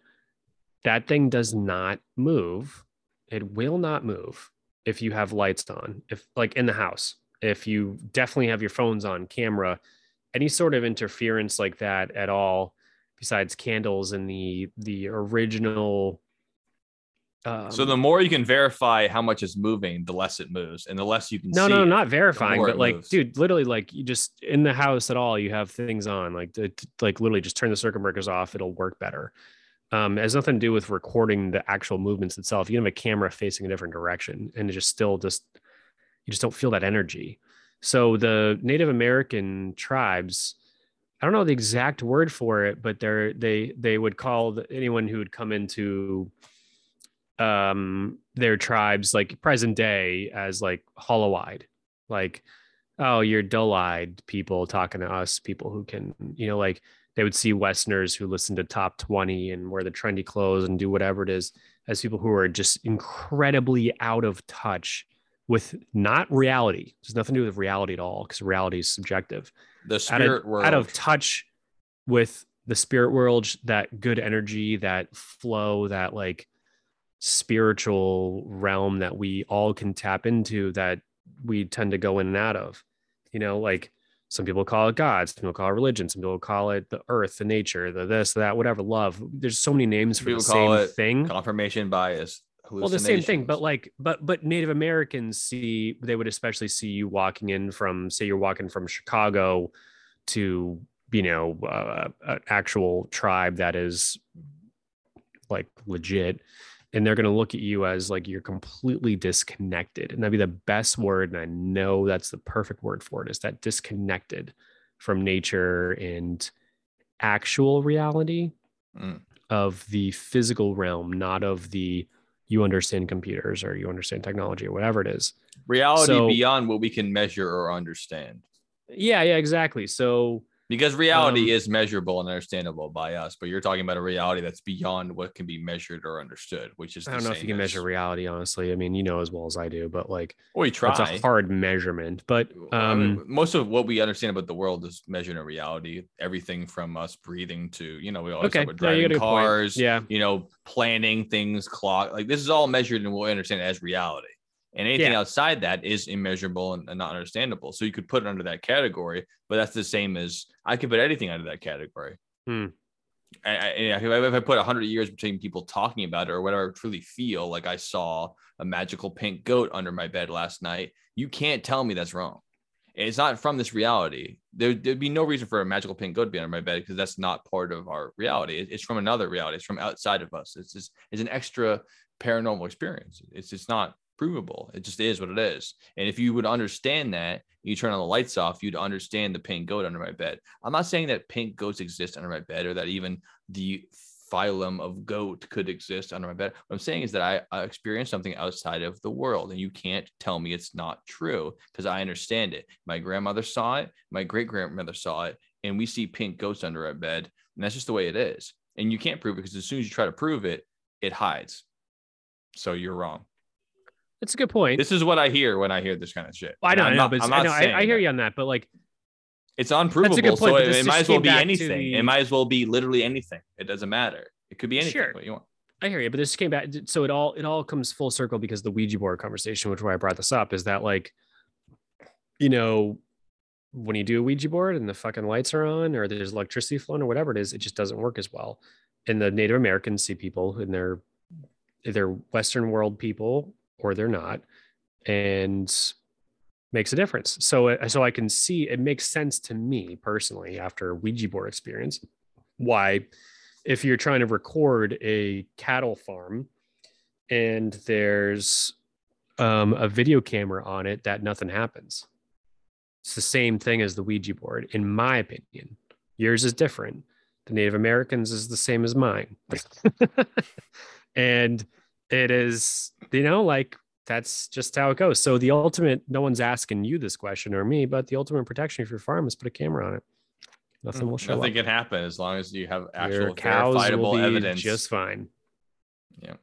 That thing does not move. It will not move if you have lights on, if like in the house, if you definitely have your phones on camera, any sort of interference like that at all, besides candles and the the original Um, so the more you can verify how much is moving, the less it moves, and the less you can. no, see no, it, not verifying, but like, moves. dude, literally, like you just in the house at all, you have things on, like, the, like literally, just turn the circuit breakers off. It'll work better. Um, it has nothing to do with recording the actual movements itself. You can have a camera facing a different direction, and it just still just you just don't feel that energy. So the Native American tribes, I don't know the exact word for it, but they're they they would call the, anyone who would come into um their tribes like present day as like hollow-eyed like oh you're dull-eyed people talking to us people who can you know like they would see westerners who listen to top 20 and wear the trendy clothes and do whatever it is as people who are just incredibly out of touch with not reality there's nothing to do with reality at all because reality is subjective the out spirit of, world. out of touch with the spirit world, that good energy, that flow, that like spiritual realm that we all can tap into that we tend to go in and out of. You know, like some people call it God, some people call it religion, some people call it the earth, the nature, the this, that, whatever, love. There's so many names for People the same thing confirmation bias. well the same thing but like but but native americans see they would especially see you walking in from say you're walking from chicago to you know uh, an actual tribe that is like legit and they're going to look at you as like you're completely disconnected and that'd be the best word and i know that's the perfect word for it is that disconnected from nature and actual reality Mm. of the physical realm not of the you understand computers or you understand technology or whatever it is reality so- beyond what we can measure or understand. yeah yeah exactly so Because reality Um, is measurable and understandable by us, but you're talking about a reality that's beyond what can be measured or understood, which is i don't know if you can as- measure reality honestly i mean you know as well as i do but like We try. that's a hard measurement but I um mean, most of what we understand about the world is measured in reality. Everything from us breathing to, you know, we always okay talk about driving got a good point. cars, yeah you know, planning things, clock. Like this is all measured in what we understand as reality. And anything Yeah. outside that is immeasurable and, and not understandable. So you could put it under that category, but that's the same as I could put anything under that category. Hmm. I, I, if I put 100 years between people talking about it or whatever I truly feel like I saw a magical pink goat under my bed last night, you can't tell me that's wrong. It's not from this reality. There, there'd be no reason for a magical pink goat to be under my bed because that's not part of our reality. It- It's from another reality. It's from outside of us. It's just it's an extra paranormal experience. It's it's not provable. It just is what it is. And if you would understand that, you turn on the lights off, you'd understand the pink goat under my bed. I'm not saying that pink goats exist under my bed or that even the phylum of goat could exist under my bed. What I'm saying is that I, I experienced something outside of the world, and you can't tell me it's not true because I understand it. My grandmother saw it, my great grandmother saw it, and we see pink goats under our bed, and that's just the way it is. And you can't prove it because as soon as you try to prove it, it hides. So you're wrong. It's a good point This is what I hear when I hear this kind of shit. i And know I'm i know but I know I, I hear you on that but like It's unprovable, point, so it, it might as well be anything. the- It might as well be literally anything. It doesn't matter. It could be anything. Sure. What you want. I hear you, but this came back. So it all it all comes full circle because the Ouija board conversation, which why I brought this up, is that like, you know, when you do a Ouija board and the fucking lights are on or there's electricity flowing or whatever it is, it just doesn't work as well. And the Native Americans see people and they're they're Western world people or they're not, and makes a difference. So uh, so I can see it makes sense to me personally after a Ouija board experience why if you're trying to record a cattle farm and there's um, a video camera on it that nothing happens it's the same thing as the ouija board in my opinion. Yours is different. The native americans is the same as mine. And it is you know like that's just how it goes so the ultimate no one's asking you this question or me but the ultimate protection of your farm is put a camera on it nothing hmm. will show Nothing up can happen as long as you have your actual cows verifiable will be evidence. just fine. Yeah.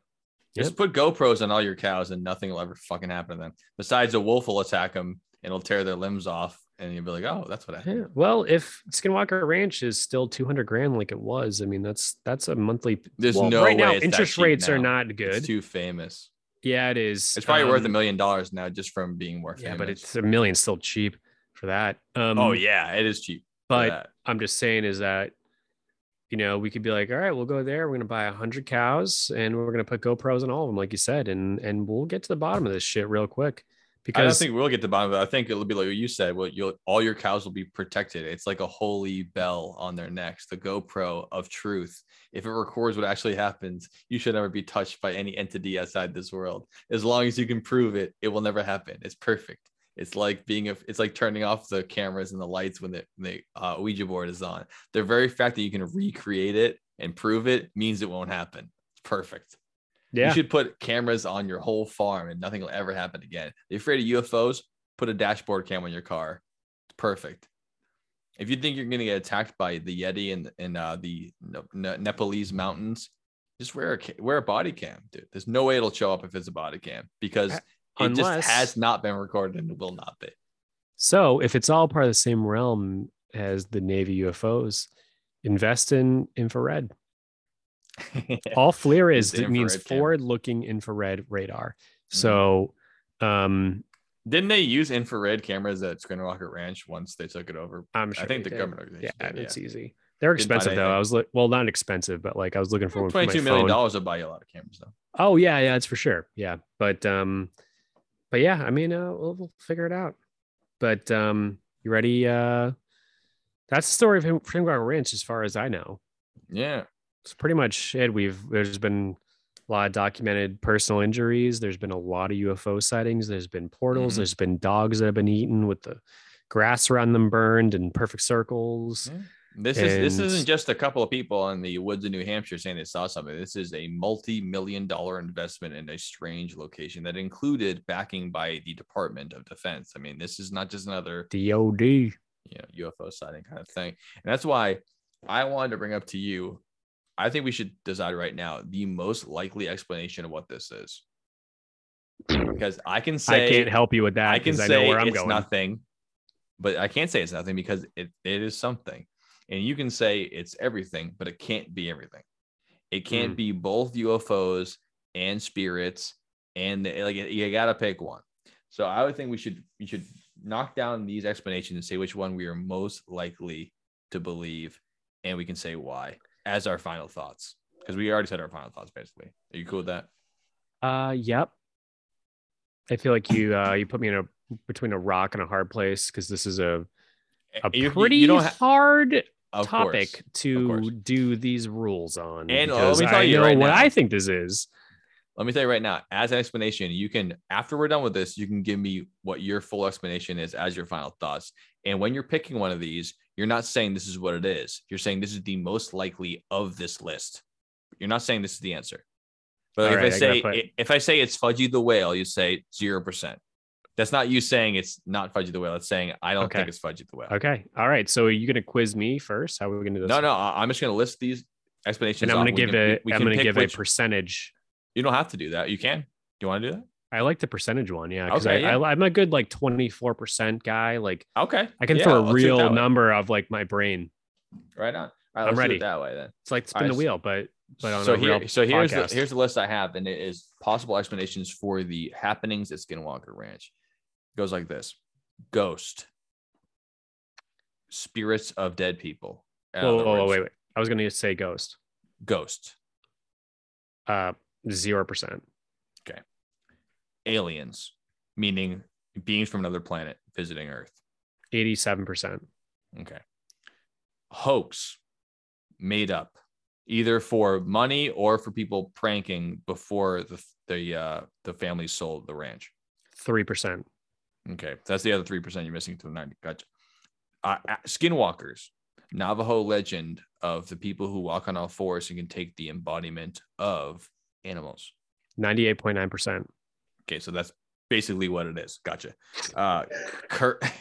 Yep. Just put GoPros on all your cows and nothing will ever fucking happen to them. Besides, a wolf will attack them and it'll tear their limbs off, and you'll be like, "Oh, that's what I." Yeah. Well, if Skinwalker Ranch is still 200 grand like it was, I mean, that's that's a monthly. There's well, no right now interest rates are not good. It's too famous. yeah, it is. It's probably worth a Um, million dollars now just from being more famous. Yeah, but it's a million still cheap for that. Um, oh yeah, it is cheap. but. I'm just saying is that you know, we could be like, all right, we'll go there. We're gonna buy a hundred cows and we're gonna put GoPros on all of them, like you said, and and we'll get to the bottom of this shit real quick. I don't think we'll get to the bottom of it. I think it'll be like what you said. Well, you'll all your cows will be protected. It's like a holy bell on their necks, the GoPro of truth. If it records what actually happens, you should never be touched by any entity outside this world. As long as you can prove it, it will never happen. It's perfect. It's like being a. It's like turning off the cameras and the lights when the, the uh, Ouija board is on. The very fact that you can recreate it and prove it means it won't happen. It's perfect. Yeah, You should put cameras on your whole farm and nothing will ever happen again. You're afraid of UFOs? Put a dashboard cam on your car. It's perfect. If you think you're going to get attacked by the Yeti in, in uh, the Ne- Ne- Nepalese mountains, just wear a, wear a body cam, dude. There's no way it'll show up if it's a body cam because it unless- just has not been recorded and it will not be. So if it's all part of the same realm as the Navy UFOs, invest in infrared. All FLIR is it means forward-looking infrared radar. Mm-hmm. So um Didn't they use infrared cameras at Skinwalker Ranch once they took it over? I'm sure I think the did. government Yeah, did, it's easy. They're expensive though. I was like, well, not expensive, but like I was looking for one for my Twenty-two million dollars will buy you a lot of cameras, though. Oh yeah, yeah, it's for sure. Yeah, but um, but yeah, I mean, uh, we'll, we'll figure it out. But um, you ready? Uh, that's the story of him, Fringrock Ranch, as far as I know. Yeah. It's pretty much it. We've there's been a lot of documented personal injuries. There's been a lot of UFO sightings. There's been portals. Mhm. There's been dogs that have been eaten with the grass around them burned in perfect circles. Yeah. This is this isn't just a couple of people in the woods of New Hampshire saying they saw something. This is a multi-million dollar investment in a strange location that included backing by the Department of Defense. I mean, this is not just another DOD. you know UFO sighting kind of thing. And that's why I wanted to bring up to you. I think we should decide right now the most likely explanation of what this is. Because I can say I can't help you with that I can because I, say know where I'm it's going. nothing, but I can't say it's nothing because it, it is something. And you can say it's everything, but it can't be everything. It can't Hmm. be both UFOs and spirits, and the- like you got to pick one. So I would think we should we should knock down these explanations and say which one we are most likely to believe, and we can say why as our final thoughts because we already said our final thoughts basically. Are you cool with that? Uh, yep. I feel like you uh you put me in a between a rock and a hard place because this is a a You- pretty you ha- hard Of topic course. to do these rules on. And, uh, let me tell I you know right what now- I think this is. let me tell you right now, as an explanation, you can, after we're done with this, you can give me what your full explanation is as your final thoughts. And when you're picking one of these, you're not saying this is what it is. You're saying this is the most likely of this list. You're not saying this is the answer. But if right, I I say if I say it's Fudgy the whale, you say zero percent. That's not you saying it's not Fudgy the whale. It's saying I don't Okay. think it's Fudgy the whale. Okay. All right. So are you gonna quiz me first? How are we gonna do this? No, no, I'm just gonna list these explanations. And I'm gonna give can- we- a we am can gonna give which- a percentage. You don't have to do that. You can. Do you want to do that? I like the percentage one, yeah. Because Okay, I, yeah. I I'm a good like 24% guy. Like Okay. I can Yeah, throw a let's do it real way. number of like my brain. Right on. All right, I'm ready. it that way then. It's like spin right, the wheel, but but on so a here, real so here's the, here's the list I have, and it is possible explanations for the happenings at Skinwalker Ranch. It goes like this: ghost, spirits of dead people. In whoa, whoa, whoa, wait, wait. I was gonna say ghost. Ghost, Uh zero percent. Aliens, meaning beings from another planet visiting Earth. 87%. Okay. Hoax, made up, either for money or for people pranking before the the uh, the family sold the ranch. 3%. Okay, that's the other three percent you're missing to the ninety. Gotcha. Uh, uh, skinwalkers, Navajo legend of the people who walk on all fours and can take the embodiment of animals. 98.9%. Okay, so that's basically what it is. Gotcha. Uh, Kurt.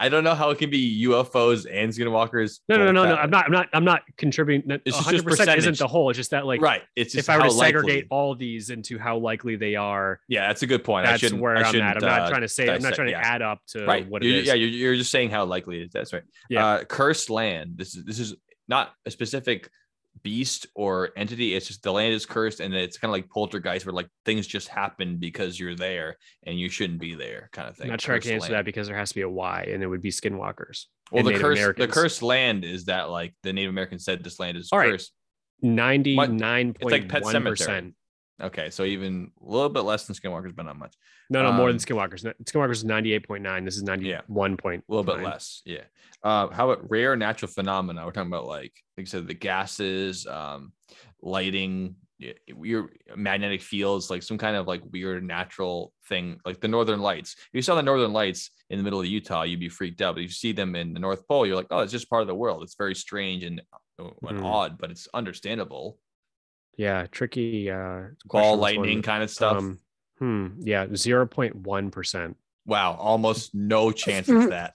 I don't know how it can be UFOs and skinwalkers. No, no, no, no, no. I'm not I'm not I'm not contributing It's just 100% isn't the whole. It's just that like right. It's just if I were to segregate all these into how likely they are, Yeah, that's a good point. I that's shouldn't, where I I'm at. I'm not uh, trying to say I'm not trying to add up to right. what it. Yeah, you're, you're just saying how likely it is. That's right. Yeah. Uh, cursed land. This is this is not a specific beast or entity. It's just the land is cursed, and it's kind of like poltergeist, where like things just happen because you're there and you shouldn't be there, kind of thing. I'm not sure I can answer land. that because there has to be a why, and it would be skinwalkers. Well, the Native curse, the cursed land is that like the Native Americans said this land is All cursed. ninety nine point one percent. Okay, so even a little bit less than Skinwalkers, but not much. No, no, more than Um, Skinwalkers. Skinwalkers is ninety eight point nine. This is ninety one point. A little bit less, yeah. Uh, how about rare natural phenomena? We're talking about like, like I said, the gases, um, lighting, yeah, weird magnetic fields, like some kind of like weird natural thing, like the Northern Lights. If you saw the Northern Lights in the middle of Utah, you'd be freaked out. But if you see them in the North Pole, you're like, oh, it's just part of the world. It's very strange and, uh, and Mhm. odd, but it's understandable. Yeah, tricky. Uh, Ball lightning one. kind of stuff. Um, hmm. Yeah, zero point one percent. Wow, almost no chance of that.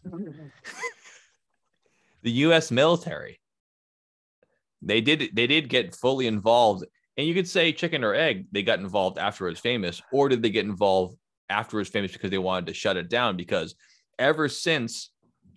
the U.S. military, they did they did get fully involved, and you could say chicken or egg. They got involved after it was famous, or did they get involved after it was famous because they wanted to shut it down? Because ever since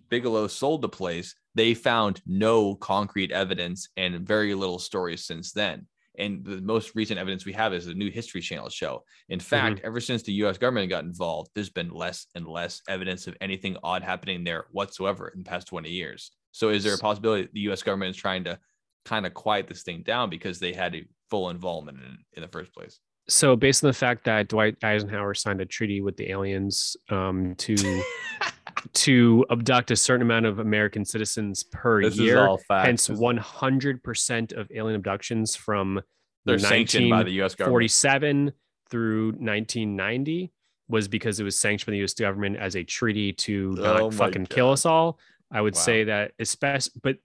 Bigelow sold the place, they found no concrete evidence and very little stories since then. And the most recent evidence we have is the new History Channel show. In fact, ever since the US government got involved, there's been less and less evidence of anything odd happening there whatsoever in the past 20 years. So, is there a possibility the US government is trying to kind of quiet this thing down because they had a full involvement in, in the first place? So, based on the fact that Dwight Eisenhower signed a treaty with the aliens um, to to abduct a certain amount of American citizens per This is year, all facts. hence 100% of alien abductions from They're sanctioned by the US government. 47 through 1990 was because it was sanctioned by the US government as a treaty to not Oh my fucking kill us all. I would Wow. say that especially, but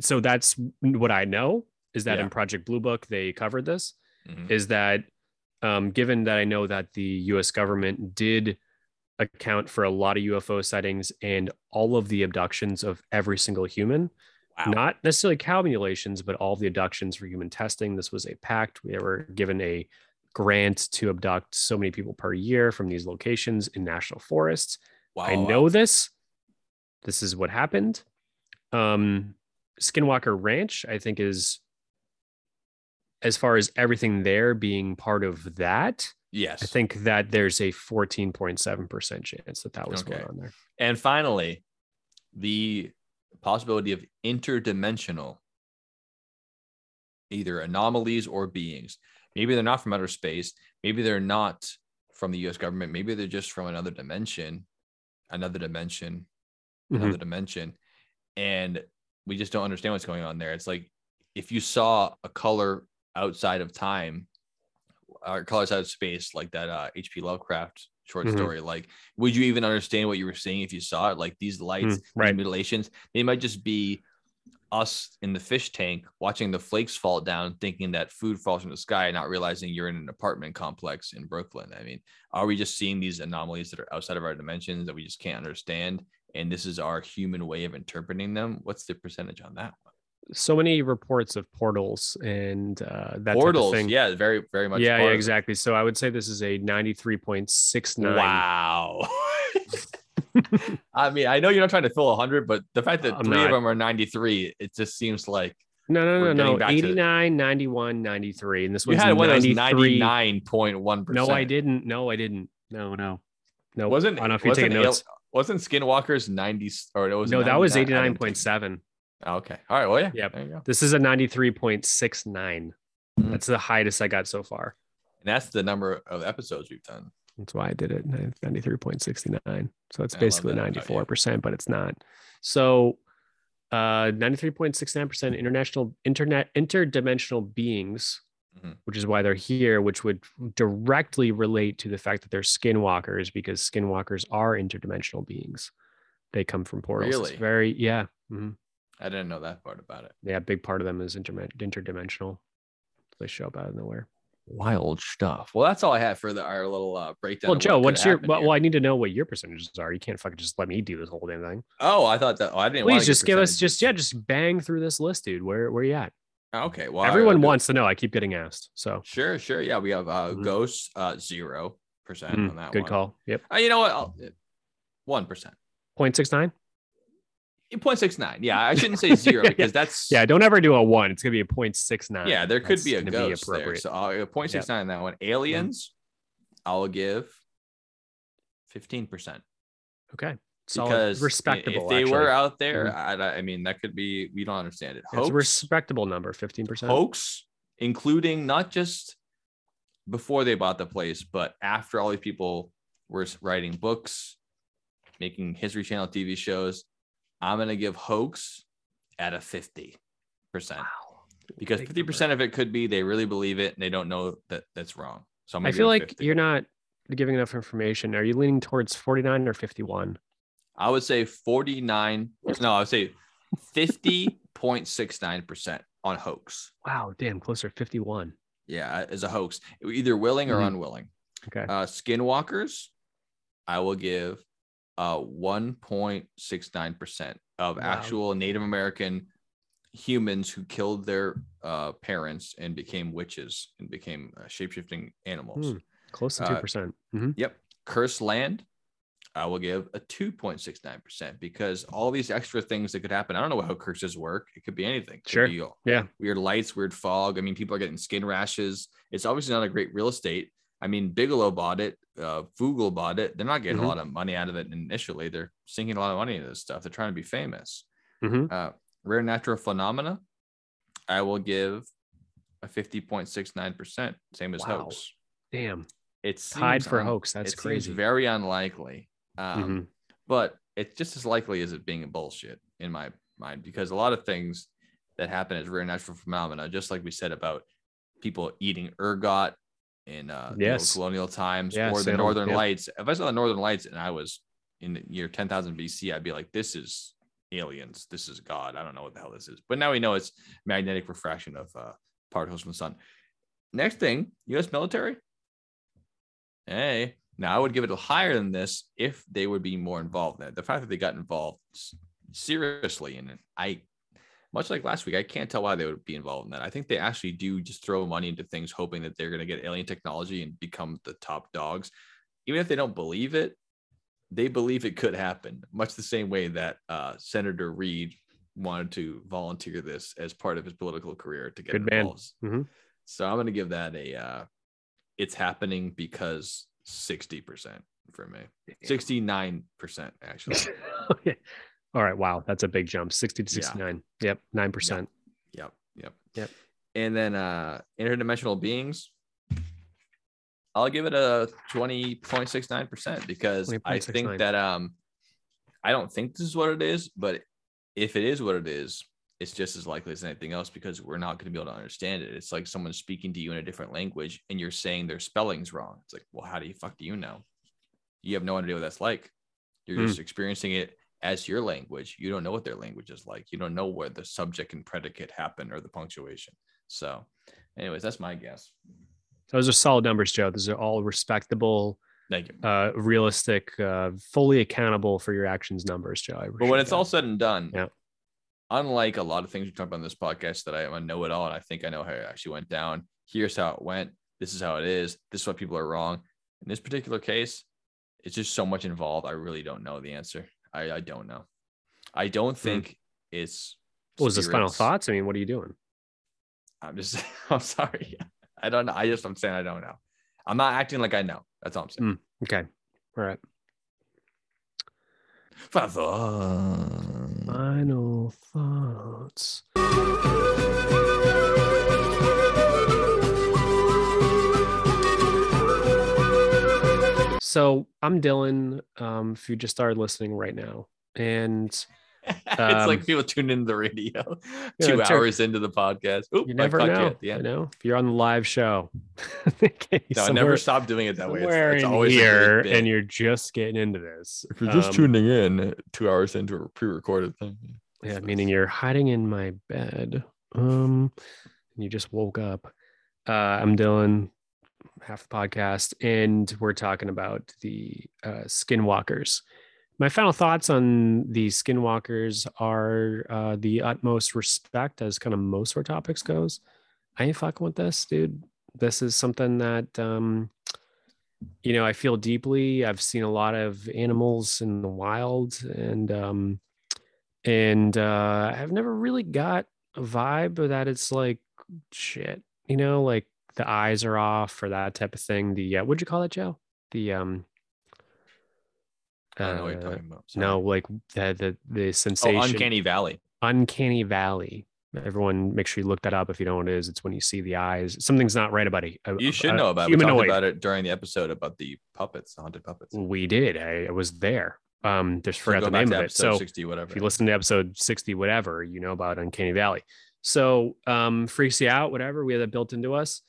so that's what I know is that Yeah. in Project Blue Book they covered this. Mhm. Is that um, given that I know that the U.S. government did account for a lot of UFO sightings and all of the abductions of every single human, Wow. not necessarily cow mutilations, but all the abductions for human testing. This was a pact. We were given a grant to abduct so many people per year from these locations in national forests. Wow, I know this. This is what happened. Um, Skinwalker Ranch, I think, is as far as everything there being part of that. Yes. I think that there's a 14.7% chance that that was Okay. going on there. And finally, the possibility of interdimensional either anomalies or beings. Maybe they're not from outer space. Maybe they're not from the US government. Maybe they're just from another dimension, another dimension, mm-hmm. another dimension. And we just don't understand what's going on there. It's like if you saw a color outside of time or colors out of space, like that uh, H.P. Lovecraft short Mhm. story, like would you even understand what you were seeing if you saw it? Like these lights, Mm, right. these mutilations, they might just be us in the fish tank watching the flakes fall down, thinking that food falls from the sky, not realizing you're in an apartment complex in Brooklyn. I mean, are we just seeing these anomalies that are outside of our dimensions that we just can't understand? And this is our human way of interpreting them. What's the percentage on that one? So many reports of portals and uh, that Portals, thing. yeah, very, very much. yeah, yeah, exactly. So I would say this is a 93.69. Wow. I mean, I know you're not trying to fill 100, but the fact that I'm three of them are 93, it just seems like No, no, no, no. back 89, 91, 93. And this you had one was 93. 99.1%. No, I didn't. No, I didn't. No, no. No. Wasn't, I don't know if you're wasn't, taking notes. wasn't Skinwalker's 90 or it was no, that was 99? I didn't take- 89.7. Oh, okay. All right. Well, yeah. Yep. There you go. This is a 93.69. Mhm. That's the highest I got so far. And that's the number of episodes we've done. That's why I did it. 93.69. So it's I basically that about you. 94%, but it's not. So uh 93.69% international internet interdimensional beings, Mhm. which is why they're here, which would directly relate to the fact that they're skinwalkers because skinwalkers are interdimensional beings. They come from portals. It's Really? very yeah. mhm. I didn't know that part about it. Yeah, a big part of them is interme- interdimensional. They show up out of nowhere. Wild stuff. Well, that's all I have for the, our little uh, breakdown. Well, of what Joe, what's your well, well, I need to know what your percentages are. You can't fucking just let me do this whole damn thing. Oh, I thought that. Oh, I didn't. Please just give us just yeah, just bang through this list, dude. Where where you at? Okay. Well, Everyone wants to know. I keep getting asked. So Sure, sure. Yeah, we have uh, Mhm. ghosts, uh, zero percent mm, on that good one. call. Yep. Uh, you know what? One percent. 0.69. 0.69. Yeah, I shouldn't say zero because that's Yeah, don't ever do a one. It's gonna be a 0.69. yeah. There could That's be a ghost there. So uh, 0.69 that one. Aliens, I'll give 15 percent okay. Solid. because respectable. If they actually. were out there, Mhm. I, I mean that could be. We don't understand it. it's a respectable number, 15%. hoax, including not just before they bought the place, but after all these people were writing books, making History Channel TV shows. I'm gonna give hoax at a 50 percent Wow. because 50 percent of it could be they really believe it and they don't know that that's wrong. So I'm I feel like 50. you're not giving enough information. Are you leaning towards 49 or 51? I would say 49. No, I would say 50.69% on hoax. Wow, damn, closer 51. Yeah, as a hoax, either willing or Mhm. unwilling. Okay. Uh, skinwalkers, I will give uh 1.69% of Wow. actual Native American humans who killed their uh, parents and became witches and became uh, shapeshifting animals. Hmm. Close to Uh, 2%. percent hmm Yep. Cursed land, I will give a 2.69% because all these extra things that could happen. I don't know how curses work. It could be anything. It Sure. be Yeah. Weird lights, weird fog. I mean, people are getting skin rashes. It's obviously not a great real estate. I mean, Bigelow bought it, uh, Fugal bought it. They're not getting Mhm. a lot of money out of it initially. They're sinking a lot of money into this stuff. They're trying to be famous. hmm Uh, rare natural phenomena, I will give a 50.69%, same as Wow. hoax. Damn. It's Tied for hoax. That's it seems crazy. very unlikely. Um, Mhm. but it's just as likely as it being a bullshit in my mind because a lot of things that happen as rare natural phenomena, just like we said about people eating ergot in uh, Yes. colonial times Yeah, or the northern yep. lights. If I saw the northern lights and I was in the year 10,000 BC, I'd be like, this is aliens. This is God. I don't know what the hell this is. But now we know it's magnetic refraction of uh, particles from the sun. Next thing, US military. Hey, now I would give it a higher than this if they would be more involved in it. The fact that they got involved seriously in it, I much like last week, I can't tell why they would be involved in that. I think they actually do just throw money into things, hoping that they're going to get alien technology and become the top dogs. Even if they don't believe it, they believe it could happen. Much the same way that uh, Senator Reid wanted to volunteer this as part of his political career to get Good involved. Mhm. So I'm going to give that a. Uh, it's happening because sixty percent for me, sixty nine percent actually. Okay. All right. Wow. That's a big jump. 60 to Yeah. 69. Yep. 9%. Yep. Yep. Yep. And then uh interdimensional beings. I'll give it a 20.69% because I 20.69. think that um I don't think this is what it is, but if it is what it is, it's just as likely as anything else because we're not going to be able to understand it. It's like someone speaking to you in a different language and you're saying their spelling's wrong. It's like, well, how do you fuck do you know? You have no idea what that's like. You're Hmm. just experiencing it as your language. You don't know what their language is like. You don't know where the subject and predicate happen or the punctuation. So, anyways, that's my guess. Those are solid numbers, Joe. Those are all respectable, Thank you. uh, realistic, uh, fully accountable for your actions numbers, Joe. I But when it's that. all said and done, Yeah. unlike a lot of things we talk about on this podcast that I am a know it all and I think I know how it actually went down. Here's how it went. This is how it is. This is what people are wrong. In this particular case, it's just so much involved. I really don't know the answer. I, I don't know. I don't hmm. think it's. What was this final thoughts? I mean, what are you doing? I'm just. I'm sorry. I don't know. I just. I'm saying I don't know. I'm not acting like I know. That's all I'm saying. Hmm. Okay. All right. Father. Final thoughts. So I'm Dylan. Um, if you just started listening right now, and it's Um, like people tune into the radio two hours into the podcast. Oop, you never know. You end. know, if you're on the live show, okay, No, I never stop doing it that way. It's, it's always here, and you're just getting into this. if you're just Um, tuning in two hours into a pre-recorded thing. Yeah, That's meaning you're hiding in my bed. Um, and you just woke up. Uh, I'm Dylan, half the podcast, and we're talking about the uh, skinwalkers. My final thoughts on the skinwalkers are uh, the utmost respect, as kind of most of our topics goes. I ain't fucking with this, dude. This is something that um, you know I feel deeply. I've seen a lot of animals in the wild, and um, and uh, I've never really got a vibe that it's like shit, you know, like the eyes are off or that type of thing. The uh, what'd you call it, Joe? The um. I don't know what you're uh, talking about. Sorry. No, like the the the Oh, sensation. Uncanny Valley. Uncanny Valley. Everyone, make sure you look that up if you don't know what it is. It's when you see the eyes. Something's not right about it. A- You should a know about it. We talked about it during the episode about the puppets, the haunted puppets. We did. I, I was there. Um, just So forgot the name of it. So 60, whatever. if you listen to episode 60, whatever, you know about Uncanny Valley. So um freaks you out, whatever. We had that built into us.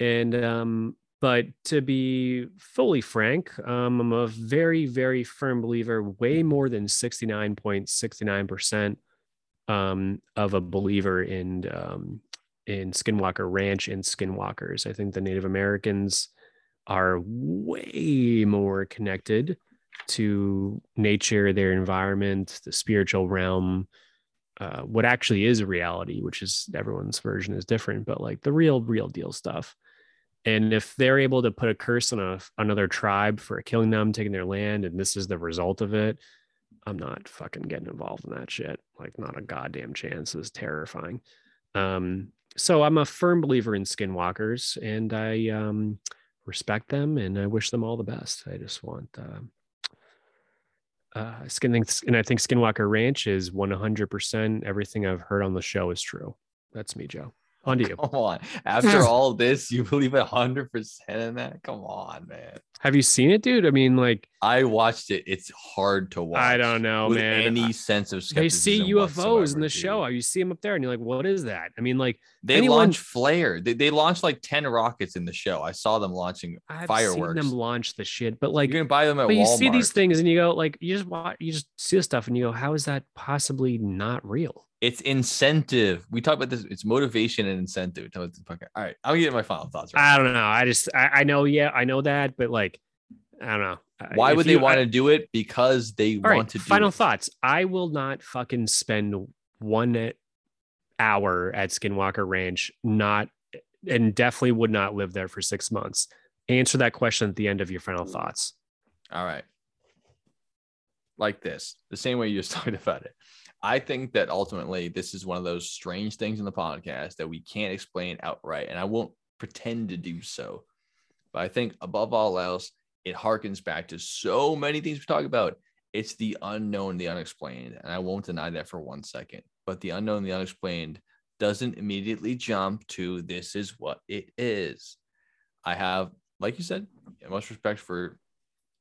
And um, but to be fully frank, um, I'm a very, very firm believer, way more than 69.69% um of a believer in um in Skinwalker Ranch and Skinwalkers. I think the Native Americans are way more connected to nature, their environment, the spiritual realm, uh, what actually is reality, which is everyone's version is different, but like the real, real deal stuff. And if they're able to put a curse on a, another tribe for killing them, taking their land, and this is the result of it, I'm not fucking getting involved in that shit. Like, not a goddamn chance. It's terrifying. Um, so I'm a firm believer in skinwalkers, and I um, respect them, and I wish them all the best. I just want. Uh, uh, skin and I think Skinwalker Ranch is 100% everything I've heard on the show is true. That's me, Joe. On to you. Come on. After all this, you believe a hundred percent in that? Come on, man. Have you seen it, dude? I mean, like, I watched it. It's hard to watch. I don't know, man. Any I- sense of skepticism? they see UFOs in the dude. show. You see them up there, and you're like, "What is that?" I mean, like, They anyone- launch flare. They, they launched like 10 rockets in the show. I saw them launching I've fireworks. seen them launch the shit, but like, you can buy them at but Walmart. you see these things, and you go, like, you just watch, you just see the stuff, and you go, "How is that possibly not real?" It's incentive. We talk about this. It's motivation and incentive. Tell me the fuck- All right. I'm gonna get my final thoughts. Right I don't know. I just, I, I know, yeah, I know that, but like, I don't know. Why If would they you- want I- to do it? Because they want right, to do final it. thoughts. I will not fucking spend one hour at Skinwalker Ranch, not and definitely would not live there for six months. Answer that question at the end of your final thoughts. All right. Like this, the same way you just talked about it. I think that ultimately this is one of those strange things in the podcast that we can't explain outright, and I won't pretend to do so. But I think above all else, it harkens back to so many things we talk about. It's the unknown, the unexplained, and I won't deny that for one second. But the unknown, the unexplained doesn't immediately jump to this is what it is. I have, like you said, much respect for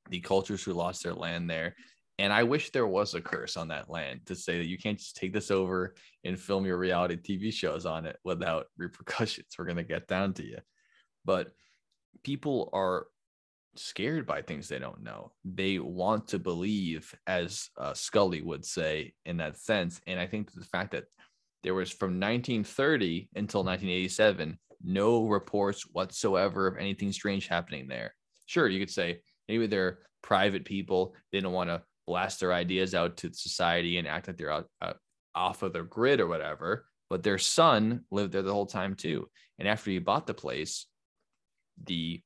the cultures who lost their land there. And I wish there was a curse on that land to say that you can't just take this over and film your reality TV shows on it without repercussions. We're going to get down to you. But people are scared by things they don't know. They want to believe, as uh, Scully would say, in that sense. And I think the fact that there was from 1930 until 1987 no reports whatsoever of anything strange happening there. Sure, you could say maybe they're private people. They don't want to blast their ideas out to society and act like they're out, uh, off of their grid or whatever. But their son lived there the whole time too. And after he bought the place, the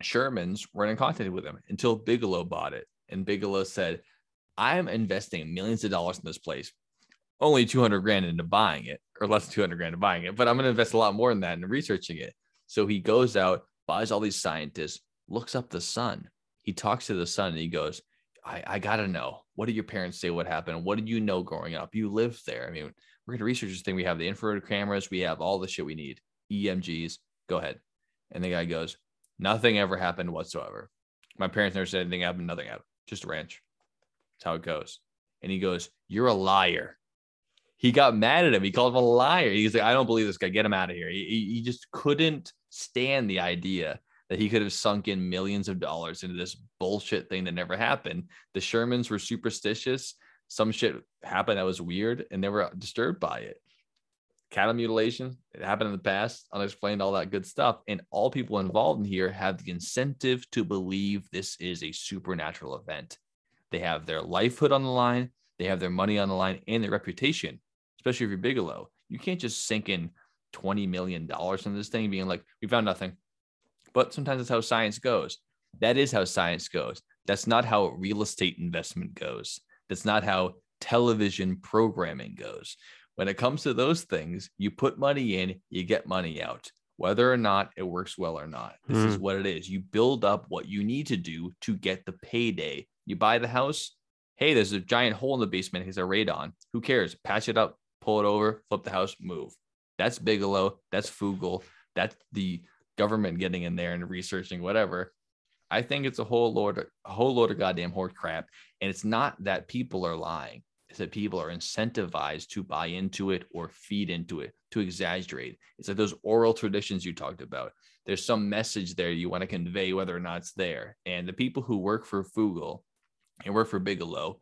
Shermans weren't in contact with him until Bigelow bought it. And Bigelow said, I'm investing millions of dollars in this place. Only 200 grand into buying it, or less than 200 grand into buying it, but I'm going to invest a lot more than that in researching it. So he goes out, buys all these scientists, looks up the sun. He talks to the sun and he goes, I, I got to know. What did your parents say? What happened? What did you know growing up? You lived there. I mean, we're to research this thing. We have the infrared cameras, we have all the shit we need, EMGs. Go ahead. And the guy goes, Nothing ever happened whatsoever. My parents never said anything happened, nothing happened. Just a ranch. That's how it goes. And he goes, You're a liar. He got mad at him. He called him a liar. He's like, I don't believe this guy. Get him out of here. He, he- he just couldn't stand the idea that he could have sunk in millions of dollars into this bullshit thing that never happened. The Shermans were superstitious. Some shit happened that was weird and they were disturbed by it. Cattle mutilation, it happened in the past, unexplained, all that good stuff. And all people involved in here have the incentive to believe this is a supernatural event. They have their lifehood on the line, they have their money on the line, and their reputation, especially if you're Bigelow. You can't just sink in $20 million in this thing, being like, we found nothing. But sometimes that's how science goes. That is how science goes. That's not how real estate investment goes. That's not how television programming goes. When it comes to those things, you put money in, you get money out, whether or not it works well or not. This mm. is what it is. You build up what you need to do to get the payday. You buy the house. Hey, there's a giant hole in the basement. Here's a radon. Who cares? Patch it up, pull it over, flip the house, move. That's Bigelow. That's Fugal. That's the government getting in there and researching whatever. I think it's a whole load, of, a whole load of goddamn horse crap. And it's not that people are lying; it's that people are incentivized to buy into it or feed into it to exaggerate. It's like those oral traditions you talked about. There's some message there you want to convey, whether or not it's there. And the people who work for Fugal and work for Bigelow,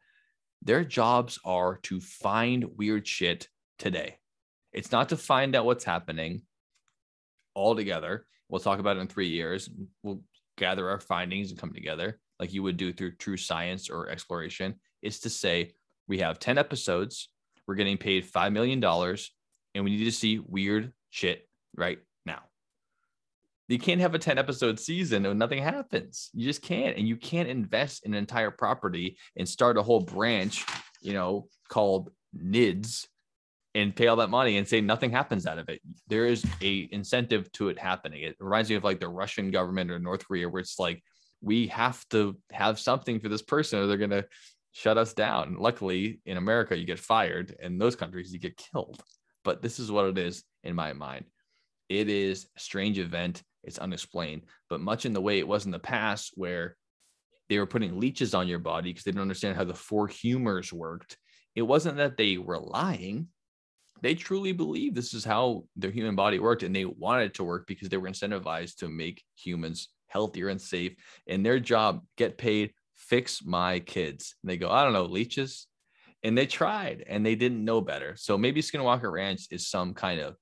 their jobs are to find weird shit today. It's not to find out what's happening all together. We'll talk about it in three years. We'll gather our findings and come together like you would do through true science or exploration. Is to say, we have 10 episodes, we're getting paid $5 million, and we need to see weird shit right now. You can't have a 10 episode season and nothing happens. You just can't. And you can't invest in an entire property and start a whole branch, you know, called NIDS and pay all that money and say nothing happens out of it. There is a incentive to it happening. It reminds me of like the Russian government or North Korea, where it's like we have to have something for this person or they're gonna shut us down. Luckily, in America, you get fired. In those countries, you get killed. But this is what it is in my mind. It is a strange event. It's unexplained, but much in the way it was in the past, where they were putting leeches on your body because they didn't understand how the four humors worked. It wasn't that they were lying they truly believe this is how their human body worked and they wanted it to work because they were incentivized to make humans healthier and safe and their job get paid fix my kids. And they go i don't know leeches. And they tried and they didn't know better. So maybe skinwalker ranch is some kind of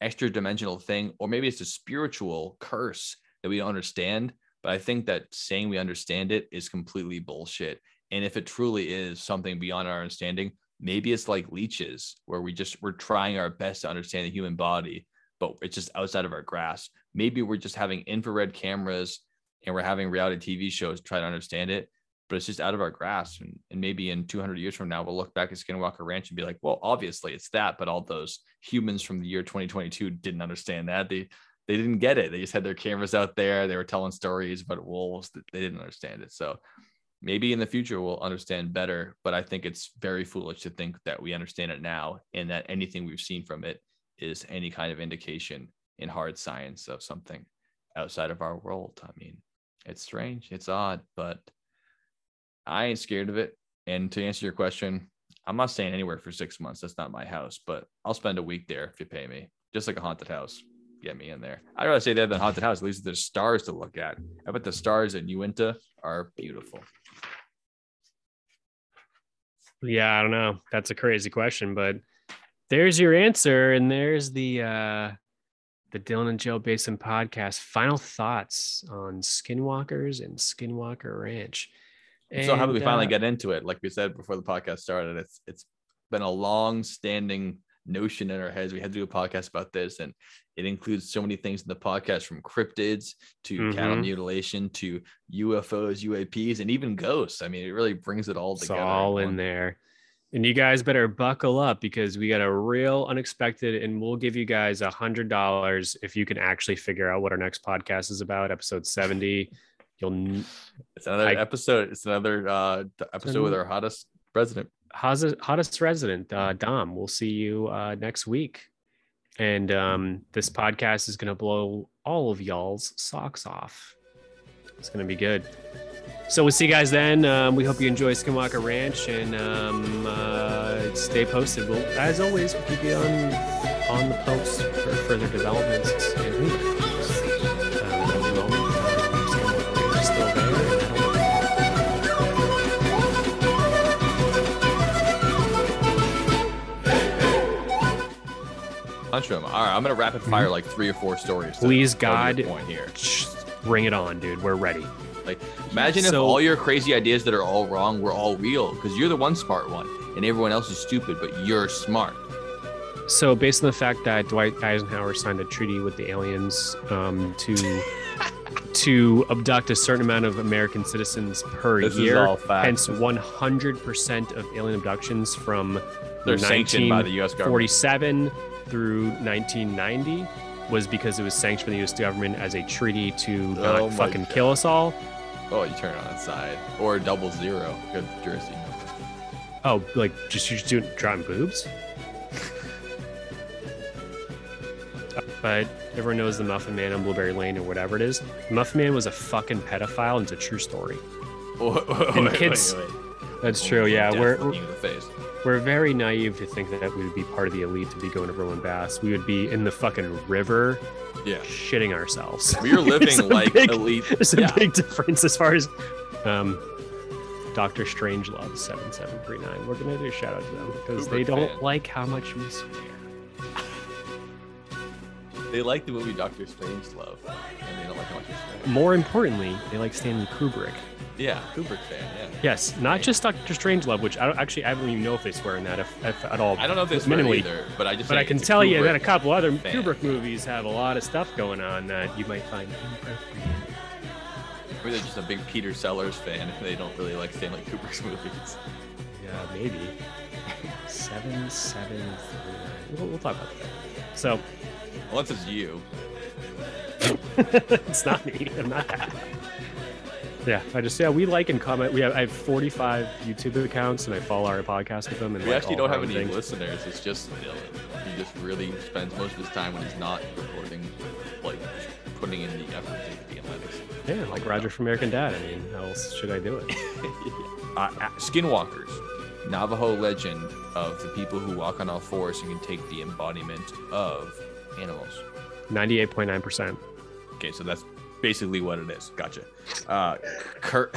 extra dimensional thing or maybe it's a spiritual curse that we don't understand but i think that saying we understand it is completely bullshit. And if it truly is something beyond our understanding maybe it's like leeches where we just we're trying our best to understand the human body but it's just outside of our grasp. Maybe we're just having infrared cameras and we're having reality tv shows try to understand it but it's just out of our grasp. And, and maybe in 200 years from now we'll look back at skinwalker ranch and be like well obviously it's that but all those humans from the year 2022 didn't understand that. They they didn't get it. They just had their cameras out there. They were telling stories about wolves they didn't understand it. So maybe in the future we'll understand better but i think it's very foolish to think that we understand it now and that anything we've seen from it is any kind of indication in hard science of something outside of our world i mean it's strange it's odd but i ain't scared of it and to answer your question i'm not staying anywhere for six months that's not my house but i'll spend a week there if you pay me just like a haunted house get me in there. I'd rather stay there than haunted house. At least there's stars to look at. I bet the stars in Uinta are beautiful. Yeah, I don't know. That's a crazy question, but there's your answer, and there's the uh the Dylan and Joe Basin podcast. Final thoughts on Skinwalkers and Skinwalker Ranch. And, so how do we finally uh, get into it? Like we said before the podcast started, it's it's been a long standing notion in our heads. We had to do a podcast about this, and it includes so many things in the podcast from cryptids to mm-hmm. cattle mutilation to UFOs, UAPs, and even ghosts. I mean, it really brings it all it's together. all in there. And you guys better buckle up because we got a real unexpected, and we'll give you guys a hundred dollars if you can actually figure out what our next podcast is about, episode 70. You'll it's another I, episode, it's another uh episode with our hottest president hottest, hottest resident, uh, Dom. We'll see you uh, next week. And um, this podcast is going to blow all of y'all's socks off. It's going to be good. So we'll see you guys then. Um, we hope you enjoy Skinwalker Ranch and um, uh, stay posted. We'll, as always, we'll keep you on on the post for further developments. punch him. All right, I'm gonna rapid fire mhm. like three or four stories. Please, God, point here. bring it on, dude. We're ready. Like, imagine so, if all your crazy ideas that are all wrong were all real, because you're the one smart one, and everyone else is stupid, but you're smart. So, based on the fact that Dwight Eisenhower signed a treaty with the aliens um, to to abduct a certain amount of American citizens per this year, hence 100% of alien abductions from They're 1947 through 1990 was because it was sanctioned by the U.S. government as a treaty to not Oh fucking kill us all. Oh, you turn it on its side or double zero. Good Jersey. Oh, like just you just doing drawing boobs? but everyone knows the Muffin Man on Blueberry Lane or whatever it is. The Muffin Man was a fucking pedophile, and it's a true story. and kids- That's true. Yeah, we're in the face. We're very naive to think that we would be part of the elite to be going to Roland Bass. We would be in the fucking river, Yeah. shitting ourselves. We are living like big- elite. There's a big difference as far as um, Doctor Strangelove seven seven three nine. We're gonna do a shout out to them because they don't fan. like how much we swear. They like the movie Doctor Strangelove, and they don't like how much we swear. More importantly, they like Stanley Kubrick. Yeah, Kubrick fan. Yeah. Yes, not just Doctor Strangelove, which I don't actually I don't even know if they swear in that if, if at all. I don't know if they swear minimally. either, but I just. But I can tell you that a couple other fan. Kubrick movies have a lot of stuff going on that you might find inappropriate. Maybe they're just a big Peter Sellers fan. if They don't really like Stanley Kubrick's movies. Yeah, maybe. Seven, seven, three. We'll, we'll talk about that. So, Unless it's you. it's not me. I'm not that. Yeah, I just yeah we like and comment. We have I have 45 YouTube accounts and I follow our podcast with them. And We like actually don't have any things. listeners. It's just Dylan. He just really spends most of his time when he's not recording, like putting in the effort to the analytics. Yeah, like Roger from American Dad. I mean, how else should I do it? uh, uh, skinwalkers, Navajo legend of the people who walk on all fours and can take the embodiment of animals. 98.9 percent. Okay, so that's basically what it is. Gotcha. Uh, Kurt,